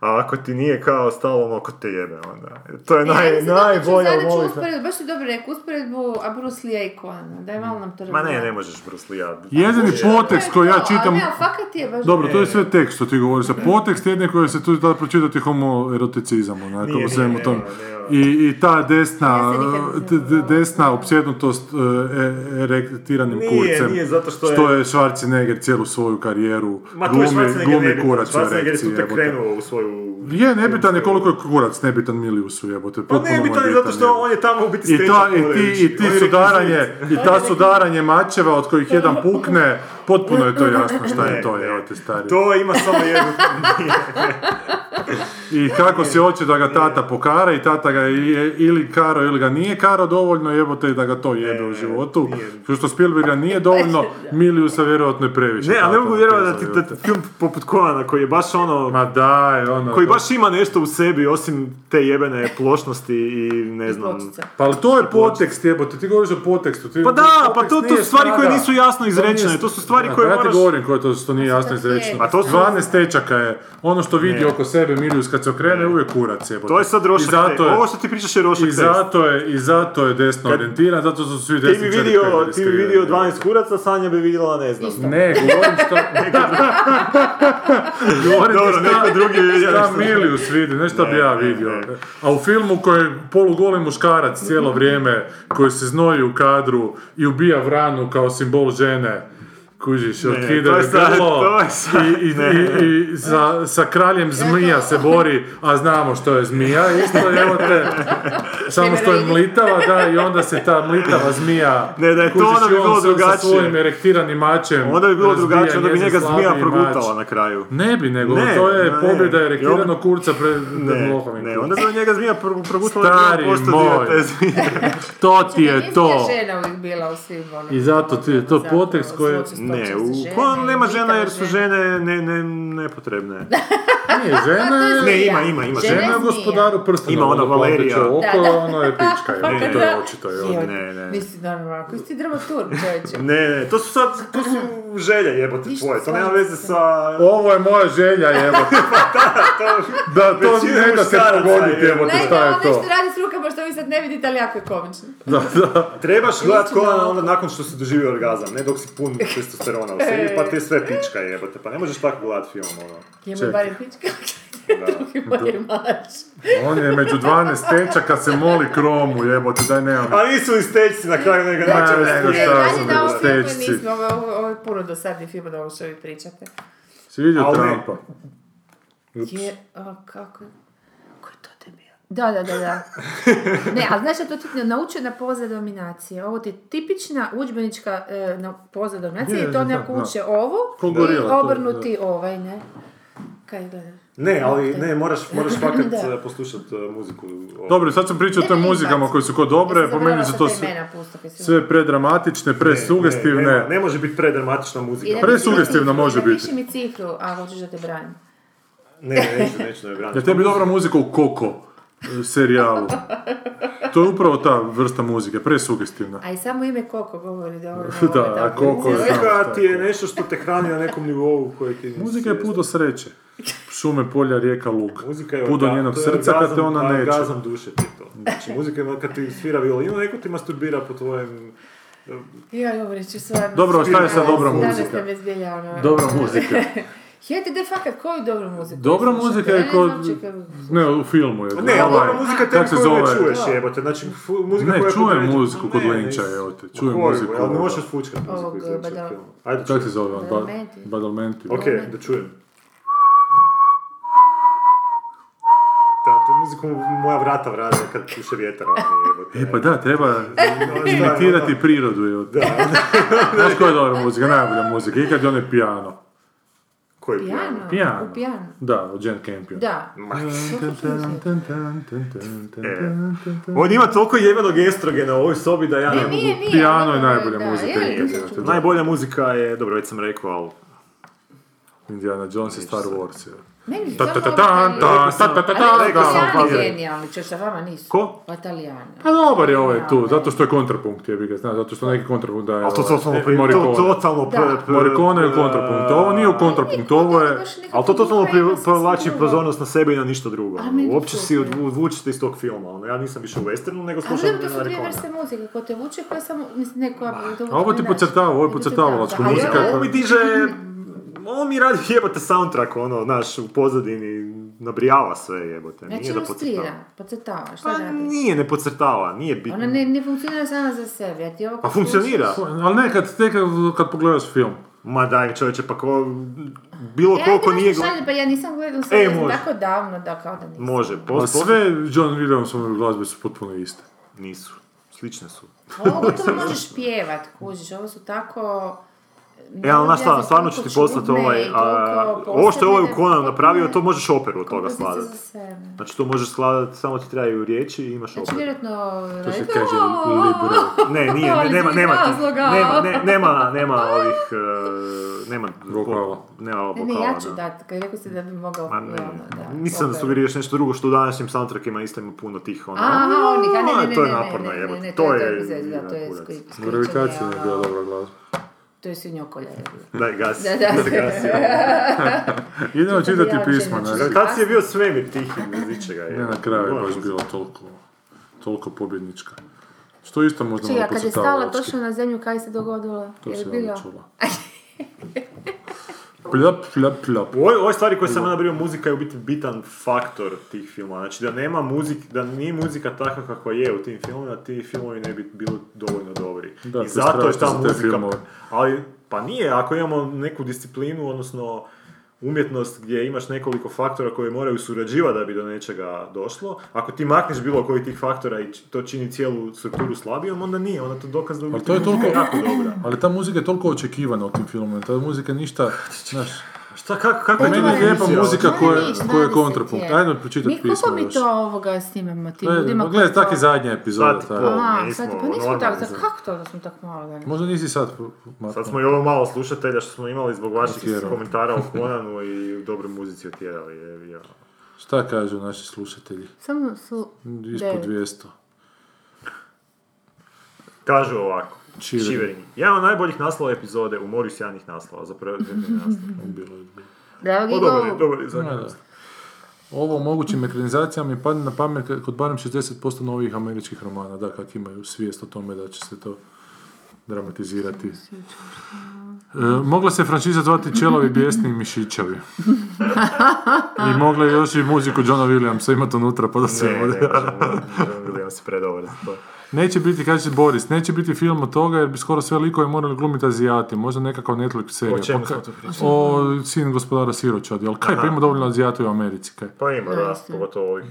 a ako ti nije kao stalo, ono, ko te jebe onda. To je E, naj, sad najbolja ću u usporedbu, baš ti dobro rekao, usporedbu a Bruce Lee i Conana, daj malo nam to Ma ne, ne možeš Bruce Lee, Jedini potekst koji ja čitam... Ne, fakat je baš... Dobro, to je sve tekst što ti govoriš. A potekst jedne koji se tu da pročitati homoeroticizam, onako, Nije, u svemu nije, tom. nema, nema. I, I ta desna, desna opsjednutost e, e, erektiranim Nije, kurcem. nije, zato što je- Što je Schwarzenegger cijelu svoju karijeru glumi, Schwarzenegger glumi nebitan. kurac u erekciji. krenuo u svoju... Je, nebitan je koliko je kurac nebitan Miliusu, jebote. Pa nebitan je zato što on je tamo u biti I, ta, i, ti, i ti sudaranje, i ta sudaranje mačeva od kojih jedan pukne, potpuno je to jasno šta je to, evo te stari. To ima samo jednu... I kako se hoće da ga tata pokara i tata ga je ili karo ili ga nije karo dovoljno, jebote da ga to jebe u životu. nije. Što što Spielberga nije dovoljno, Miliusa vjerojatno je previše. Ne, ali ne mogu vjerovati da ti film poput Konana koji je baš ono... Ma daj, ono... koji to- baš ima nešto u sebi osim te jebene plošnosti i ne znam... Pa ali to je potekst, jebote, ti govoriš o potekstu. Ti, Pa da, pa to, su stvari koje nisu jasno izrečene, nije- to su stvari koje pa ja moraš... ti govorim koje to, što nije jasno je. izrečeno. A to su- 12 tečaka je, ono što vidi Ne. oko sebe Milius kad se okrene, uvijek kurac jebote. To je sad Rošak je- Ovo što ti pričaš je Rošak I zato je, i zato je desno Kad- orijentiran, zato su svi Ti bi vidio, ti bi vidio 12 kuraca, Sanja bi vidjela, ne znam. Ne, govorim što... govorim Dobro, ti šta- neko drugi je vidio Šta nešto. Milius vidi, ne šta bi ja vidio. A u filmu koji je polugoli muškarac cijelo vrijeme, koji se znoji u kadru i ubija vranu kao simbol žene, kužiš, otkida grlo i, i, ne. i, i sa, sa kraljem zmija se bori, a znamo što je zmija, isto evo te, samo što je mlitava, da, i onda se ta mlitava zmija, Ne, da je to kužiš, onda bi i on bilo sa- drugačije. Sa svojim erektiranim mačem Onda bi bilo drugačije, onda bi njega zmija progutala mač. na kraju. Ne bi, nego Ne, to je ne, pobjeda ne. erektiranog kurca pred, Ne, ne, onda bi njega zmija pro- progutala Stari moj. dio te zmije. To ti je Nije to. žena uvijek bila u svim onim... I zato ti je to potekst koji- Ne, u žene Konanu i nema žena jer su žene ne, ne, nepotrebne. Nije žena, je- Ne, ima, ima, ima Žena je gospodaru prstena. Ima ona ono Valerija. oko, Da, da. ono je pička, je, Pa to da. je očito. je, Ne, ne. Mislim, normalno, koji si dramaturg, čovječe. Ne, ne, to su sad, to su želje jebote tvoje, to nema veze sa... Ovo je moja želja, evo. Da, to Većina ne da se pogoditi, je. evo te Ne, šta ne, je to. nešto radi s rukama što vi sad ne vidite, ali jako je komično. Da, da. Trebaš gledat. Konana onda nakon što si doživio orgazam, ne dok si pun testosterona u sebi, pa ti je sve pička jebote, pa ne možeš tako gledat film, ono. Je Čekaj. mu barem pička, Da. drugi moj mač. On je među 12 tečaka se moli kromu, jebote, daj nemam. A nisu li stečci na kraju nego Ne, načeli nego sve. šta sam da nego ovo filmu stečci. nismo, ovo, je puno dosadni film od ovo što vi pričate. Si vidio ne. Trumpa? Je, a, kako? Ko je to debil? Da, da, da, da. Ne, ali znaš to ti ne nauče na poza dominacije. Ovo ti je tipična udžbenička e, na poza dominacije Je, i to da, da. uče ovo i gorila, to, obrnuti ovaj, ne. Kaj gledaš? Ne, ali ne, moraš, moraš fakat Da. eh, poslušat eh, muziku. o- Dobro, sad sam pričao o Ne, tim ne, muzikama koje su ko dobre, po meni su to sve, sve predramatične, Ne, presugestivne. Ne, nema- ne može biti predramatična muzika. Presugestivna može biti. Napiši mi cifru, a hoćeš da te branim. Ne, neću, neću ne braniti. Ja tebi dobra muzika u Koko e, serijalu. To je upravo ta vrsta muzike, presugestivna. A i samo ime Koko govori da ovo Da, a Koko je- Muzika ti je nešto što te hrani na nekom nivou koji ti... Muzika je svjestan. pudo sreće. Šume, polja, rijeka, lug. Muzika je Pudo orga- njenog srca kad te ona neće. Orgazam duše ti je to. Znači, muzika je kad ti svira violinu, neko ti masturbira po tvojem... Ja govorit ću stvarno. Dobro, šta je sad dobra Danas muzika? zbilja, ono... Dobra muzika. Jete, de fakat, koju dobru muziku? Dobra muzika je ne kod... Ne, u filmu je. Ne, ali Ovaj, dobra muzika je koju ne zove? čuješ jebote. Znači, muzika Ne, koja je čujem muziku kod Ne, Linča, evo te, čujem Koju? muziku, Ali ne možeš fučkat muziku iz većeg badal- filma. Ajde, Kako se zove Badalmenti. Badalmenti. Ok, da čujem. Ta, tu muziku moja vrata vrade kad puše vjetar. ono. E pa da, treba Ono, imitirati ono, prirodu. je. Znaš koja je dobra muzika? Najbolja muzika. I kad je onaj piano. Koji Pijano? Pijano. U pijanu? Da, od Jen Campion. Da. E. Ovdje ima toliko jebenog estrogena u ovoj sobi da ja ne mogu... nije, nije. Piano je najbolja da, muzika je. Najbolja muzika je, dobro, već sam rekao, ali... Indiana Jones i Star Wars. je. Meni Ta samo ta ta ta ta ta ta ta Ali pa- genijalni, češ, a vama nisu. Ko? Italijani. Pa dobar je ovaj tu, zato što je kontrapunkt, jebi ga, znaš, zato što neki kontrapunkt daje... Ali to totalno... pri-. To totalno... Da. pr- pr- Morricone je kontrapunkt, ovo nije u kontrapunkt, ovo je... Ali to totalno pri- pa privlači pozornost na sebe i na ništa drugo. Ono. Uopće si super. odvu- odvučete iz tog filma. Ono. Ja nisam više u westernu, nego Ali slušam dobro, to su dvije vrste muzike, ko te vuče, koja samo, mislim, ne, koja... A ovo ti podcrtava, ovo je podcrtavalačka Ali muzika. Ovo mi diže... Ovo mi radi jebote soundtrack, ono, naš, u pozadini nabrijava sve jebote. Znači, Nije da ilustrira, podcrtava. šta Pa radi? nije, ne podcrtava, nije bitno. Ona ne, ne funkcionira sama za sebe, a ti ovo... Pa funkcionira. slušaš- Ali nekad, tek kad, kad pogledaš film. Ma daj čovječe, pa ko... Bilo E, koliko nije... šalje, pa ja nisam gledala E, sve, može. tako davno da kao da nisam. Može, Pa post, sve John Williamsove glazbe su potpuno iste. Nisu. Slične su. Ovo gotovo možeš pjevat, kužiš, ovo su tako... E, ali znaš šta, stvarno ću ti poslati ovaj, a, ovo što je ovaj u Conan napravio, to možeš operu od toga skladati. Znači to možeš skladati, samo ti trebaju riječi i imaš Znači, operu. vjerojatno... To se kaže libro. Ne, nije, ne, nema, nema, nema, ne, nema, nema ovih, e, nema Vokala. Nema Ne, ne, ja vokala, ću da. dat, kad rekao si da bi mogao... Ma ne, da, nisam da sugeriraš nešto drugo što u današnjim soundtrackima isto ima puno tih ono. Aha, onih, a ne, ne, ne, to je ne, ne, naporno ne, ne, jebote. ne, To je, bez veze, da, to je kurac. skri- skričanje, Gravitacija je bila ono, dobra glazba. To je svinjokolja. bilo. Daj, gasi. Da, da. Da, gasi. Idemo čitati više ne? neću. Gravitacija je bio svemir tihi, bez ičega. Ne, na kraju je baš bila toliko, toliko pobjednička. Što isto možda Čekaj, kad je stala točno na zemlju, kaj se dogodilo? To Je bilo? Pljop, pljop, pljop. U ovoj, ovoj stvari koje sam ja nabrio, muzika je u biti bitan faktor tih filmova. Znači da nema muzik, da nije muzika takva kakva je u tim filmovima, ti filmovi ne bi bili dovoljno dobri. Da, I zato je ta muzika... filmove. Ali, pa nije, ako imamo neku disciplinu, odnosno umjetnost gdje imaš nekoliko faktora koji moraju surađivati da bi do nečega došlo, ako ti makneš bilo koji tih faktora i to čini cijelu strukturu slabijom, onda nije, onda to dokaz da to je toliko, jako dobra. ali ta muzika je toliko očekivana u tim filmovima, ta muzika ništa, znaš, Šta, kako, kako meni je lijepa muzika koja, je 20 kontrapunkt. je. Ajde pročitati Mi pismo koliko mi to ovoga snimamo tim Ne, ljudima? Gledaj, koji to- tak je zadnja epizoda. Ta. pol. Aha, nismo sad, pa nismo normalni tako, za- kako to da smo tako malo da Možda nisi sad. Sad smo i ovo malo slušatelja što smo imali zbog vaših komentara o Conanu i u dobroj muzici otjerali. Je, ja. Šta kažu naši slušatelji? Samo su... Ispod devet. 200. Kažu ovako. Shivering. Jedan od najboljih naslova epizode u morju sjajnih naslova za prvi naslov. Bilo je. Dragi O, dobar dobar je zadnji Da, da. naslov. Ovo o mogućim ekranizacijama mi padne na pamet kod barem 60% novih američkih romana, da, kak imaju svijest o tome da će se to dramatizirati. E, mogla se franšiza zvati Čelovi bijesni i mišićevi. I mogla je još i muziku Johna Williamsa imati unutra pa da se Ne, ne, vode. John Williams je predobar za to. Neće biti, kaže Boris, neće biti film od toga jer bi skoro sve likove morali glumiti azijati, možda nekakav Netflix serija. O čemu Pa smo tu pričali? O sin gospodara siročadi, ali kaj, pa ima dovoljno azijata u Americi, kaj. Pa ima, da, pogotovo ovih.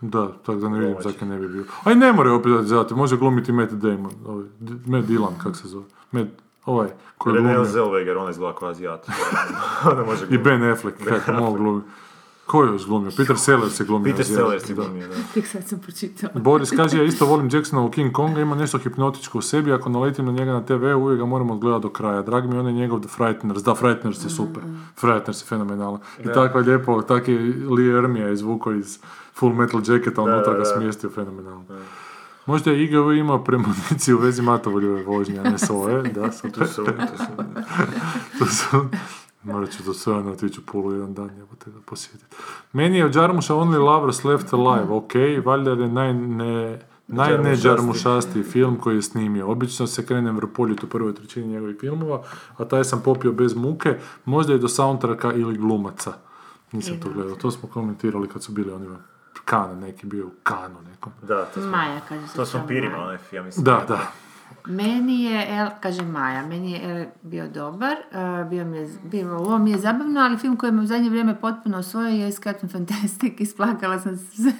Da, tako da ne vidim zakaj ne bi bio. A i ne moraju opet azijati, može glumiti Matt Damon, ovaj, D- Matt Dillon, kak se zove. Matt, ovaj, koji je Renée glumio. Zellweger, ona izgleda kao azijat. I. Ben Affleck, kako mogu glumiti. Ko je još glumio? Peter Sellers je glumio. Peter Sellers je glumio, da. tek sad sam pročitala. Boris kaže, ja isto volim Jacksonovu King Konga, ima nešto hipnotičko u sebi, ako naletim na njega na TV, uvijek ga moram odgledati do kraja. Drag mi je onaj njegov The Frighteners, da, Frighteners je super, Frighteners je fenomenalan. I tako je lijepo, tak je Lee Ermija izvukao iz Full Metal Jacketa, unutra da, ga smjestio fenomenalno. Možda je IGV imao premuniciju u vezi Matovoljeve vožnje, a ne svoje, da, super. Su, tu su. to su... Morat ću do sve na otići u Pulu jedan dan, jebote da posjetiti. Meni je od Jarmuša Only Lovers Left Alive, ok, valjda je najne, najne Jarmušasti. Jarmušastiji film koji je snimio. Obično se krenem vrpoljit u prvoj trećini njegovih filmova, a taj sam popio bez muke, možda i do soundtracka ili glumaca. Nisam to gledao, to smo komentirali kad su bili oni Kan, neki bio u Kanu nekom. Da, to smo, Maja, kaže se. to s samo vampirima, Maja. onaj, ja mislim. Da, da. Meni je, El, kaže Maja, meni je El bio dobar, uh, bio mi je, bio, ovo mi je zabavno, ali film koji me u zadnje vrijeme potpuno osvojio je Captain Fantastic, isplakala sam sve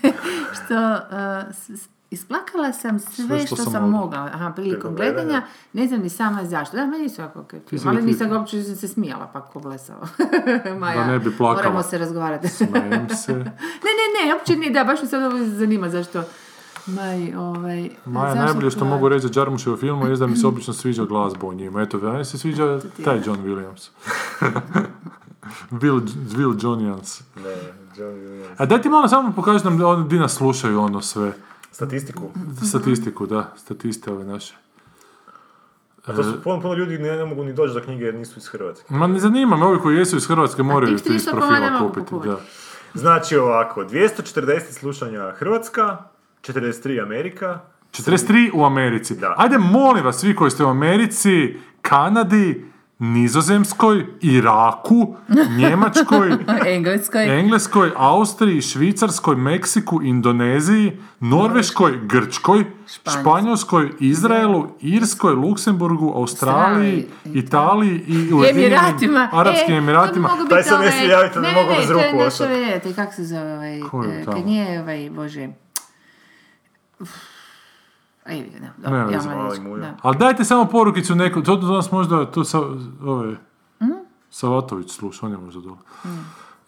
što, uh, isplakala sam sve, što, sam, mogla, aha, prilikom gledanja, ne znam ni sama zašto, da, meni su ovako film, ali nisam ga uopće se smijala, pa ko. Maja, Da ne bi plakala. Moramo se razgovarati. Smijem se. Ne, ne, ne, uopće nije, da, baš me sad ovo zanima zašto Maj, ovaj... Maja, najbolje što to- mogu reći za Jarmuševa filmu je da mi se obično sviđa glazba u njima. Eto, meni se sviđa taj John Williams. Will, Will Johnians. Ne, John Williams. A daj ti malo samo pokaži nam ono, di nas slušaju ono sve. Statistiku. Statistiku, da, statiste ove naše. A to su puno, puno ljudi ne, ne mogu ni doći do knjige jer nisu iz Hrvatske. Ma ne zanima me, ovi koji jesu iz Hrvatske moraju to iz 300 profila kupiti. Da. Znači ovako, 240 slušanja Hrvatska, 43 Amerika, 43 u Americi. Da. Ajde, molim vas, svi koji ste u Americi, Kanadi, Nizozemskoj, Iraku, Njemačkoj, Engleskoj. Engleskoj, Austriji, Švicarskoj, Meksiku, Indoneziji, Norveškoj, Grčkoj, Španjolskoj, Izraelu, Irskoj, Luksemburgu, Australiji, Australiji, Italiji i Ujedinjenim Emiratima. E, Emiratima. to bi mogao Taj biti sam ne ovaj- javiti, da ne, ne mogu ne, bez to je ruku naš ostati. ovaj, te, kako se zove ovaj, Ko je e, tamo? kad nije ovaj, bože, a jebi ga, ne, dobro, Ne, vam ali reći, mujo. da. Ali dajte samo porukicu neku, to do nas možda, to sa, ove, Mhm. Savatović sluša, on je možda dole.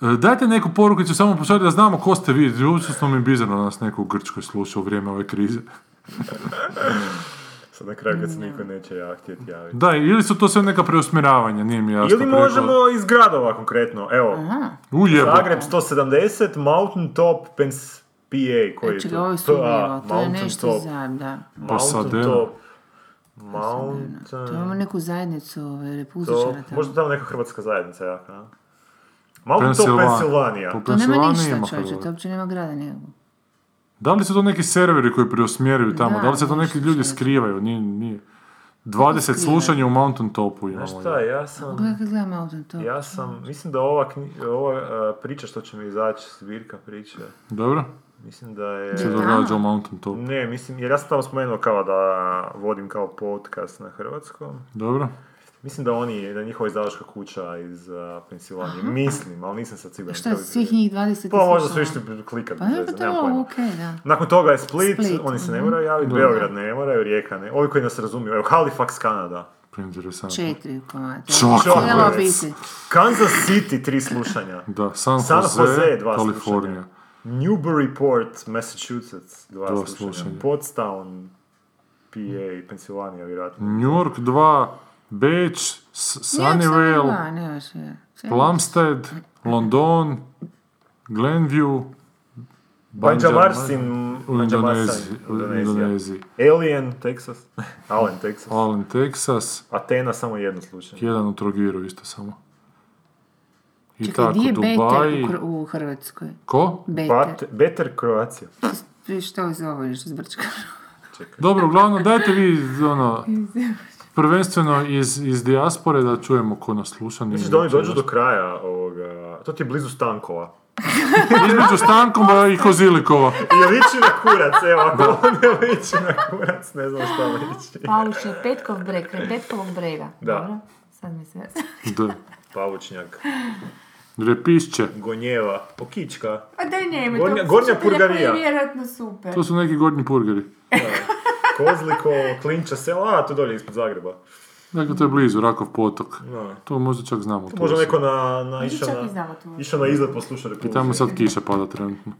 E, Dajte neku porukicu, samo pošalje da znamo ko ste vi. Užasno mi bizarno da nas neko u Grčkoj sluša u vrijeme ove krize. sad na kraju kad se niko neće ja htjeti javiti. Da, ili su to sve neka preusmjeravanja, nije mi jasno. Ili preko- možemo iz gradova konkretno, evo, jebo. Zagreb 170, Mountain Top, Pens, PA, koji je Znači, to? ovo je PA, to je Mountain nešto Top, za, da. Mountain Pasadena. Top, To imamo Mountain neku zajednicu ovaj, repuzičara tamo. možda tamo neka hrvatska zajednica jaka, a? Mountain Top, Pensilvan- Pensilvanija. To nema ništa, ima čovječe, to uopće nema grada nikakvog. Da li su to neki serveri koji preusmjeruju tamo? Da, Da, li se to neki ljudi skrivaju? Nije, nije. 20 skrivaju? slušanja u Mountain Topu imamo. Znaš šta, ja sam... Gledaj kad gledam Mountain Top. Ja sam, mislim da ova, kni- ova priča što će mi izaći, zbirka priče, Dobro? Mislim da je... Se događa u Mountain Topu. Ne, mislim, jer ja sam tamo spomenuo kao da vodim kao podcast na hrvatskom. Dobro? Mislim da oni, da je njihova izdavačka kuća iz uh, Pensilvanije. Mislim, ali nisam sad siguran. Šta, svih njih 20 Pa možda su išli klikat, Pa ne, pa to, okej, da. Nakon toga je Split, Split, oni se ne mhm. moraju javiti. Beograd ne moraju, Rijeka ne. Ovi koji nas razumiju, evo Halifax, Kanada. Interesantno. Četiri komada. Obitelj. Kansas City, tri slušanja. Da, San, San Jose, Jose, dva Kalifornija. slušanja. Newburyport, Massachusetts, dva, Dva slušanja. slušanja. Pottstown, PA, Pensilvanija, vjerojatno. New York 2, Beč, Sunnyvale. Plumstead, London, Glenview, Banjarmasin, u Indoneziji. Indoneziji. Alien, Texas. Allen, Texas. Allen, Texas, Atena, samo jedno slušanje. jedan u Trogiru isto samo. I Čekaj, tako, gdje je Dubai. Beter u, Hrvatskoj? Ko? Beter. Bat, Better Croatia. Što zoveš iz Brčka? Dobro, uglavnom, dajte vi, ono, prvenstveno iz, iz dijaspore da čujemo ko nas sluša. Misliš da oni dođu do kraja ovoga... To ti je blizu Stankova. Između Stankova i Kozilikova. I liči na kurac, evo, ako on ne liči na kurac, ne znam šta liči. Palušnja, Petkov breg, Petkovog brega. Da. Dobro? Sad mi se... Da. Pavučnjak, Repišće. Gonjeva, Pokička. A daj nemoj, Gornja- to Gornja Purgarija. vjerojatno super. To su neki gornji purgeri. Kozliko, Klinča sela, a to dolje ispod Zagreba. Dakle, to je blizu, Rakov potok. No. To možda čak znamo. to Možda neko na, na, išao na, išao na izlet posluša I tamo sad kiša pada trenutno.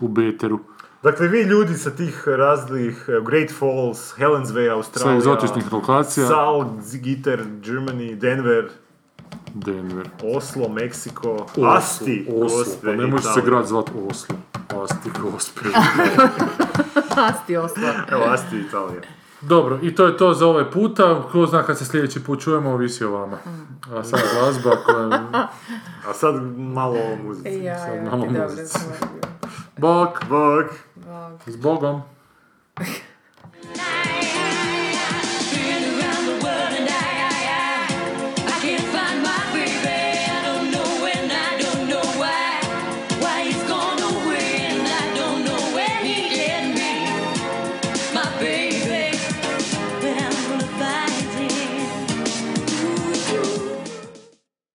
U Beteru. Dakle, vi ljudi sa tih raznih eh, Great Falls, Helens Way, Sa Australija, egzotičnih lokacija. Salzgitter, Germany, Denver, Denver. Oslo, Meksiko, Oslo, Asti, Oslo. Gospe, Pa ne može se grad zvat Oslo. Asti, gospe. Pasti oslo. Evo, Asti, Italija. Dobro, i to je to za ovaj puta. Ko zna kad se sljedeći put čujemo, ovisi o vama. A sad glazba koja... A sad malo o muzici. Ja, Sad ja, malo muzici. dobro. Bog! Bog! S Bogom!